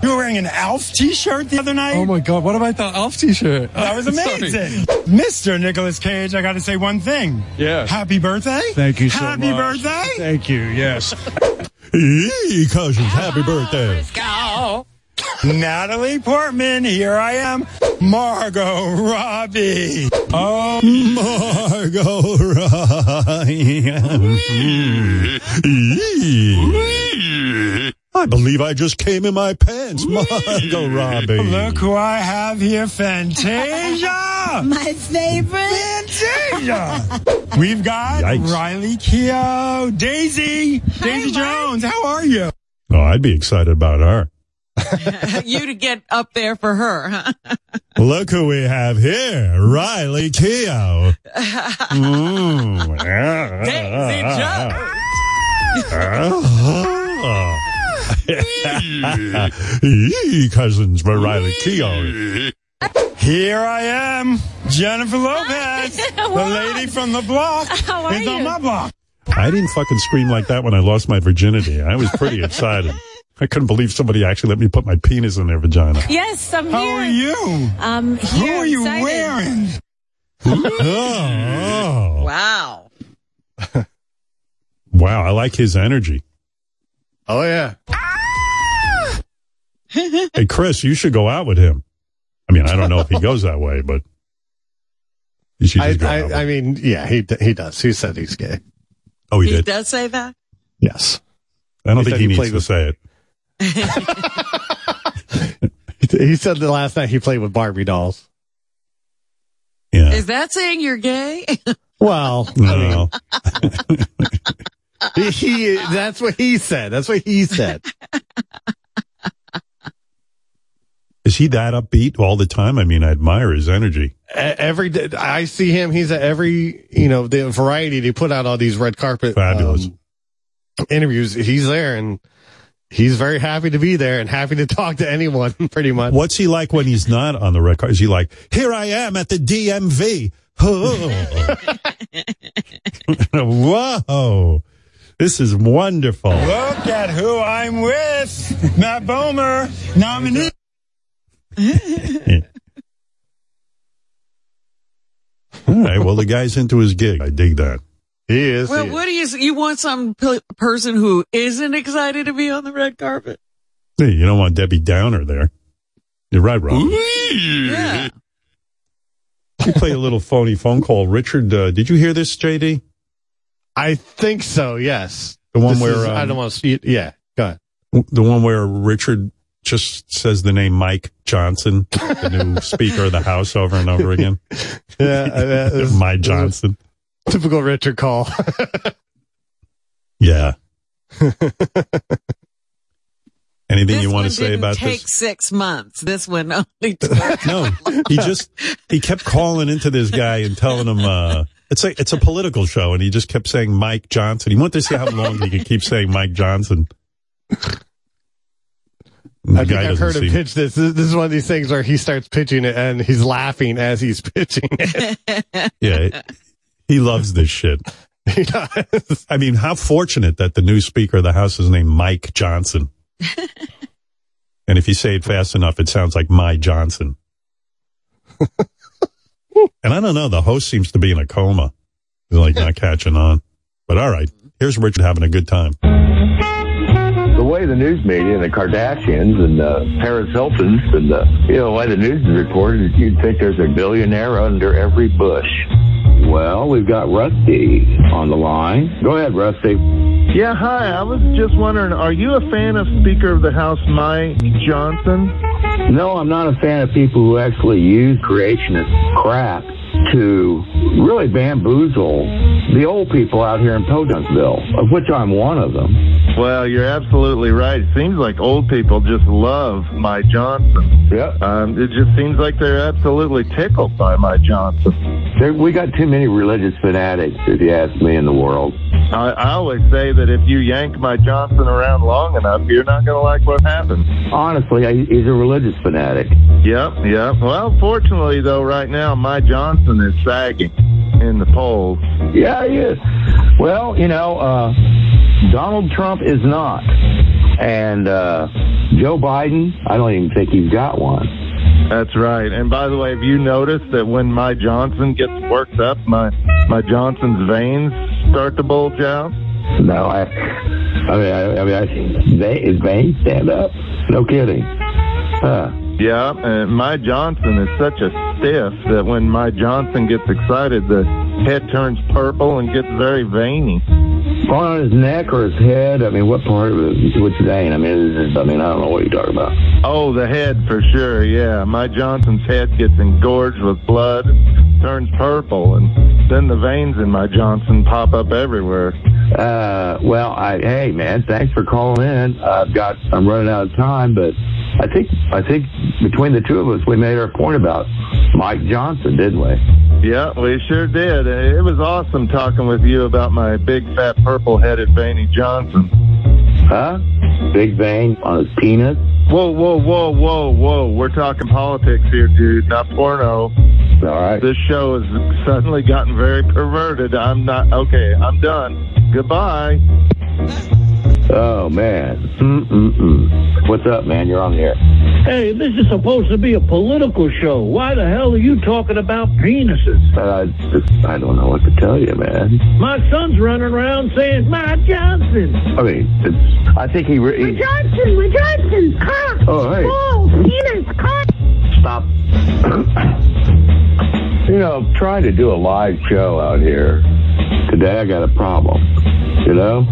You were wearing an Alf t-shirt the other night. Oh my God, what about that Alf t-shirt? That was amazing. Mr. Nicolas Cage, I got to say one thing. Yeah. Happy birthday. Thank you so Happy much. birthday. Thank you, yes. Hey, cousins, happy birthday. Natalie Portman, here I am. Margot Robbie. Oh, Margot Robbie. I believe I just came in my pants. Margot Robbie. Look who I have here, Fantasia. My favorite. Fantasia. We've got Yikes. Riley Keough, Daisy, Daisy Jones. How are you? Oh, I'd be excited about her. you to get up there for her, huh? Look who we have here, Riley Keough. Mm. Daisy Hey, cousins, but Riley Keough. Here I am, Jennifer Lopez, the lady from the block. How are is on my block. I didn't fucking scream like that when I lost my virginity. I was pretty excited. I couldn't believe somebody actually let me put my penis in their vagina. Yes, I'm How here. are you? I'm Who are you excited. wearing? oh, Wow. wow, I like his energy. Oh yeah. Ah! Hey, Chris, you should go out with him. I mean, I don't know if he goes that way, but you should I, just go out. I, I mean, yeah, he he does. He said he's gay. Oh, he He did. does say that? Yes. I don't He think he he needs to with- say it. He said the last night he played with Barbie dolls. Yeah. Is that saying you're gay? Well, no. he, that's what he said. That's what he said. Is he that upbeat all the time? I mean, I admire his energy. Every day I see him, he's at every, you know, the variety. They put out all these red carpet Fabulous. um, interviews. He's there and he's very happy to be there and happy to talk to anyone pretty much. What's he like when he's not on the red carpet? Is he like, here I am at the DMV? Whoa. This is wonderful. Look at who I'm with. Matt Bomer, nominee. All right. Well, the guy's into his gig. I dig that. He is. well, what do you you want some p- person who isn't excited to be on the red carpet? Hey, you don't want Debbie Downer there. You're right, Rob. Yeah. You play a little phony phone call. Richard, uh, did you hear this, JD? I think so. Yes. The one This where is- I um, don't want to see it. Yeah. Go ahead. the one where Richard just says the name Mike Johnson, the new Speaker of the House, over and over again. Yeah. uh, that is- My Johnson. Typical Richard call. Yeah. Anything This you want to say didn't about take this? six months. This one only took. No, he just he kept calling into this guy and telling him uh it's a it's a political show, and he just kept saying Mike Johnson. He wanted to see how long he could keep saying Mike Johnson. I think I've heard him seem- pitch this. this. This is one of these things where he starts pitching it and he's laughing as he's pitching it. Yeah, he loves this shit. He does. I mean, how fortunate that the new Speaker of the House is named Mike Johnson. and if you say it fast enough, it sounds like My Johnson. and I don't know, the host seems to be in a coma. He's like not catching on. But all right, here's Richard having a good time. the way the news media and the Kardashians and uh, Paris Hiltons and the you know the way the news is reported, you'd think there's a billionaire under every bush. Well, we've got Rusty on the line. Go ahead, Rusty. Yeah, hi. I was just wondering, are you a fan of Speaker of the House Mike Johnson? No, I'm not a fan of people who actually use creationist crap to really bamboozle the old people out here in Podunkville, of which I'm one of them. Well, you're absolutely right. It seems like old people just love My Johnson. Yep. Um, it just seems like they're absolutely tickled by My Johnson. There, we got too many religious fanatics, if you ask me, in the world. I, I always say that if you yank My Johnson around long enough, you're not going to like what happens. Honestly, I, he's a religious fanatic. Yep, yep. Well, fortunately, though, right now, My Johnson is sagging in the polls. Yeah, he is. Well, you know, uh, Donald Trump is not. And uh, Joe Biden, I don't even think he's got one. That's right. And by the way, have you noticed that when my Johnson gets worked up, my my Johnson's veins start to bulge out? No, I, I mean, I, I mean, I, they, his veins stand up. No kidding. Huh. Yeah, and my Johnson is such a stiff that when my Johnson gets excited, the head turns purple and gets very veiny. On his neck or his head? I mean, what part of it? Which vein? I mean, is it, I mean, I don't know what you're talking about. Oh, the head for sure. Yeah, my Johnson's head gets engorged with blood, turns purple, and then the veins in my Johnson pop up everywhere. Uh, well, I, hey man, thanks for calling in. I've got, I'm running out of time, but I think, I think between the two of us, we made our point about Mike Johnson, didn't we? Yeah, we sure did. It was awesome talking with you about my big fat purple headed veiny Johnson. Huh? Big vein on his penis? Whoa, whoa, whoa, whoa, whoa. We're talking politics here, dude, not porno. All right. This show has suddenly gotten very perverted. I'm not, okay, I'm done. Goodbye. Oh man. Mm-mm-mm. What's up, man? You're on the air. Hey, this is supposed to be a political show. Why the hell are you talking about penises? Uh, just, I don't know what to tell you, man. My son's running around saying, Matt Johnson. I mean, I think he. Re- he Johnson, my Johnson, cock, Oh, hey. balls, penis, cock. stop. you know, trying to do a live show out here today, I got a problem. You know.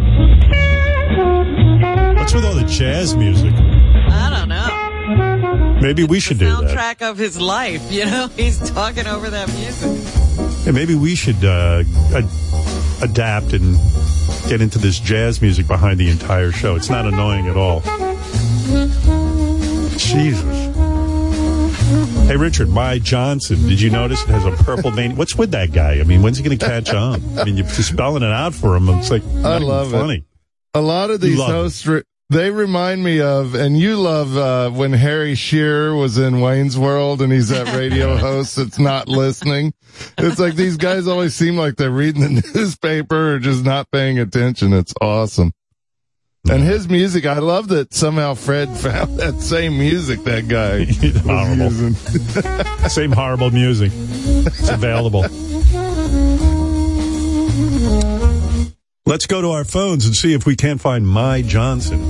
What's with all the jazz music? I don't know. Maybe we should do that. Soundtrack of his life, you know? He's talking over that music. Yeah, maybe we should uh, ad- adapt and get into this jazz music behind the entire show. It's not annoying at all. Jesus. Hey, Richard, My Johnson. Did you notice it has a purple vein? What's with that guy? I mean, when's he going to catch on? I mean, you're spelling it out for him. It's like, I love funny. it. A lot of these love hosts, re- they remind me of, and you love uh, when Harry Shearer was in Wayne's World and he's that radio host that's not listening. It's like these guys always seem like they're reading the newspaper or just not paying attention. It's awesome. And his music, I love that somehow Fred found that same music that guy was Horrible. using. Same horrible music. It's available. Let's go to our phones and see if we can't find My Johnson.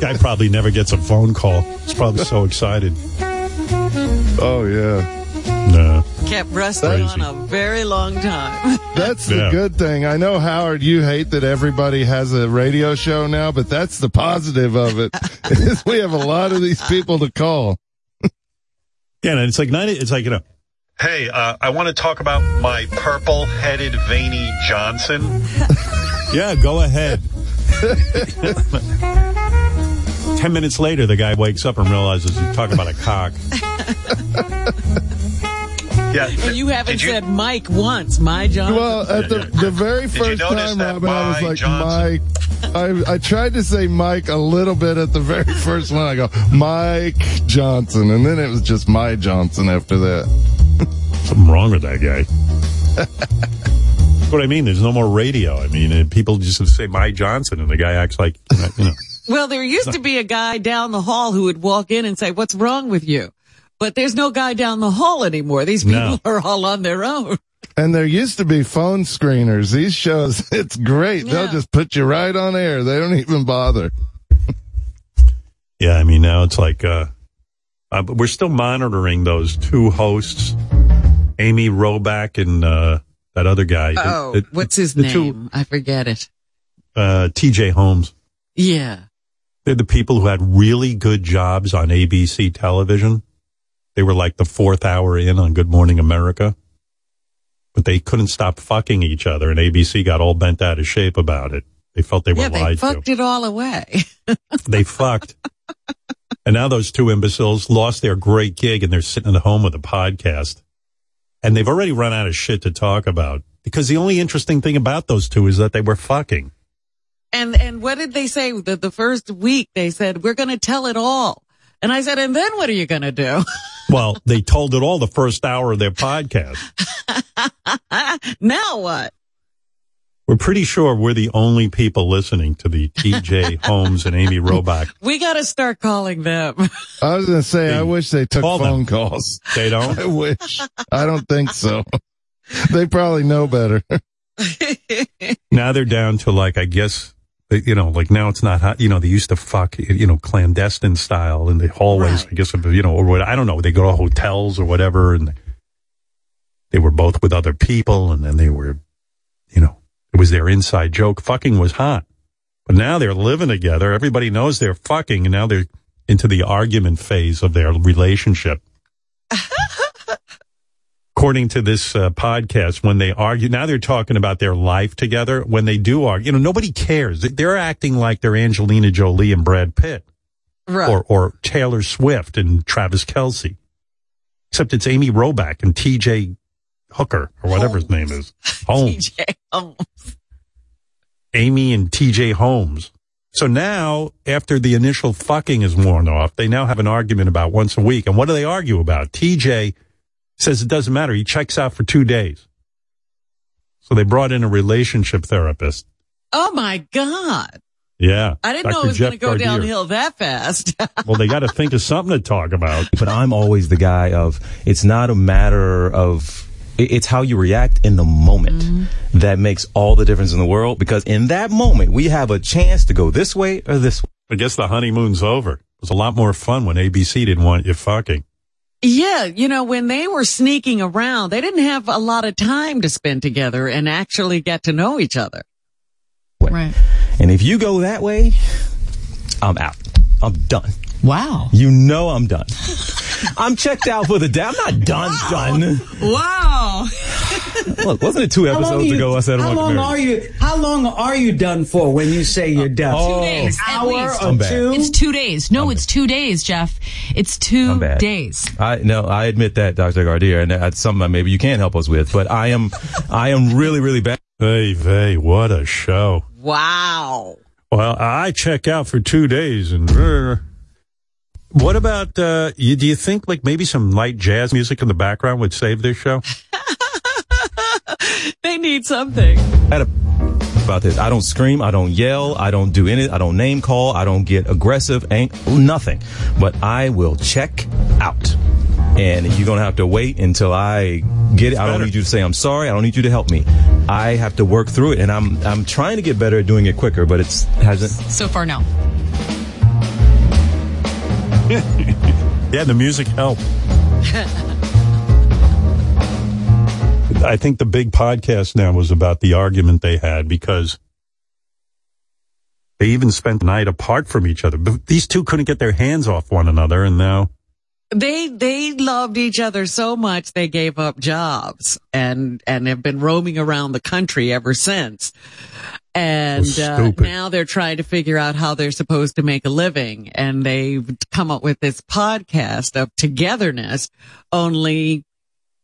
Guy probably never gets a phone call. He's probably so excited. Oh yeah. No. Kept resting Crazy. on a very long time. That's the Yeah. good thing. I know Howard, you hate that everybody has a radio show now, but that's the positive of it. we have a lot of these people to call. Yeah, and it's like ninety. It's like you know. Hey, uh, I want to talk about my purple-headed veiny Johnson. Yeah, go ahead. Ten minutes later, the guy wakes up and realizes he's talking about a cock. Yeah. And you haven't said Mike once, my John. Well, at the, the very first time, Robin, I was like, Johnson? Mike. I, I tried to say Mike a little bit at the very first one. I go, Mike Johnson. And then it was just my Johnson after that. Something wrong with that guy. That's what I mean. There's no more radio. I mean, uh, people just say My Johnson, and the guy acts like you know. Well, there used to be a guy down the hall who would walk in and say, what's wrong with you? But there's no guy down the hall anymore. These people No. are all on their own. And there used to be phone screeners. These shows, it's great. They'll just put you right on air. They don't even bother. Yeah, I mean now it's like uh, uh we're still monitoring those two hosts, Amy Robach and uh that other guy. Oh, what's his name? two, I forget it. uh, T.J. Holmes. Yeah. They're the people who had really good jobs on ABC television. They were like the fourth hour in on Good Morning America, but they couldn't stop fucking each other, and ABC got all bent out of shape about it. They felt they were yeah, they lied to. fucked it all away. They fucked. and now those two imbeciles lost their great gig and they're sitting at home with a podcast. And they've already run out of shit to talk about because the only interesting thing about those two is that they were fucking. And and what did they say? The, the first week they said, we're going to tell it all. And I said, and then what are you going to do? Well, they told it all the first hour of their podcast. now what? We're pretty sure we're the only people listening to the TJ Holmes and Amy Robach. We got to start calling them. I was going to say, I wish they took Call phone them. calls. They don't? I wish. I don't think so. they probably know better. now they're down to like, I guess, you know, like now it's not hot. You know, they used to fuck, you know, clandestine style in the hallways, I guess, you know, or what, I don't know. They go to hotels or whatever and they were both with other people and then they were, you know, it was their inside joke. Fucking was hot. But now they're living together. Everybody knows they're fucking and now they're into the argument phase of their relationship. According to this uh, podcast, when they argue, now they're talking about their life together. When they do argue, you know, nobody cares. They're acting like they're Angelina Jolie and Brad Pitt. Right. Or, or Taylor Swift and Travis Kelce. Except it's Amy Robach and TJ Hooker or whatever his name is. Holmes. TJ Holmes. Amy and TJ Holmes. So now, after the initial fucking is worn off, they now have an argument about once a week. And what do they argue about? TJ says it doesn't matter. He checks out for two days. So they brought in a relationship therapist. Oh my God. Yeah. I didn't know it was going to go Gardier. downhill that fast. Well, they got to think of something to talk about. But I'm always the guy of it's not a matter of it- it's how you react in the moment Mm-hmm. that makes all the difference in the world because in that moment we have a chance to go this way or this way. I guess the honeymoon's over. It was a lot more fun when ABC didn't want you fucking. yeah. You know, when they were sneaking around, they didn't have a lot of time to spend together and actually get to know each other. Right. And if you go that way, I'm out. I'm done. Wow. You know I'm done. I'm checked out for the day. I'm not done, done. Wow. Look, wasn't it two How long episodes you- ago I said I how long are you? How long are you done for when you say you're done? Oh. Two days. At hour least. or I'm bad. two? It's two days. No, it's two days, Jeff. It's two days. I no, I admit that, Dr. Gardia, and that's something maybe you can help us with. But I am, I am really, really bad. Hey, hey, what a show. Wow. Well, I check out for two days and. Uh, what about, uh, you, do you think like maybe some light jazz music in the background would save this show? They need something. Had a- about this. I don't scream. I don't yell. I don't do any. I don't name call. I don't get aggressive. Ain't nothing. But I will check out. And you're gonna have to wait until I get it. I don't need you to say I'm sorry. I don't need you to help me. I have to work through it, and I'm I'm trying to get better at doing it quicker, but it's hasn't. So far, no. yeah, the music helped. I think the big podcast now was about the argument they had because they even spent the night apart from each other. But these two couldn't get their hands off one another, and now They they loved each other so much they gave up jobs and and have been roaming around the country ever since. And uh, now they're trying to figure out how they're supposed to make a living, and they've come up with this podcast of togetherness. Only,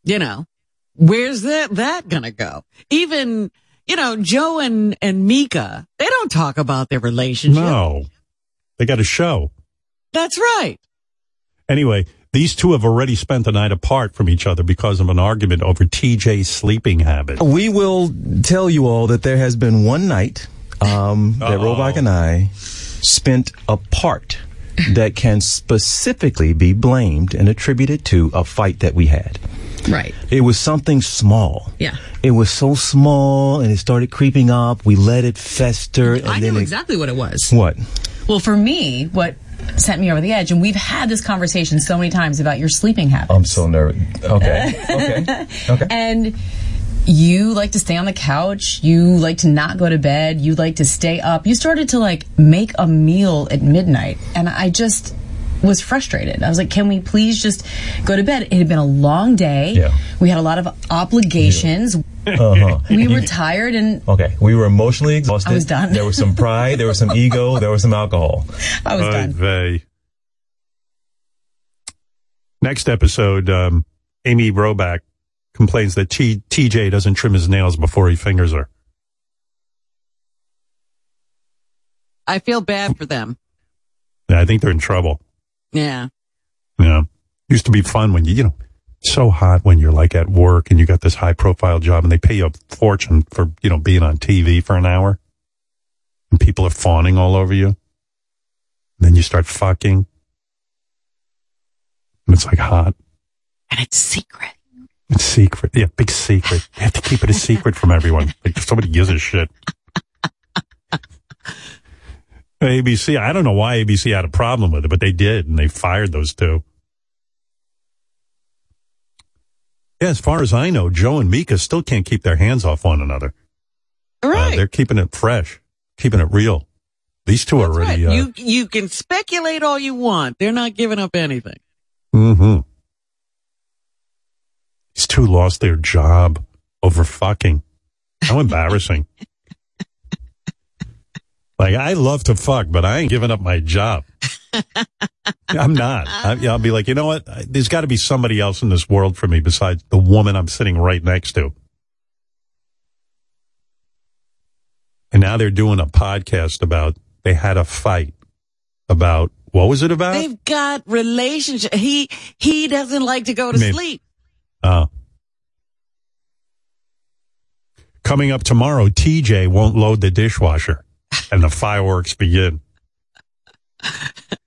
you know, where's that that gonna go? Even you know, Joe and and Mika, they don't talk about their relationship. no, they got a show. That's right. Anyway, these two have already spent the night apart from each other because of an argument over TJ's sleeping habit. We will tell you all that there has been one night um, that Robach and I spent apart that can specifically be blamed and attributed to a fight that we had. Right. It was something small. Yeah. It was so small and it started creeping up. We let it fester. And I then knew it- exactly what it was. What? Well, for me, what sent me over the edge, and we've had this conversation so many times about your sleeping habits. I'm so nervous. Okay. Okay. Okay. And you like to stay on the couch. You like to not go to bed. You like to stay up. You started to like make a meal at midnight. And I just was frustrated. I was like, can we please just go to bed? It had been a long day. Yeah. We had a lot of obligations. Uh-huh. We were tired and Okay. We were emotionally exhausted. I was done. There was some pride. There was some ego. There was some alcohol. I was Oy done. vey. Next episode, um, Amy Robach complains that T- TJ doesn't trim his nails before he fingers her. I feel bad for them. Yeah, I think they're in trouble. Yeah. Yeah. Used to be fun when you, you know, so hot when you're like at work and you got this high profile job and they pay you a fortune for, you know, being on TV for an hour and people are fawning all over you. then you start fucking and it's like hot. And it's secret. It's secret. Yeah, big secret. You have to keep it a secret from everyone. Like if somebody gives a shit. ABC, I don't know why ABC had a problem with it, but they did, and they fired those two. Yeah, as far as I know, Joe and Mika still can't keep their hands off one another. Right. Uh, they're keeping it fresh, keeping it real. These two are already. Uh, you you can speculate all you want. They're not giving up anything. Mm-hmm. These two lost their job over fucking. How embarrassing. like, I love to fuck, but I ain't giving up my job. I'm not. I, I'll be like, you know what? There's got to be somebody else in this world for me besides the woman I'm sitting right next to. And now they're doing a podcast about they had a fight about what was it about? They've got relationship. He he doesn't like to go to sleep. Oh. Coming up tomorrow, TJ won't load the dishwasher and the fireworks begin.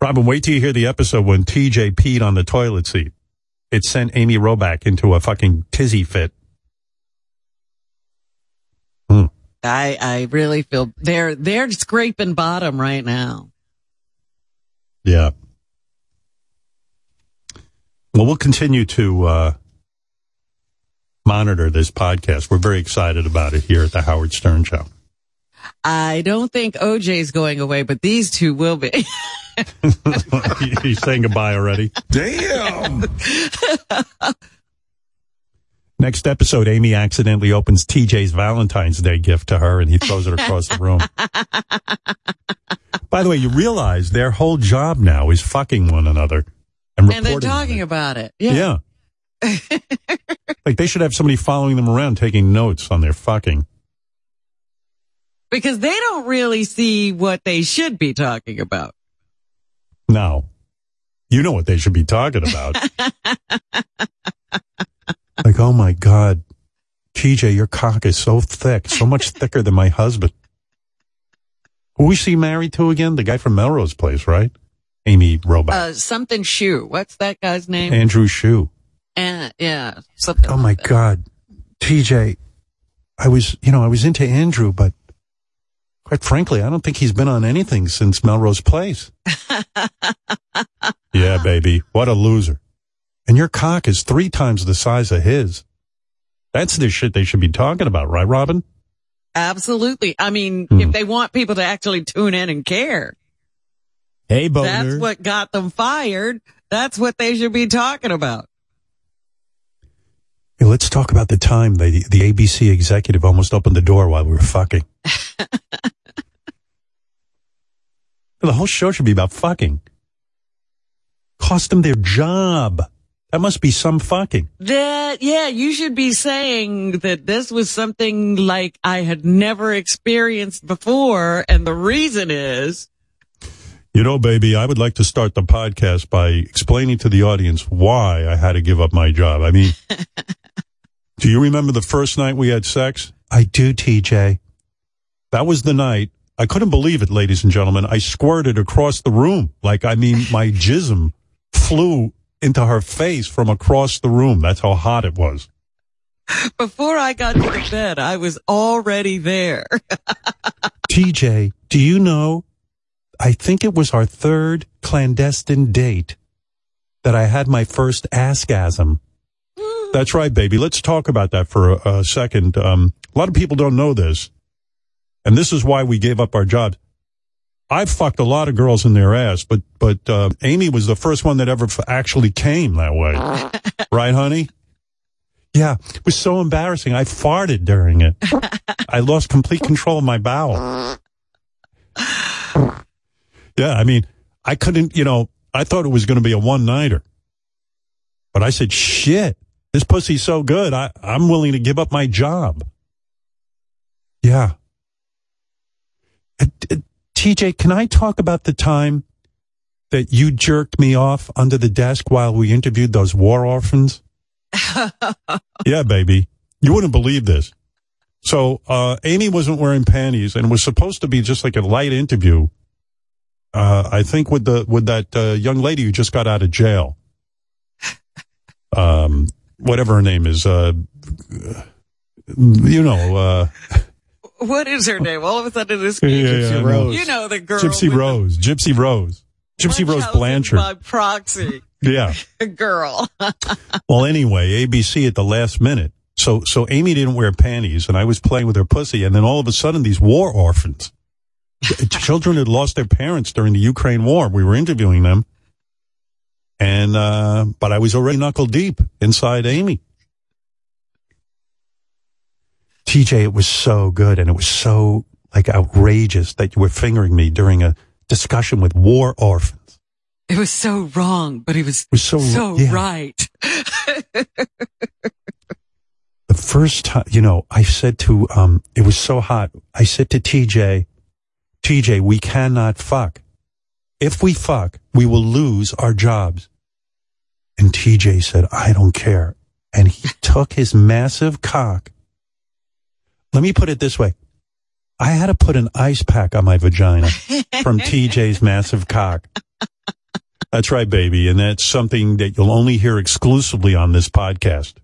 Robin, wait till you hear the episode when TJ peed on the toilet seat. It sent Amy Robach into a fucking tizzy fit. I I really feel they're they're scraping bottom right now. Yeah. Well, we'll continue to uh, monitor this podcast. We're very excited about it here at the Howard Stern Show. I don't think OJ's going away, but these two will be. He's saying goodbye already. Damn. Next episode, Amy accidentally opens TJ's Valentine's Day gift to her and he throws it across the room. By the way, you realize their whole job now is fucking one another and and they're reporting. talking about it. Yeah. yeah. like they should have somebody following them around taking notes on their fucking. Because they don't really see what they should be talking about. Now, you know what they should be talking about. like, oh my God, TJ, your cock is so thick, so much thicker than my husband. Who is she married to again? The guy from Melrose Place, right? Amy Robach. Uh, something shoe. What's that guy's name? Andrew Shue. Uh, yeah. Something. Oh my God, TJ, I was, you know, I was into Andrew, but quite frankly, I don't think he's been on anything since Melrose Place. yeah, baby, what a loser. And your cock is three times the size of his. That's the shit they should be talking about, right, Robin? Absolutely. I mean, Hmm. if they want people to actually tune in and care, Hey, that's what got them fired. That's what they should be talking about. Hey, let's talk about the time the, the ABC executive almost opened the door while we were fucking. the whole show should be about fucking. Cost them their job. That must be some fucking. That, yeah, you should be saying that this was something like I had never experienced before. And the reason is, You know, baby, I would like to start the podcast by explaining to the audience why I had to give up my job. I mean, do you remember the first night we had sex? I do, TJ. That was the night. I couldn't believe it, ladies and gentlemen. I squirted across the room. Like, I mean, my jism flew into her face from across the room. That's how hot it was. before I got to the bed, I was already there. TJ, do you know? I think it was our third clandestine date that I had my first askasm. That's right, baby. Let's talk about that for a, a second. Um, a lot of people don't know this, and this is why we gave up our jobs. I've fucked a lot of girls in their ass, but but uh, Amy was the first one that ever f- actually came that way, right, honey? Yeah, it was so embarrassing. I farted during it. I lost complete control of my bowel. Yeah, I mean, I couldn't, you know, I thought it was going to be a one nighter. But I said, shit, this pussy's so good. I, I'm willing to give up my job. Yeah. TJ, can I talk about the time that you jerked me off under the desk while we interviewed those war orphans? yeah, baby. You wouldn't believe this. So, uh, Amy wasn't wearing panties and it was supposed to be just like a light interview. Uh, I think with the, with that, uh, young lady who just got out of jail. Um, whatever her name is, uh, you know, uh, what is her name? All of a sudden, this Yeah, I know. You know the girl. Gypsy Rose, Gypsy Rose, Gypsy Rose Blanchard. by proxy. Yeah. girl. Well, anyway, ABC at the last minute. So, so Amy didn't wear panties and I was playing with her pussy. And then all of a sudden these war orphans, children had lost their parents during the Ukraine war. We were interviewing them. And, uh, but I was already knuckle deep inside Amy. TJ, it was so good and it was so like outrageous that you were fingering me during a discussion with war orphans. It was so wrong, but it was, was so- yeah. right. the first time, you know, I said to, um, it was so hot. I said to TJ, TJ, we cannot fuck. If we fuck, we will lose our jobs. And TJ said, I don't care. And he took his massive cock. Let me put it this way. I had to put an ice pack on my vagina from TJ's massive cock. That's right, baby. And that's something that you'll only hear exclusively on this podcast.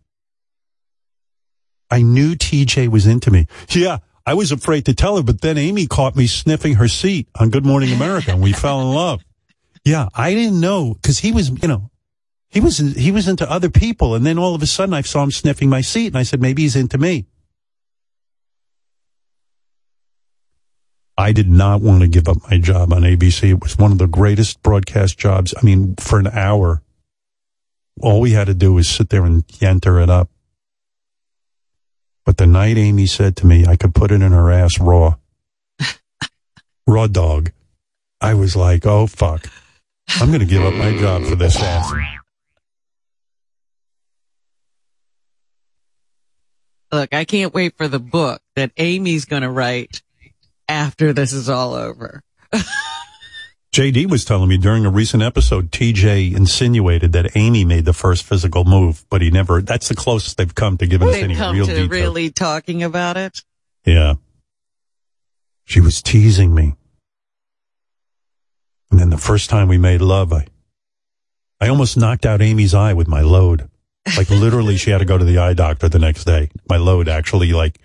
I knew TJ was into me. Yeah, I was afraid to tell her, but then Amy caught me sniffing her seat on Good Morning America and we fell in love. Yeah, I didn't know because he was, you know, he was, he was into other people. And then all of a sudden I saw him sniffing my seat and I said, maybe he's into me. I did not want to give up my job on ABC. It was one of the greatest broadcast jobs. I mean, for an hour, all we had to do was sit there and yenter it up. But the night Amy said to me, I could put it in her ass raw, raw dog, I was like, oh, fuck. I'm going to give up my job for this ass. Look, I can't wait for the book that Amy's going to write after this is all over. JD was telling me during a recent episode, TJ insinuated that Amy made the first physical move, but he never, that's the closest they've come to giving us They've any come real to detail. really talking about it. Yeah. She was teasing me. And then the first time we made love, I, I almost knocked out Amy's eye with my load. Like literally she had to go to the eye doctor the next day. My load actually like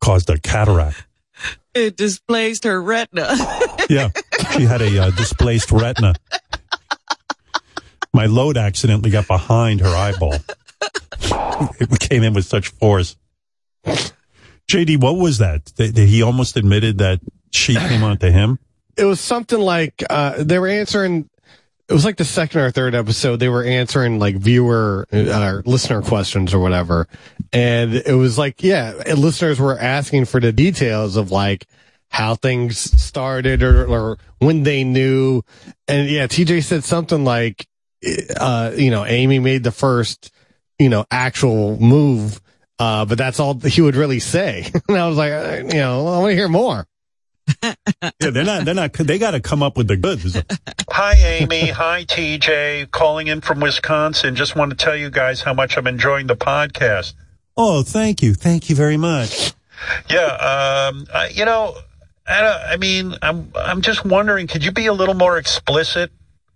caused a cataract. It displaced her retina. Yeah. She had a uh, displaced retina. My load accidentally got behind her eyeball. It came in with such force. JD, what was that? That that he almost admitted that she came onto him? it was something like uh they were answering it was like the second or third episode they were answering like viewer uh, or listener questions or whatever. And it was like yeah listeners were asking for the details of like how things started or, or when they knew. And yeah tj said something like uh you know amy made the first you know actual move uh but that's all he would really say. And i was like uh, you know i want to hear more Yeah, they're not. They're not. They got to come up with the goods. Hi, Amy. Hi, TJ. Calling in from Wisconsin. Just want to tell you guys how much I'm enjoying the podcast. Oh, thank you, thank you very much. Yeah, um, I, you know, I, don't- I mean, I'm I'm just wondering, could you be a little more explicit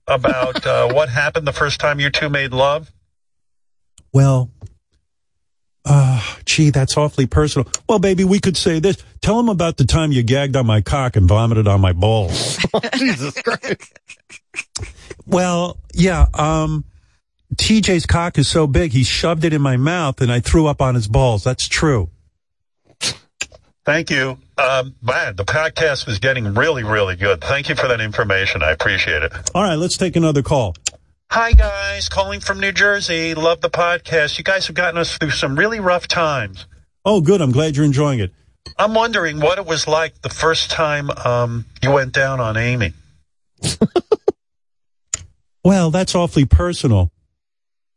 about uh, what happened the first time you two made love? Well, gee, that's awfully personal. Well, baby, we could say this. Tell him about the time you gagged on my cock and vomited on my balls. jesus christ Well, yeah, um, TJ's cock is so big, he shoved it in my mouth and I threw up on his balls. That's true. Thank you. Um, man, the podcast was getting really, really good. Thank you for that information. I appreciate it. All right, let's take another call. Hi, guys. Calling from New Jersey. Love the podcast. You guys have gotten us through some really rough times. Oh, good. I'm glad you're enjoying it. I'm wondering what it was like the first time um, you went down on Amy. Well, that's awfully personal.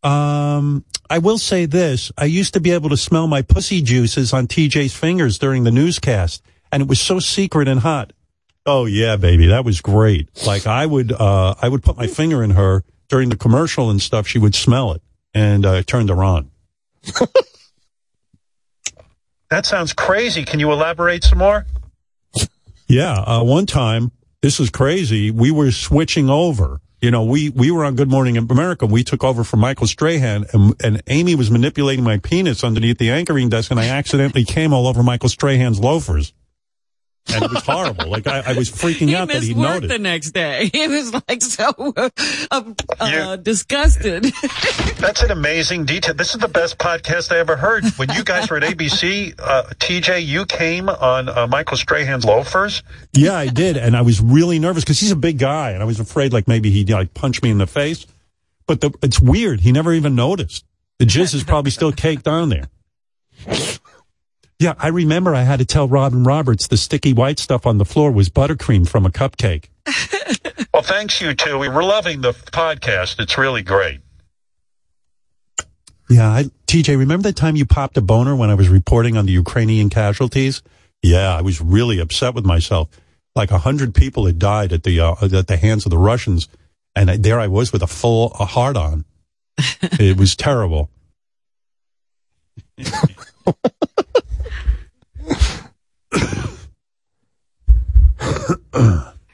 Um, I will say this. I used to be able to smell my pussy juices on TJ's fingers during the newscast, and it was so secret and hot. Oh yeah, baby. That was great. Like I would, uh, I would put my finger in her during the commercial and stuff. She would smell it and, uh, it turned her on. That sounds crazy. Can you elaborate some more? Yeah. Uh, one time, this is crazy. We were switching over. You know, we, we were on Good Morning America. We took over from Michael Strahan and, and Amy was manipulating my penis underneath the anchoring desk and I accidentally came all over Michael Strahan's loafers. And it was horrible. Like I, I was freaking He out that he work noticed. the next day. He was like so uh, uh, uh, disgusted. That's an amazing detail. This is the best podcast I ever heard. When you guys were at ABC, uh, TJ, you came on uh, Michael Strahan's loafers. Yeah, I did, and I was really nervous because he's a big guy, and I was afraid like maybe he'd like punch me in the face. But the, it's weird; he never even noticed. The jizz is probably still caked on there. Yeah, I remember I had to tell Robin Roberts the sticky white stuff on the floor was buttercream from a cupcake. Well, thanks, you two. We were loving the podcast. It's really great. Yeah, I, TJ, remember the time you popped a boner when I was reporting on the Ukrainian casualties? Yeah, I was really upset with myself. Like a hundred people had died at the uh, at the hands of the Russians, and I, there I was with a full a heart on. it was terrible.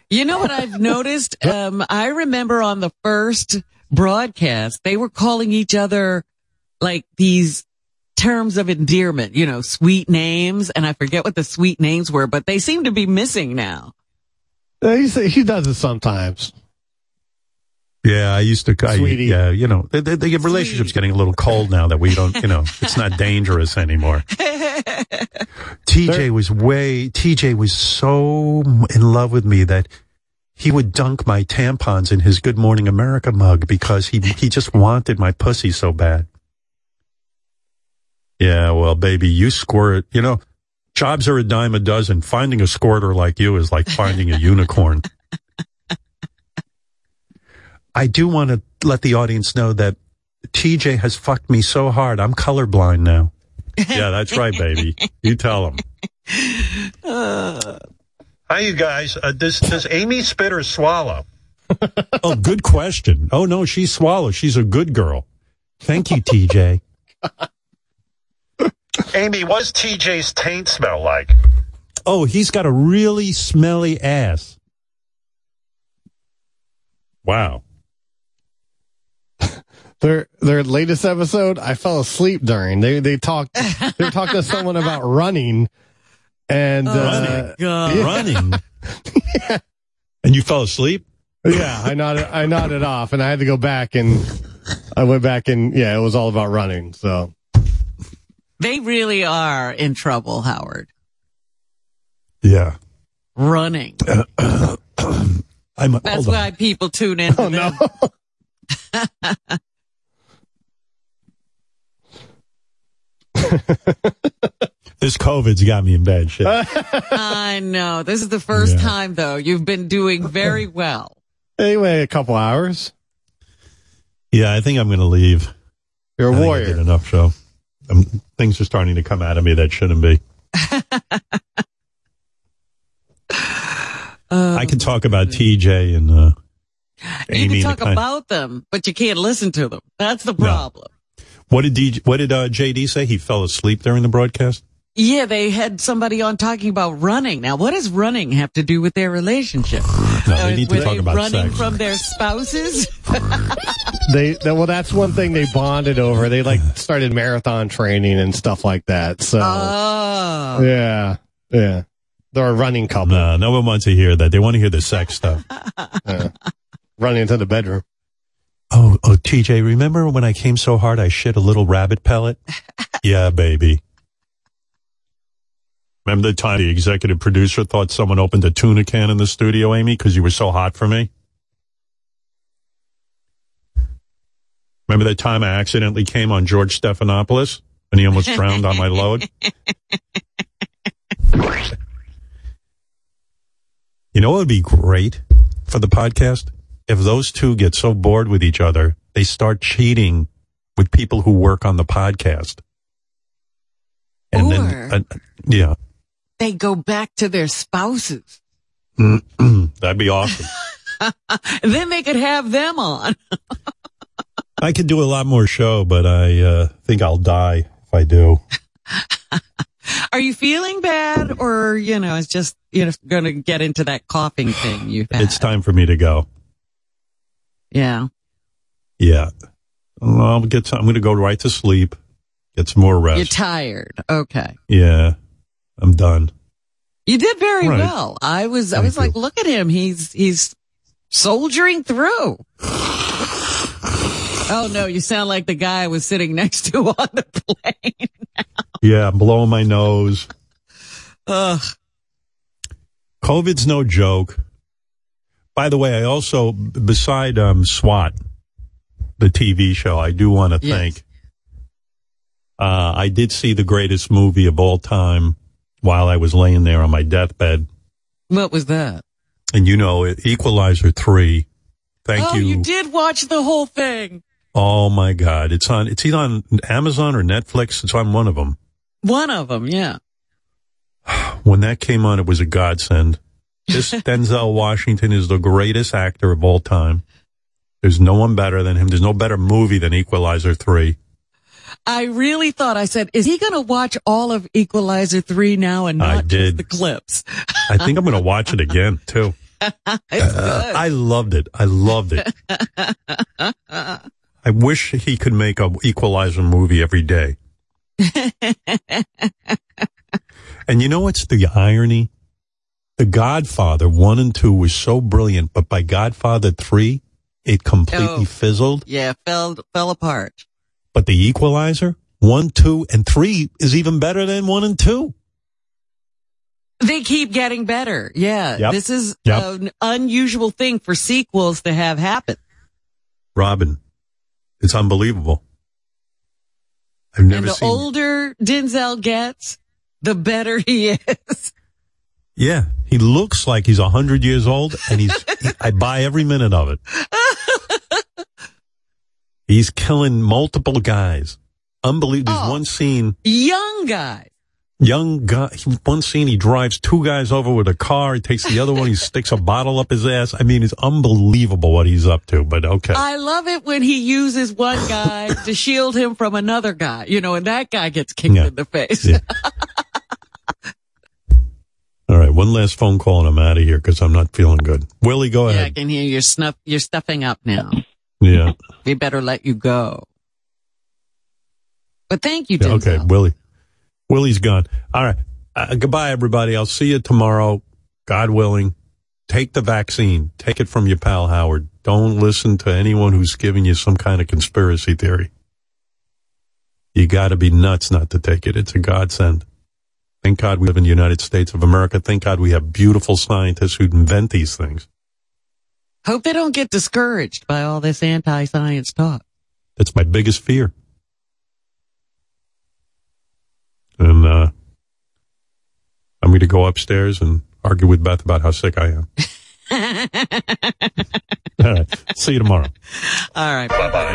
You know what I've noticed? Um, I remember on the first broadcast, they were calling each other like these terms of endearment, you know, sweet names. And I forget what the sweet names were, but they seem to be missing now. He say- he does it sometimes. Yeah, I used to. I, Sweetie. yeah, you know, the, the, the relationship's getting a little cold now that we don't, you know, it's not dangerous anymore. TJ was way, TJ was so in love with me that he would dunk my tampons in his Good Morning America mug because he, he just wanted my pussy so bad. Yeah, well, baby, you squirt, you know, jobs are a dime a dozen. Finding a squirter like you is like finding a unicorn. I do want to let the audience know that TJ has fucked me so hard. I'm colorblind now. Yeah, that's right, baby. You tell him. Hi, you guys. Uh, does does Amy spit or swallow? oh, good question. Oh no, she swallows. She's a good girl. Thank you, TJ. Amy, what does TJ's taint smell like? Oh, he's got a really smelly ass. Wow. Their their latest episode, I fell asleep during. They they talked they were talking to someone about running and Oh, uh, God. yeah. Running? And you fell asleep? Yeah, I nodded I nodded off and I had to go back and I went back and yeah, it was all about running. So They really are in trouble, Howard. Yeah. Running. I'm That's hold on. why people tune in. Oh, no. This COVID's got me in bad shape. I know. This is the first Yeah. time, though. You've been doing very well. anyway, a couple hours. Yeah, I think I'm going to leave. You're a I think I warrior. did enough show. Um, things are starting to come out of me that shouldn't be. I can talk about TJ and uh, Um, You Amy. can talk about them, but you can't listen to them. That's the problem. What did DJ, what did uh, JD say? He fell asleep during the broadcast. Yeah, they had somebody on talking about running. Now, what does running have to do with their relationship? No, they need to Were talk they about running sex. from their spouses? They, they well, that's one thing they bonded over. They like started marathon training and stuff like that. So Oh. yeah, yeah, they're a running couple. No, no one wants to hear that. They want to hear the sex stuff. Yeah. Running into the bedroom. Oh, oh, TJ, remember when I came so hard I shit a little rabbit pellet? yeah, baby. Remember the time the executive producer thought someone opened a tuna can in the studio, Amy, because you were so hot for me? Remember that time I accidentally came on George Stephanopoulos and he almost drowned on my load? You know what would be great for the podcast? If those two get so bored with each other, they start cheating with people who work on the podcast. And Or- then, uh, yeah, they go back to their spouses. that'd be awesome. Then they could have them on. I could do a lot more show, but I uh, think I'll die if I do. Are you feeling bad or, you know, it's just, you're going to get into that coughing thing had? It's time for me to go. Yeah. Yeah. I'll get some, I'm going to go right to sleep, get some more rest. You're tired. Okay. yeah. I'm done. You did very Right. well. I was, I Thank was like, look at him. He's, he's soldiering through. oh no, you sound like the guy I was sitting next to on the plane. Yeah. I'm blowing my nose. Ugh. COVID's no joke. By the way, I also, beside um, SWAT, the TV show, I do want to Yes. thank. Uh, I did see the greatest movie of all time while I was laying there on my deathbed. What was that? And you know, Equalizer 3. Thank oh, you. you did watch the whole thing. Oh my God. It's on, it's either on Amazon or Netflix. It's on one of them. One of them, yeah. When that came on, it was a godsend. This Denzel Washington is the greatest actor of all time. There's no one better than him. There's no better movie than Equalizer 3. I really thought I said, is he going to watch all of Equalizer 3 now and I not did. just the clips? I think I'm going to watch it again too. Uh, I loved it. I loved it. I wish he could make a Equalizer movie every day. And you know what's the irony? The Godfather 1 and 2 was so brilliant, but by Godfather 3, it completely Oh. fizzled. yeah, fell, fell apart. But the Equalizer 1, 2, and 3 is even better than 1 and 2. They keep getting better. Yeah. Yep. This is Yep. an unusual thing for sequels to have happen. Robin, it's unbelievable. I've never and the seen. older Denzel gets, the better he is. Yeah, he looks like he's a hundred years old, and he's. I buy every minute of it. He's killing multiple guys. Unbelievable. There's oh. one scene. Young guy. young guy. he- One scene, he drives two guys over with a car. He takes the other one. He sticks a bottle up his ass. I mean, it's unbelievable what he's up to. But okay, I love it when he uses one guy to shield him from another guy, you know, and that guy gets kicked Yeah. in the face. Yeah. All right. One last phone call, and I'm out of here because I'm not feeling good. Willie, go ahead. Yeah, I can hear you're snuff, you're stuffing up now. Yeah. We better let you go. But thank you, Denzel. okay, Willie. Willie's gone. All right. Uh, goodbye, everybody. I'll see you tomorrow, God willing. Take the vaccine. Take it from your pal Howard. Don't listen to anyone who's giving you some kind of conspiracy theory. You got to be nuts not to take it. It's a godsend. Thank God we live in the United States of America. Thank God we have beautiful scientists who invent these things. Hope they don't get discouraged by all this anti-science talk. That's my biggest fear. And uh, I'm going to go upstairs and argue with Beth about how sick I am. All right. See you tomorrow. All right. Bye bye.